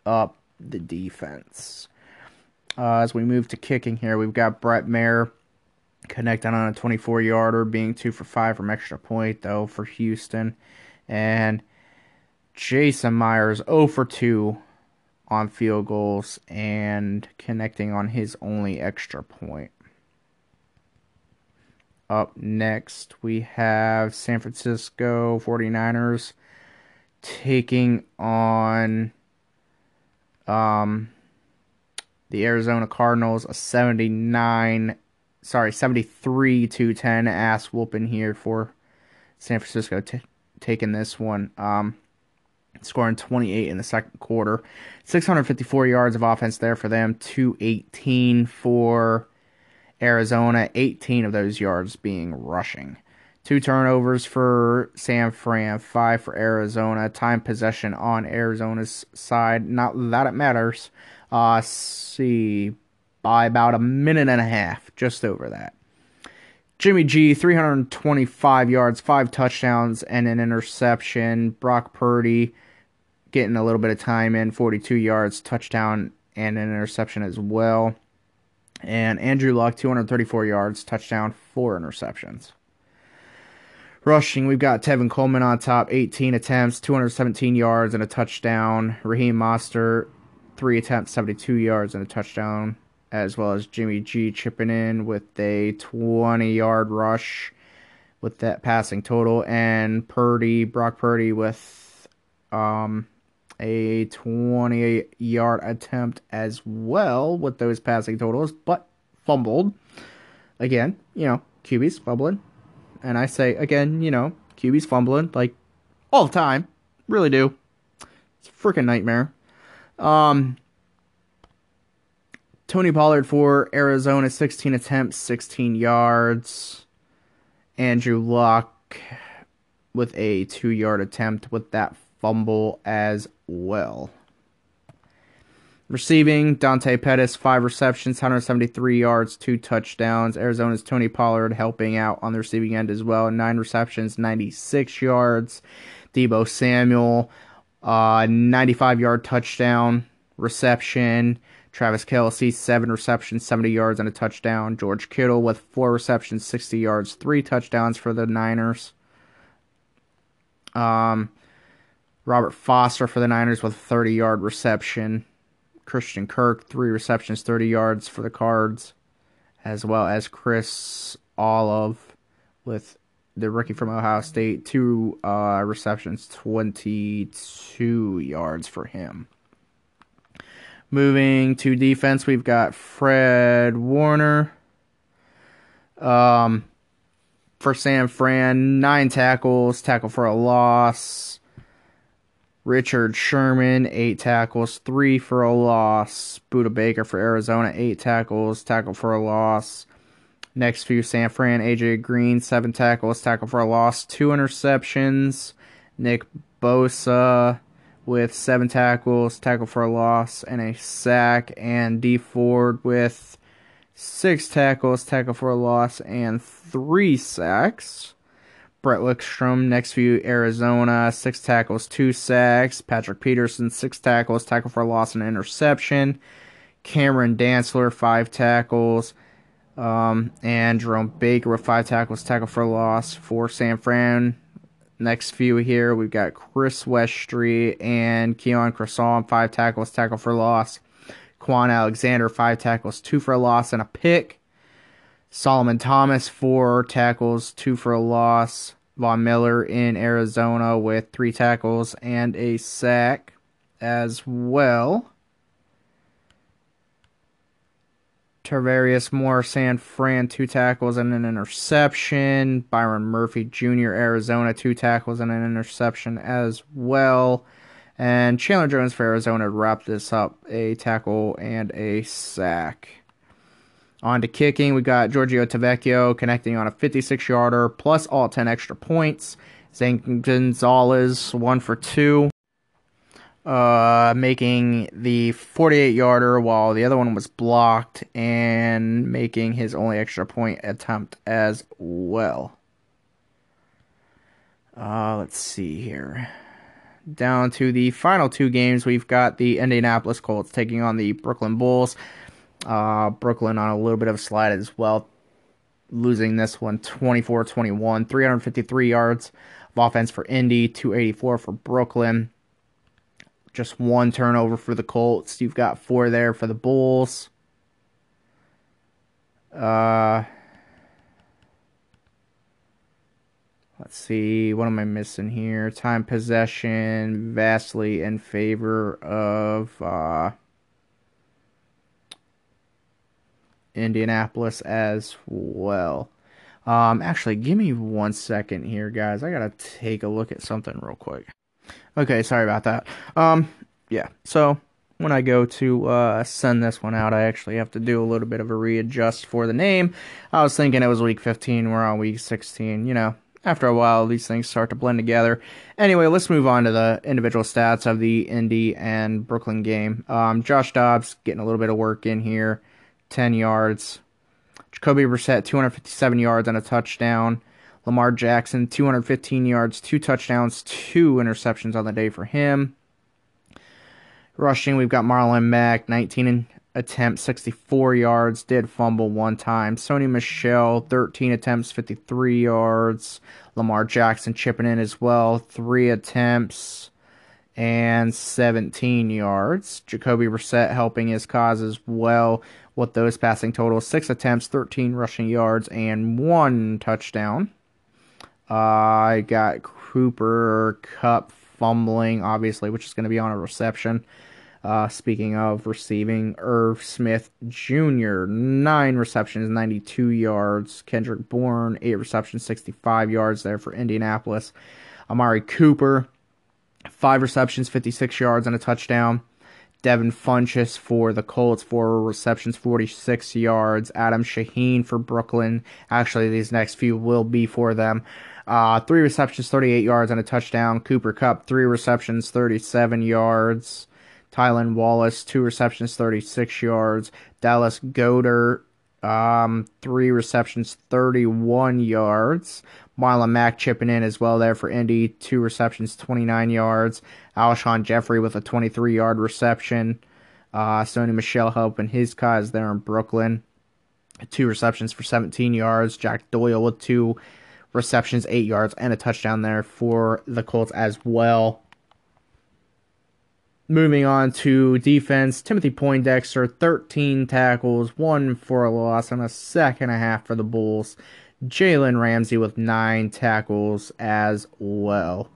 up the defense. Uh, as we move to kicking here, we've got Brett Maher connecting on a 24 yarder, being two for five from extra point, though, for Houston. And Jason Myers 0 for 2 on field goals and connecting on his only extra point. Up next, we have San Francisco 49ers taking on um, the Arizona Cardinals, a 79, sorry, 73 to 10 ass whooping here for San Francisco t- taking this one. Um, scoring 28 in the second quarter. 654 yards of offense there for them, 218 for Arizona, 18 of those yards being rushing. Two turnovers for San Fran, five for Arizona. Time possession on Arizona's side. Not that it matters. Uh, see, by about a minute and a half, just over that. Jimmy G, 325 yards, five touchdowns, and an interception. Brock Purdy, getting a little bit of time in, 42 yards, touchdown, and an interception as well. And Andrew Luck, 234 yards, touchdown, four interceptions. Rushing, we've got Tevin Coleman on top, 18 attempts, 217 yards, and a touchdown. Raheem Mostert, three attempts, 72 yards, and a touchdown, as well as Jimmy G chipping in with a 20 yard rush with that passing total. And Purdy, Brock Purdy, with um, a 28 yard attempt as well with those passing totals, but fumbled. Again, you know, QB's fumbling. And I say, again, you know, QB's fumbling like all the time. Really do. It's a freaking nightmare. Um, Tony Pollard for Arizona, 16 attempts, 16 yards. Andrew Luck with a two yard attempt with that fumble as well. Receiving, Dante Pettis, five receptions, 173 yards, two touchdowns. Arizona's Tony Pollard helping out on the receiving end as well. Nine receptions, 96 yards. Deebo Samuel, uh, 95 yard touchdown reception. Travis Kelce, seven receptions, 70 yards, and a touchdown. George Kittle with four receptions, 60 yards, three touchdowns for the Niners. Um, Robert Foster for the Niners with a 30 yard reception. Christian Kirk, three receptions, 30 yards for the Cards, as well as Chris Olave with the rookie from Ohio State, two uh, receptions, 22 yards for him. Moving to defense, we've got Fred Warner. Um, for San Fran, nine tackles, tackle for a loss. Richard Sherman, eight tackles, three for a loss. Budda Baker for Arizona, eight tackles, tackle for a loss. Next few, San Fran, AJ Green, seven tackles, tackle for a loss, two interceptions. Nick Bosa, with seven tackles, tackle for a loss, and a sack, and Dee Ford with six tackles, tackle for a loss, and three sacks. Brett Lickstrom, next few Arizona, six tackles, two sacks. Patrick Peterson, six tackles, tackle for a loss, and interception. Cameron Dantzler, five tackles. Um, and Jerome Baker with five tackles, tackle for loss for San Fran. Next few here, we've got Chris Westry and Keon Croissant, five tackles, tackle for loss. Kwon Alexander, five tackles, two for a loss and a pick. Solomon Thomas, four tackles, two for a loss. Von Miller in Arizona with three tackles and a sack as well. Tarvarius Moore, San Fran, two tackles and an interception. Byron Murphy Jr., Arizona, two tackles and an interception as well. And Chandler Jones for Arizona wrapped this up a tackle and a sack. On to kicking, we got Giorgio Tavecchio connecting on a 56 yarder plus all 10 extra points. Zane Gonzalez, one for two uh, making the 48 yarder while the other one was blocked and making his only extra point attempt as well. Uh, let's see here. Down to the final two games, we've got the Indianapolis Colts taking on the Brooklyn Bulls. Uh, Brooklyn on a little bit of a slide as well, losing this one 24 21, 353 yards of offense for Indy, 284 for Brooklyn just one turnover for the Colts. You've got four there for the Bulls. Uh, let's see. What am I missing here? Time possession vastly in favor of uh, Indianapolis as well. Um, actually, give me one second here, guys. I gotta take a look at something real quick. Okay, sorry about that. Um, yeah, so when I go to uh, send this one out, I actually have to do a little bit of a readjust for the name. I was thinking it was week 15, we're on week 16. You know, after a while, these things start to blend together. Anyway, let's move on to the individual stats of the Indy and Brooklyn game. Um, Josh Dobbs getting a little bit of work in here, 10 yards. Jacoby Brissett, 257 yards and a touchdown. Lamar Jackson, 215 yards, two touchdowns, two interceptions on the day for him. Rushing, we've got Marlon Mack, 19 attempts, 64 yards, did fumble one time. Sony Michel, 13 attempts, 53 yards. Lamar Jackson chipping in as well, three attempts and 17 yards. Jacoby Brissett helping his cause as well with those passing totals, six attempts, 13 rushing yards, and one touchdown. I got Cooper Kupp fumbling, obviously, which is going to be on a reception. Uh, speaking of receiving, Irv Smith Jr., nine receptions, 92 yards. Kendrick Bourne, eight receptions, 65 yards there for Indianapolis. Amari Cooper, five receptions, 56 yards, and a touchdown. Devin Funchess for the Colts, four receptions, 46 yards. Adam Shaheen for Brooklyn. Actually, these next few will be for them. Uh, three receptions, 38 yards, and a touchdown. Cooper Kupp, three receptions, 37 yards. Tylan Wallace, two receptions, 36 yards. Dallas Goedert, um, three receptions, 31 yards. Marlon Mack chipping in as well there for Indy, two receptions, 29 yards. Alshon Jeffery with a 23 yard reception. Uh, Sony Michel helping his cause there in Brooklyn. Two receptions for 17 yards. Jack Doyle with two receptions, eight yards, and a touchdown there for the Colts as well. Moving on to defense, Timothy Poindexter, 13 tackles, one for a loss, and a sack and a half for the Bulls. Jalen Ramsey with nine tackles as well.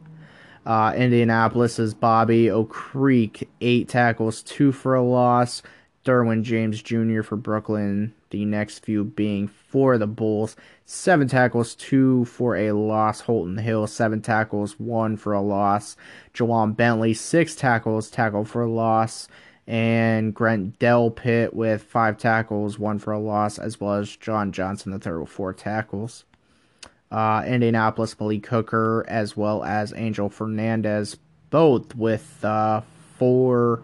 Uh, Indianapolis is Bobby Okereke, eight tackles, two for a loss. Derwin James Jr. for Brooklyn. The next few being for the Bulls. Seven tackles, two for a loss. Holton Hill, seven tackles, one for a loss. Ja'Whaun Bentley, six tackles, tackle for a loss. And Grant Delpit with five tackles, one for a loss, as well as John Johnson, the third with four tackles. Uh, Indianapolis, Malik Hooker, as well as Angel Fernandez, both with uh, four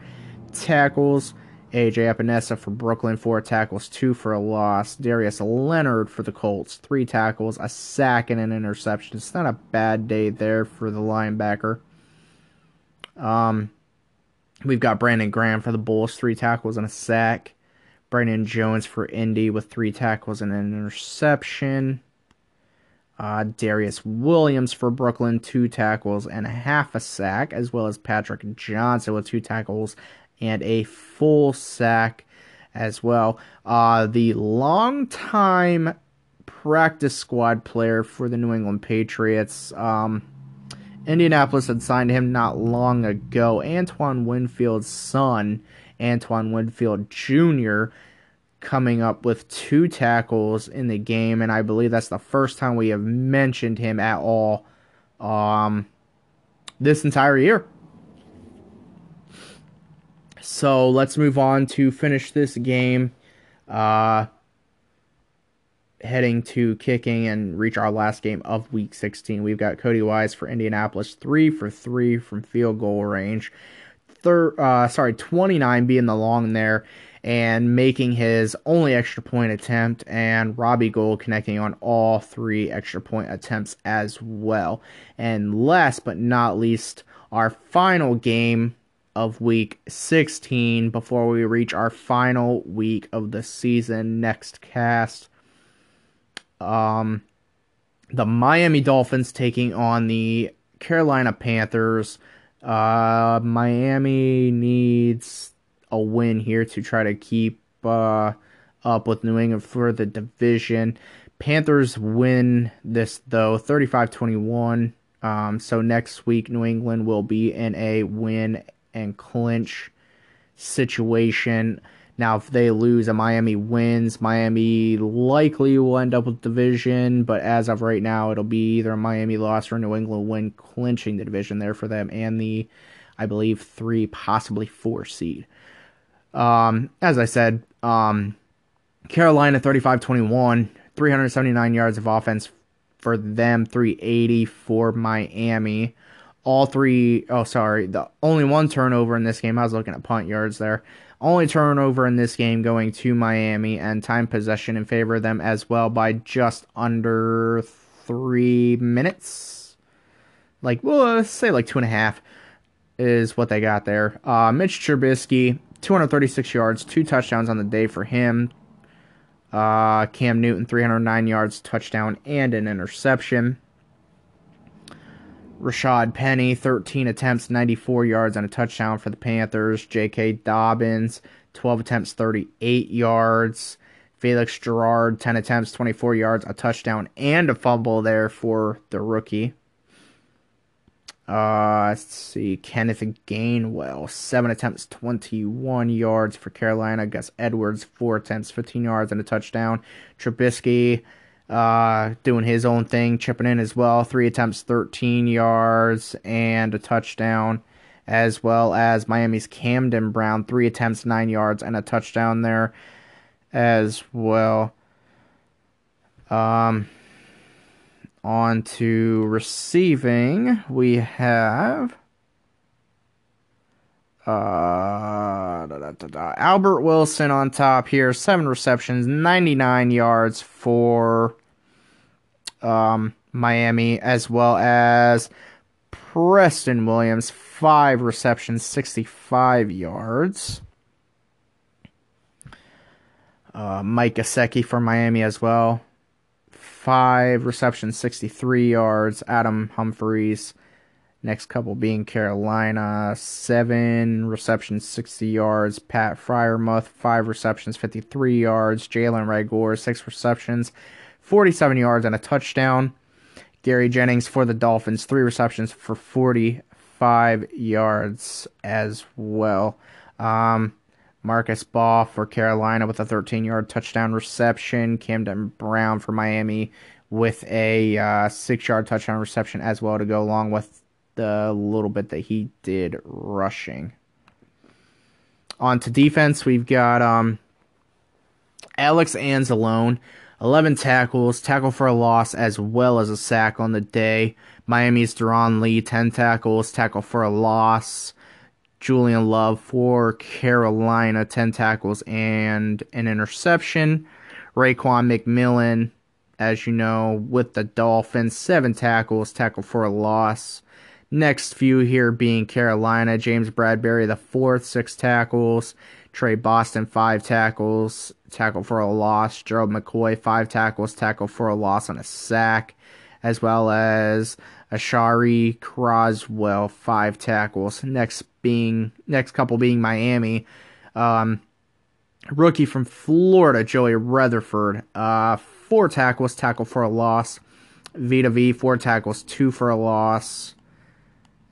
tackles. AJ Epenesa for Brooklyn, four tackles, two for a loss. Darius Leonard for the Colts, three tackles, a sack, and an interception. It's not a bad day there for the linebacker. Um, we've got Brandon Graham for the Bulls, three tackles and a sack. Brandon Jones for Indy with three tackles and an interception. Uh, Darius Williams for Brooklyn, two tackles and a half a sack, as well as Patrick Johnson with two tackles and a full sack as well. Uh, the longtime practice squad player for the New England Patriots. Um, Indianapolis had signed him not long ago. Antoine Winfield's son, Antoine Winfield Jr., coming up with two tackles in the game, and I believe that's the first time we have mentioned him at all um, this entire year. So let's move on to finish this game. Uh, heading to kicking and reach our last game of week 16. We've got Cody Wise for Indianapolis, three for three from field goal range. Third, uh, sorry, 29 being the long there and making his only extra point attempt, and Robbie Gould connecting on all three extra point attempts as well. And last but not least, our final game of week 16 before we reach our final week of the season next cast. Um, the Miami Dolphins taking on the Carolina Panthers. Uh, Miami needs a win here to try to keep uh, up with New England for the division. Panthers win this though 35 21. Um, so next week, New England will be in a win and clinch situation. Now, if they lose and Miami wins, Miami likely will end up with division. But as of right now, it'll be either a Miami loss or New England win, clinching the division there for them and the, I believe, three, possibly four seed. Um, as I said, um, Carolina 35 21, 379 yards of offense for them, 380 for Miami all three oh sorry the only one turnover in this game i was looking at punt yards there. Only turnover in this game going to miami and time possession in favor of them as well by just under three minutes. Like well let's say like two and a half is what they got there. Uh, mitch trubisky 236 yards two touchdowns on the day for him. Uh, cam newton 309 yards touchdown and an interception Rashad Penny, 13 attempts, 94 yards, and a touchdown for the Panthers. J.K. Dobbins, 12 attempts, 38 yards. Felix Gerard, 10 attempts, 24 yards, a touchdown, and a fumble there for the rookie. Uh, let's see. Kenneth Gainwell, 7 attempts, 21 yards for Carolina. Gus Edwards, 4 attempts, 15 yards, and a touchdown. Trubisky, uh, doing his own thing, chipping in as well. Three attempts, 13 yards, and a touchdown, as well as Miami's Camden Brown, three attempts, nine yards, and a touchdown there as well. Um, on to receiving, we have. Uh, da, da, da, Albert Wilson on top here, seven receptions, 99 yards for um, Miami, as well as Preston Williams, five receptions, 65 yards. Uh, Mike Gesicki for Miami as well, five receptions, 63 yards. Adam Humphries, Next couple being Carolina, seven receptions, 60 yards. Pat Freiermuth, five receptions, 53 yards. Jalen Reagor, six receptions, 47 yards, and a touchdown. Gary Jennings for the Dolphins, three receptions for 45 yards as well. Um, Marcus Baugh for Carolina with a 13 yard touchdown reception. Camden Brown for Miami with a uh, six yard touchdown reception as well to go along with the little bit that he did rushing. On to defense, we've got um, Alex Anzalone, 11 tackles, tackle for a loss, as well as a sack on the day. Miami's Darron Lee, 10 tackles, tackle for a loss. Julian Love for Carolina, 10 tackles and an interception. Raekwon McMillan, as you know, with the Dolphins, 7 tackles, tackle for a loss. Next few here being Carolina, James Bradberry, the fourth, six tackles. Tre Boston, five tackles, tackle for a loss. Gerald McCoy, five tackles, tackle for a loss on a sack. As well as Ashari Croswell, five tackles. Next being next couple being Miami. Um, rookie from Florida, Joey Rutherford, uh, four tackles, tackle for a loss. Vita Vea, four tackles, two for a loss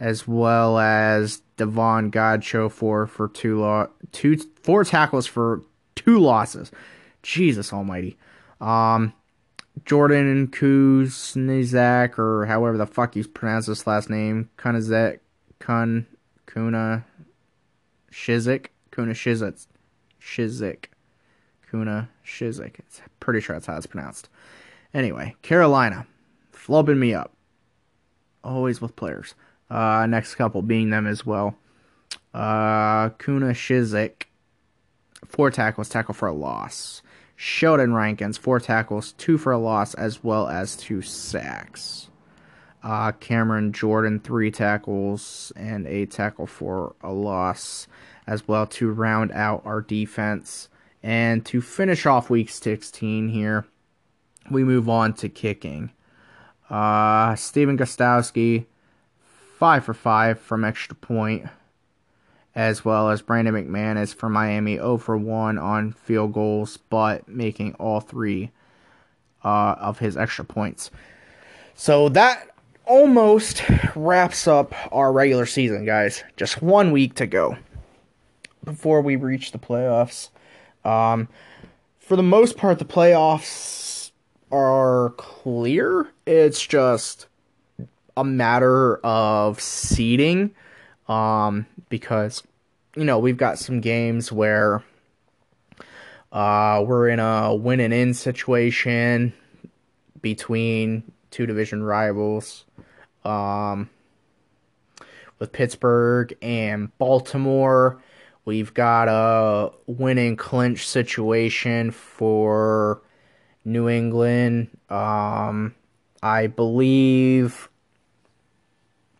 as well as Davon Godchaux for for two lo- two four tackles for two losses. Jesus Almighty. Um, Jordan Kuznezak or however the fuck you pronounce this last name, Kunazek, Kun, Kuna, Shizik, Kuna Shizik, Shizik, Kuna Shizik. It's pretty sure that's how it's pronounced. Anyway, Carolina, flubbing me up. Always with players. Uh, next couple being them as well. Uh, Kuna Shizik, four tackles, tackle for a loss. Sheldon Rankins, four tackles, two for a loss, as well as two sacks. Uh, Cameron Jordan, three tackles and a tackle for a loss, as well to round out our defense. And to finish off week 16 here, we move on to kicking. Uh, Stephen Gostkowski, five for five from extra point, as well as Brandon McManus for Miami 0 for 1 on field goals, but making all three uh, of his extra points. So that almost wraps up our regular season, guys. Just one week to go before we reach the playoffs. Um, for the most part, the playoffs are clear. It's just a matter of seeding um, because you know we've got some games where uh, we're in a win and in situation between two division rivals um, with Pittsburgh and Baltimore. We've got a winning clinch situation for New England. Um, I believe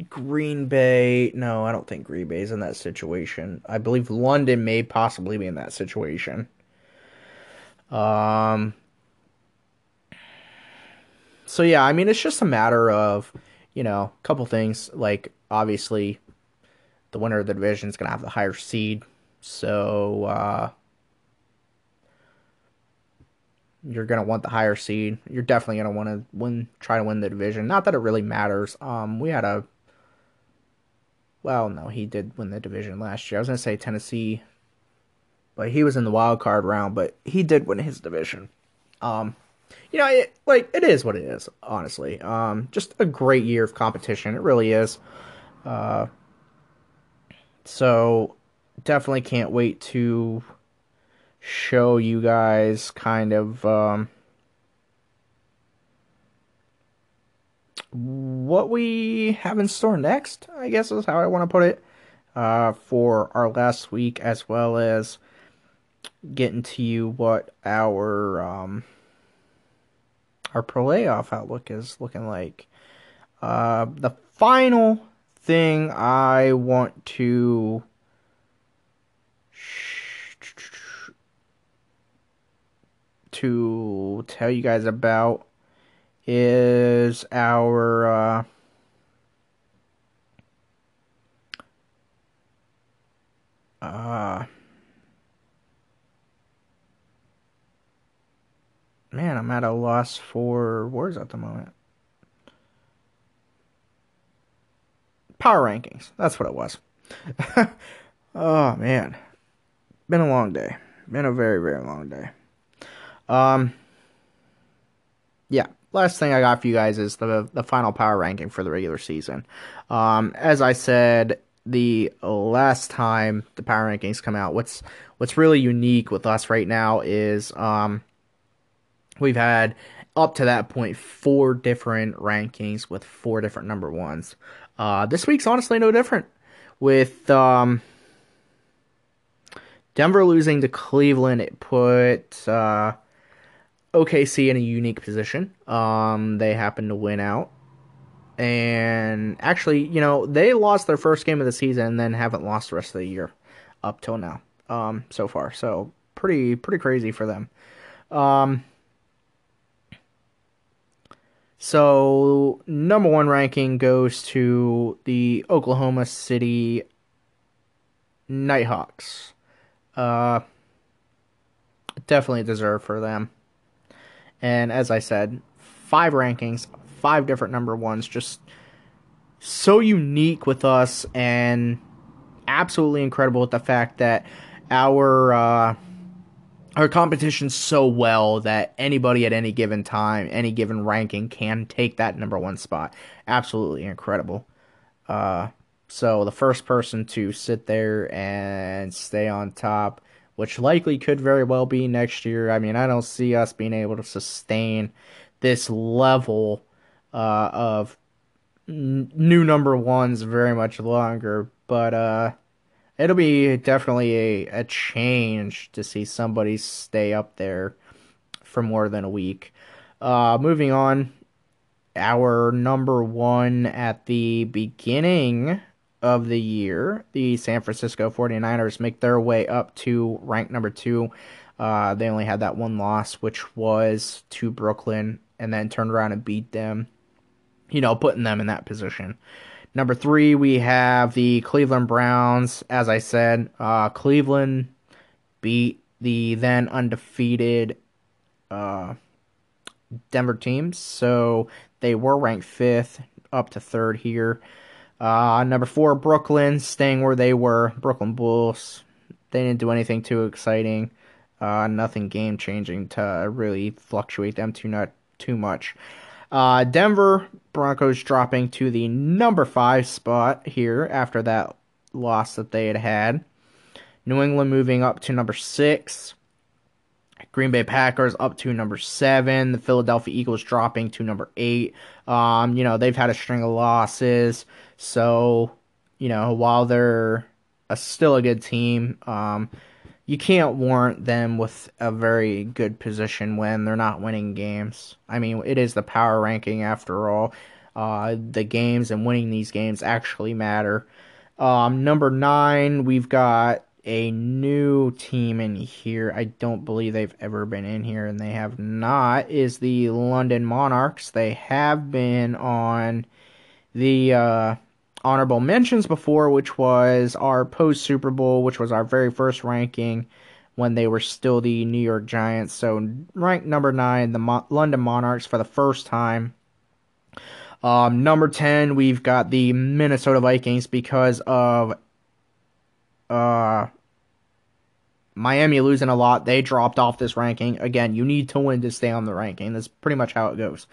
Green Bay. No, I don't think Green Bay is in that situation. I believe London may possibly be in that situation. Um. So yeah, I mean, it's just a matter of, you know, a couple things. Like obviously, the winner of the division is gonna have the higher seed. So uh, you're gonna want the higher seed. You're definitely gonna want to win, try to win the division. Not that it really matters. Um, we had a well, no, he did win the division last year. I was gonna say Tennessee, but he was in the wild card round. But he did win his division. Um, you know, it, like it is what it is. Honestly, um, just a great year of competition. It really is. Uh, so definitely can't wait to show you guys kind of um what we have in store next, I guess is how I want to put it, uh, for our last week, as well as getting to you what our um, our playoff outlook is looking like. Uh, the final thing I want to to tell you guys about is our uh, uh, man, I'm at a loss for words at the moment. Power rankings. That's what it was. <laughs> oh man, been a long day. Been a very very long day. Um, yeah. Last thing I got for you guys is the the final power ranking for the regular season. Um, as I said the last time the power rankings come out, what's what's really unique with us right now is um, we've had up to that point four different rankings with four different number ones. Uh, this week's honestly no different. With um, Denver losing to Cleveland, it put uh, OKC in a unique position. Um, they happened to win out. And actually, you know, they lost their first game of the season and then haven't lost the rest of the year up till now. Um, so far. So pretty pretty crazy for them. Um, so number one ranking goes to the Oklahoma City Nighthawks. Uh, definitely deserve for them. And as I said, five rankings, five different number ones, just so unique with us and absolutely incredible with the fact that our uh, our competition's so well that anybody at any given time, any given ranking can take that number one spot. Absolutely incredible. Uh, so the first person to sit there and stay on top which likely could very well be next year. I mean, I don't see us being able to sustain this level uh, of n- new number ones very much longer, but uh, it'll be definitely a, a change to see somebody stay up there for more than a week. Uh, moving on, our number one at the beginning of the year, the San Francisco 49ers make their way up to rank number two. Uh, they only had that one loss, which was to Brooklyn, and then turned around and beat them, you know, putting them in that position. Number three, we have the Cleveland Browns. As I said, uh, Cleveland beat the then undefeated uh, Denver teams, so they were ranked fifth, up to third here. Uh, number four, Brooklyn, staying where they were. Brooklyn Bulls. They didn't do anything too exciting. Uh, nothing game changing to really fluctuate them too not too much. Uh, Denver Broncos dropping to the number five spot here after that loss that they had had. New England moving up to number six. Green Bay Packers up to number seven. The Philadelphia Eagles dropping to number eight. Um, you know, they've had a string of losses. So, you know, while they're a, still a good team, um, you can't warrant them with a very good position when they're not winning games. I mean, it is the power ranking after all. Uh, the games and winning these games actually matter. Um, number nine, we've got a new team in here. I don't believe they've ever been in here, and they have not. Is the London Monarchs? They have been on the uh, honorable mentions before, which was our post Super Bowl, which was our very first ranking when they were still the New York Giants. So ranked number nine, the Mo- London Monarchs for the first time. Um, number ten, we've got the Minnesota Vikings because of uh, Miami losing a lot. They dropped off this ranking. Again, you need to win to stay on the ranking. That's pretty much how it goes.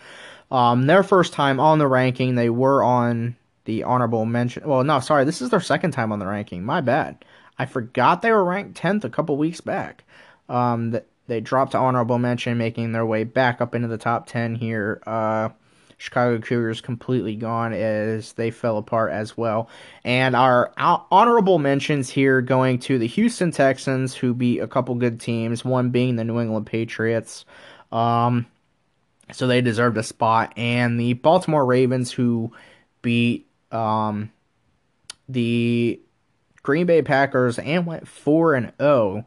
Um, their first time on the ranking, they were on the honorable mention. Well, no, sorry, this is their second time on the ranking. My bad. I forgot they were ranked 10th a couple weeks back. Um, they dropped to honorable mention, making their way back up into the top 10 here. Uh, Chicago Cougars completely gone as they fell apart as well. And our honorable mentions here going to the Houston Texans, who beat a couple good teams, one being the New England Patriots. Um, so they deserved a spot. And the Baltimore Ravens, who beat um, the Green Bay Packers and went four and zero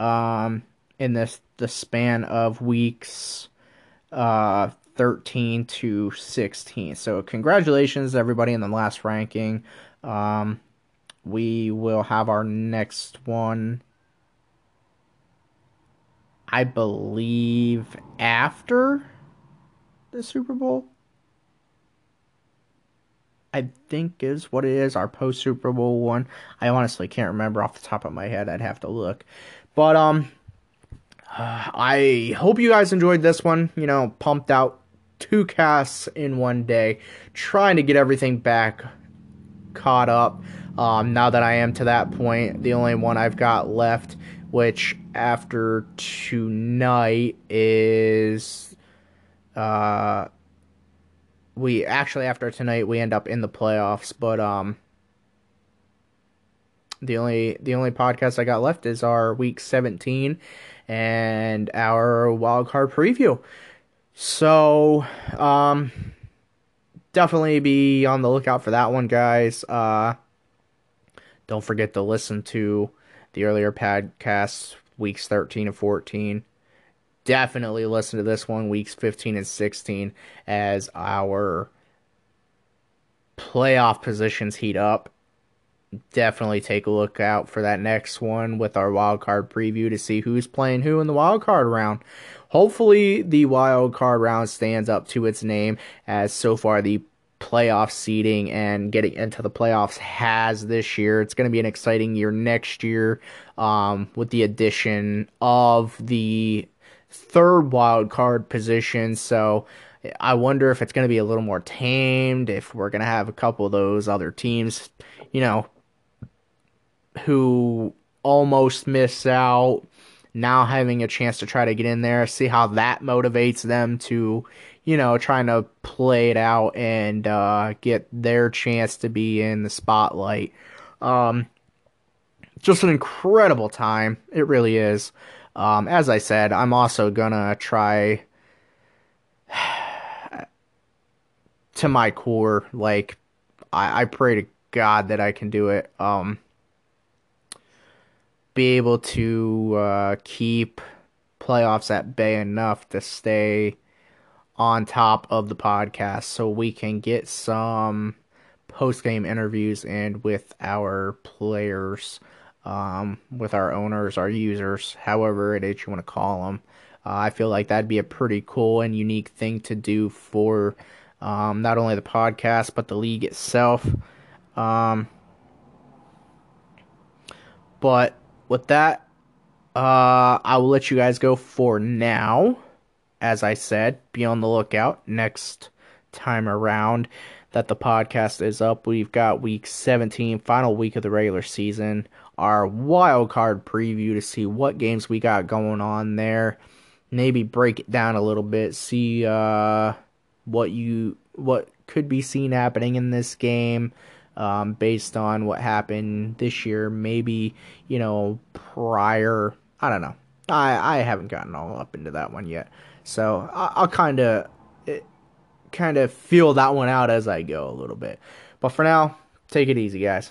oh, um, in this the span of weeks uh, thirteen to sixteen. So congratulations everybody in the last ranking. Um, we will have our next one. I believe after the Super Bowl. I think is what it is, our post Super Bowl one. I honestly can't remember off the top of my head. I'd have to look. But um <sighs> I hope you guys enjoyed this one. You know, pumped out two casts in one day, trying to get everything back caught up. Um, now that I am to that point, the only one I've got left, which after tonight is uh we actually after tonight we end up in the playoffs, but um the only the only podcast I got left is our week 17 and our wild card preview. So, um definitely be on the lookout for that one, guys. Uh don't forget to listen to the earlier podcasts weeks 13 and 14 definitely listen to this one, weeks 15 and 16, as our playoff positions heat up. Definitely take a look out for that next one with our wild card preview to see who's playing who in the wild card round. Hopefully, the wild card round stands up to its name, as so far the playoff seeding and getting into the playoffs has this year. It's going to be an exciting year next year um, with the addition of the third wild card position. So I wonder if it's going to be a little more tamed, if we're going to have a couple of those other teams, you know, who almost miss out now having a chance to try to get in there, see how that motivates them to, you know, trying to play it out and uh, get their chance to be in the spotlight. Um, just an incredible time. It really is. Um, as I said, I'm also gonna try <sighs> to my core. Like, I, I pray to God that I can do it. Um, be able to uh, keep playoffs at bay enough to stay on top of the podcast so we can get some post game interviews and with our players um, with our owners, our users, however it is you want to call them. Uh, I feel like that'd be a pretty cool and unique thing to do for um, not only the podcast but the league itself. Um, but with that, uh, I will let you guys go for now. As I said, be on the lookout next time around that the podcast is up. We've got week 17, final week of the regular season our wild card preview to see what games we got going on there. Maybe break it down a little bit, see uh, what you what could be seen happening in this game um, based on what happened this year. Maybe you know prior. I don't know. I I haven't gotten all up into that one yet, so I, I'll kind of kind of feel that one out as I go a little bit. But for now, take it easy, guys.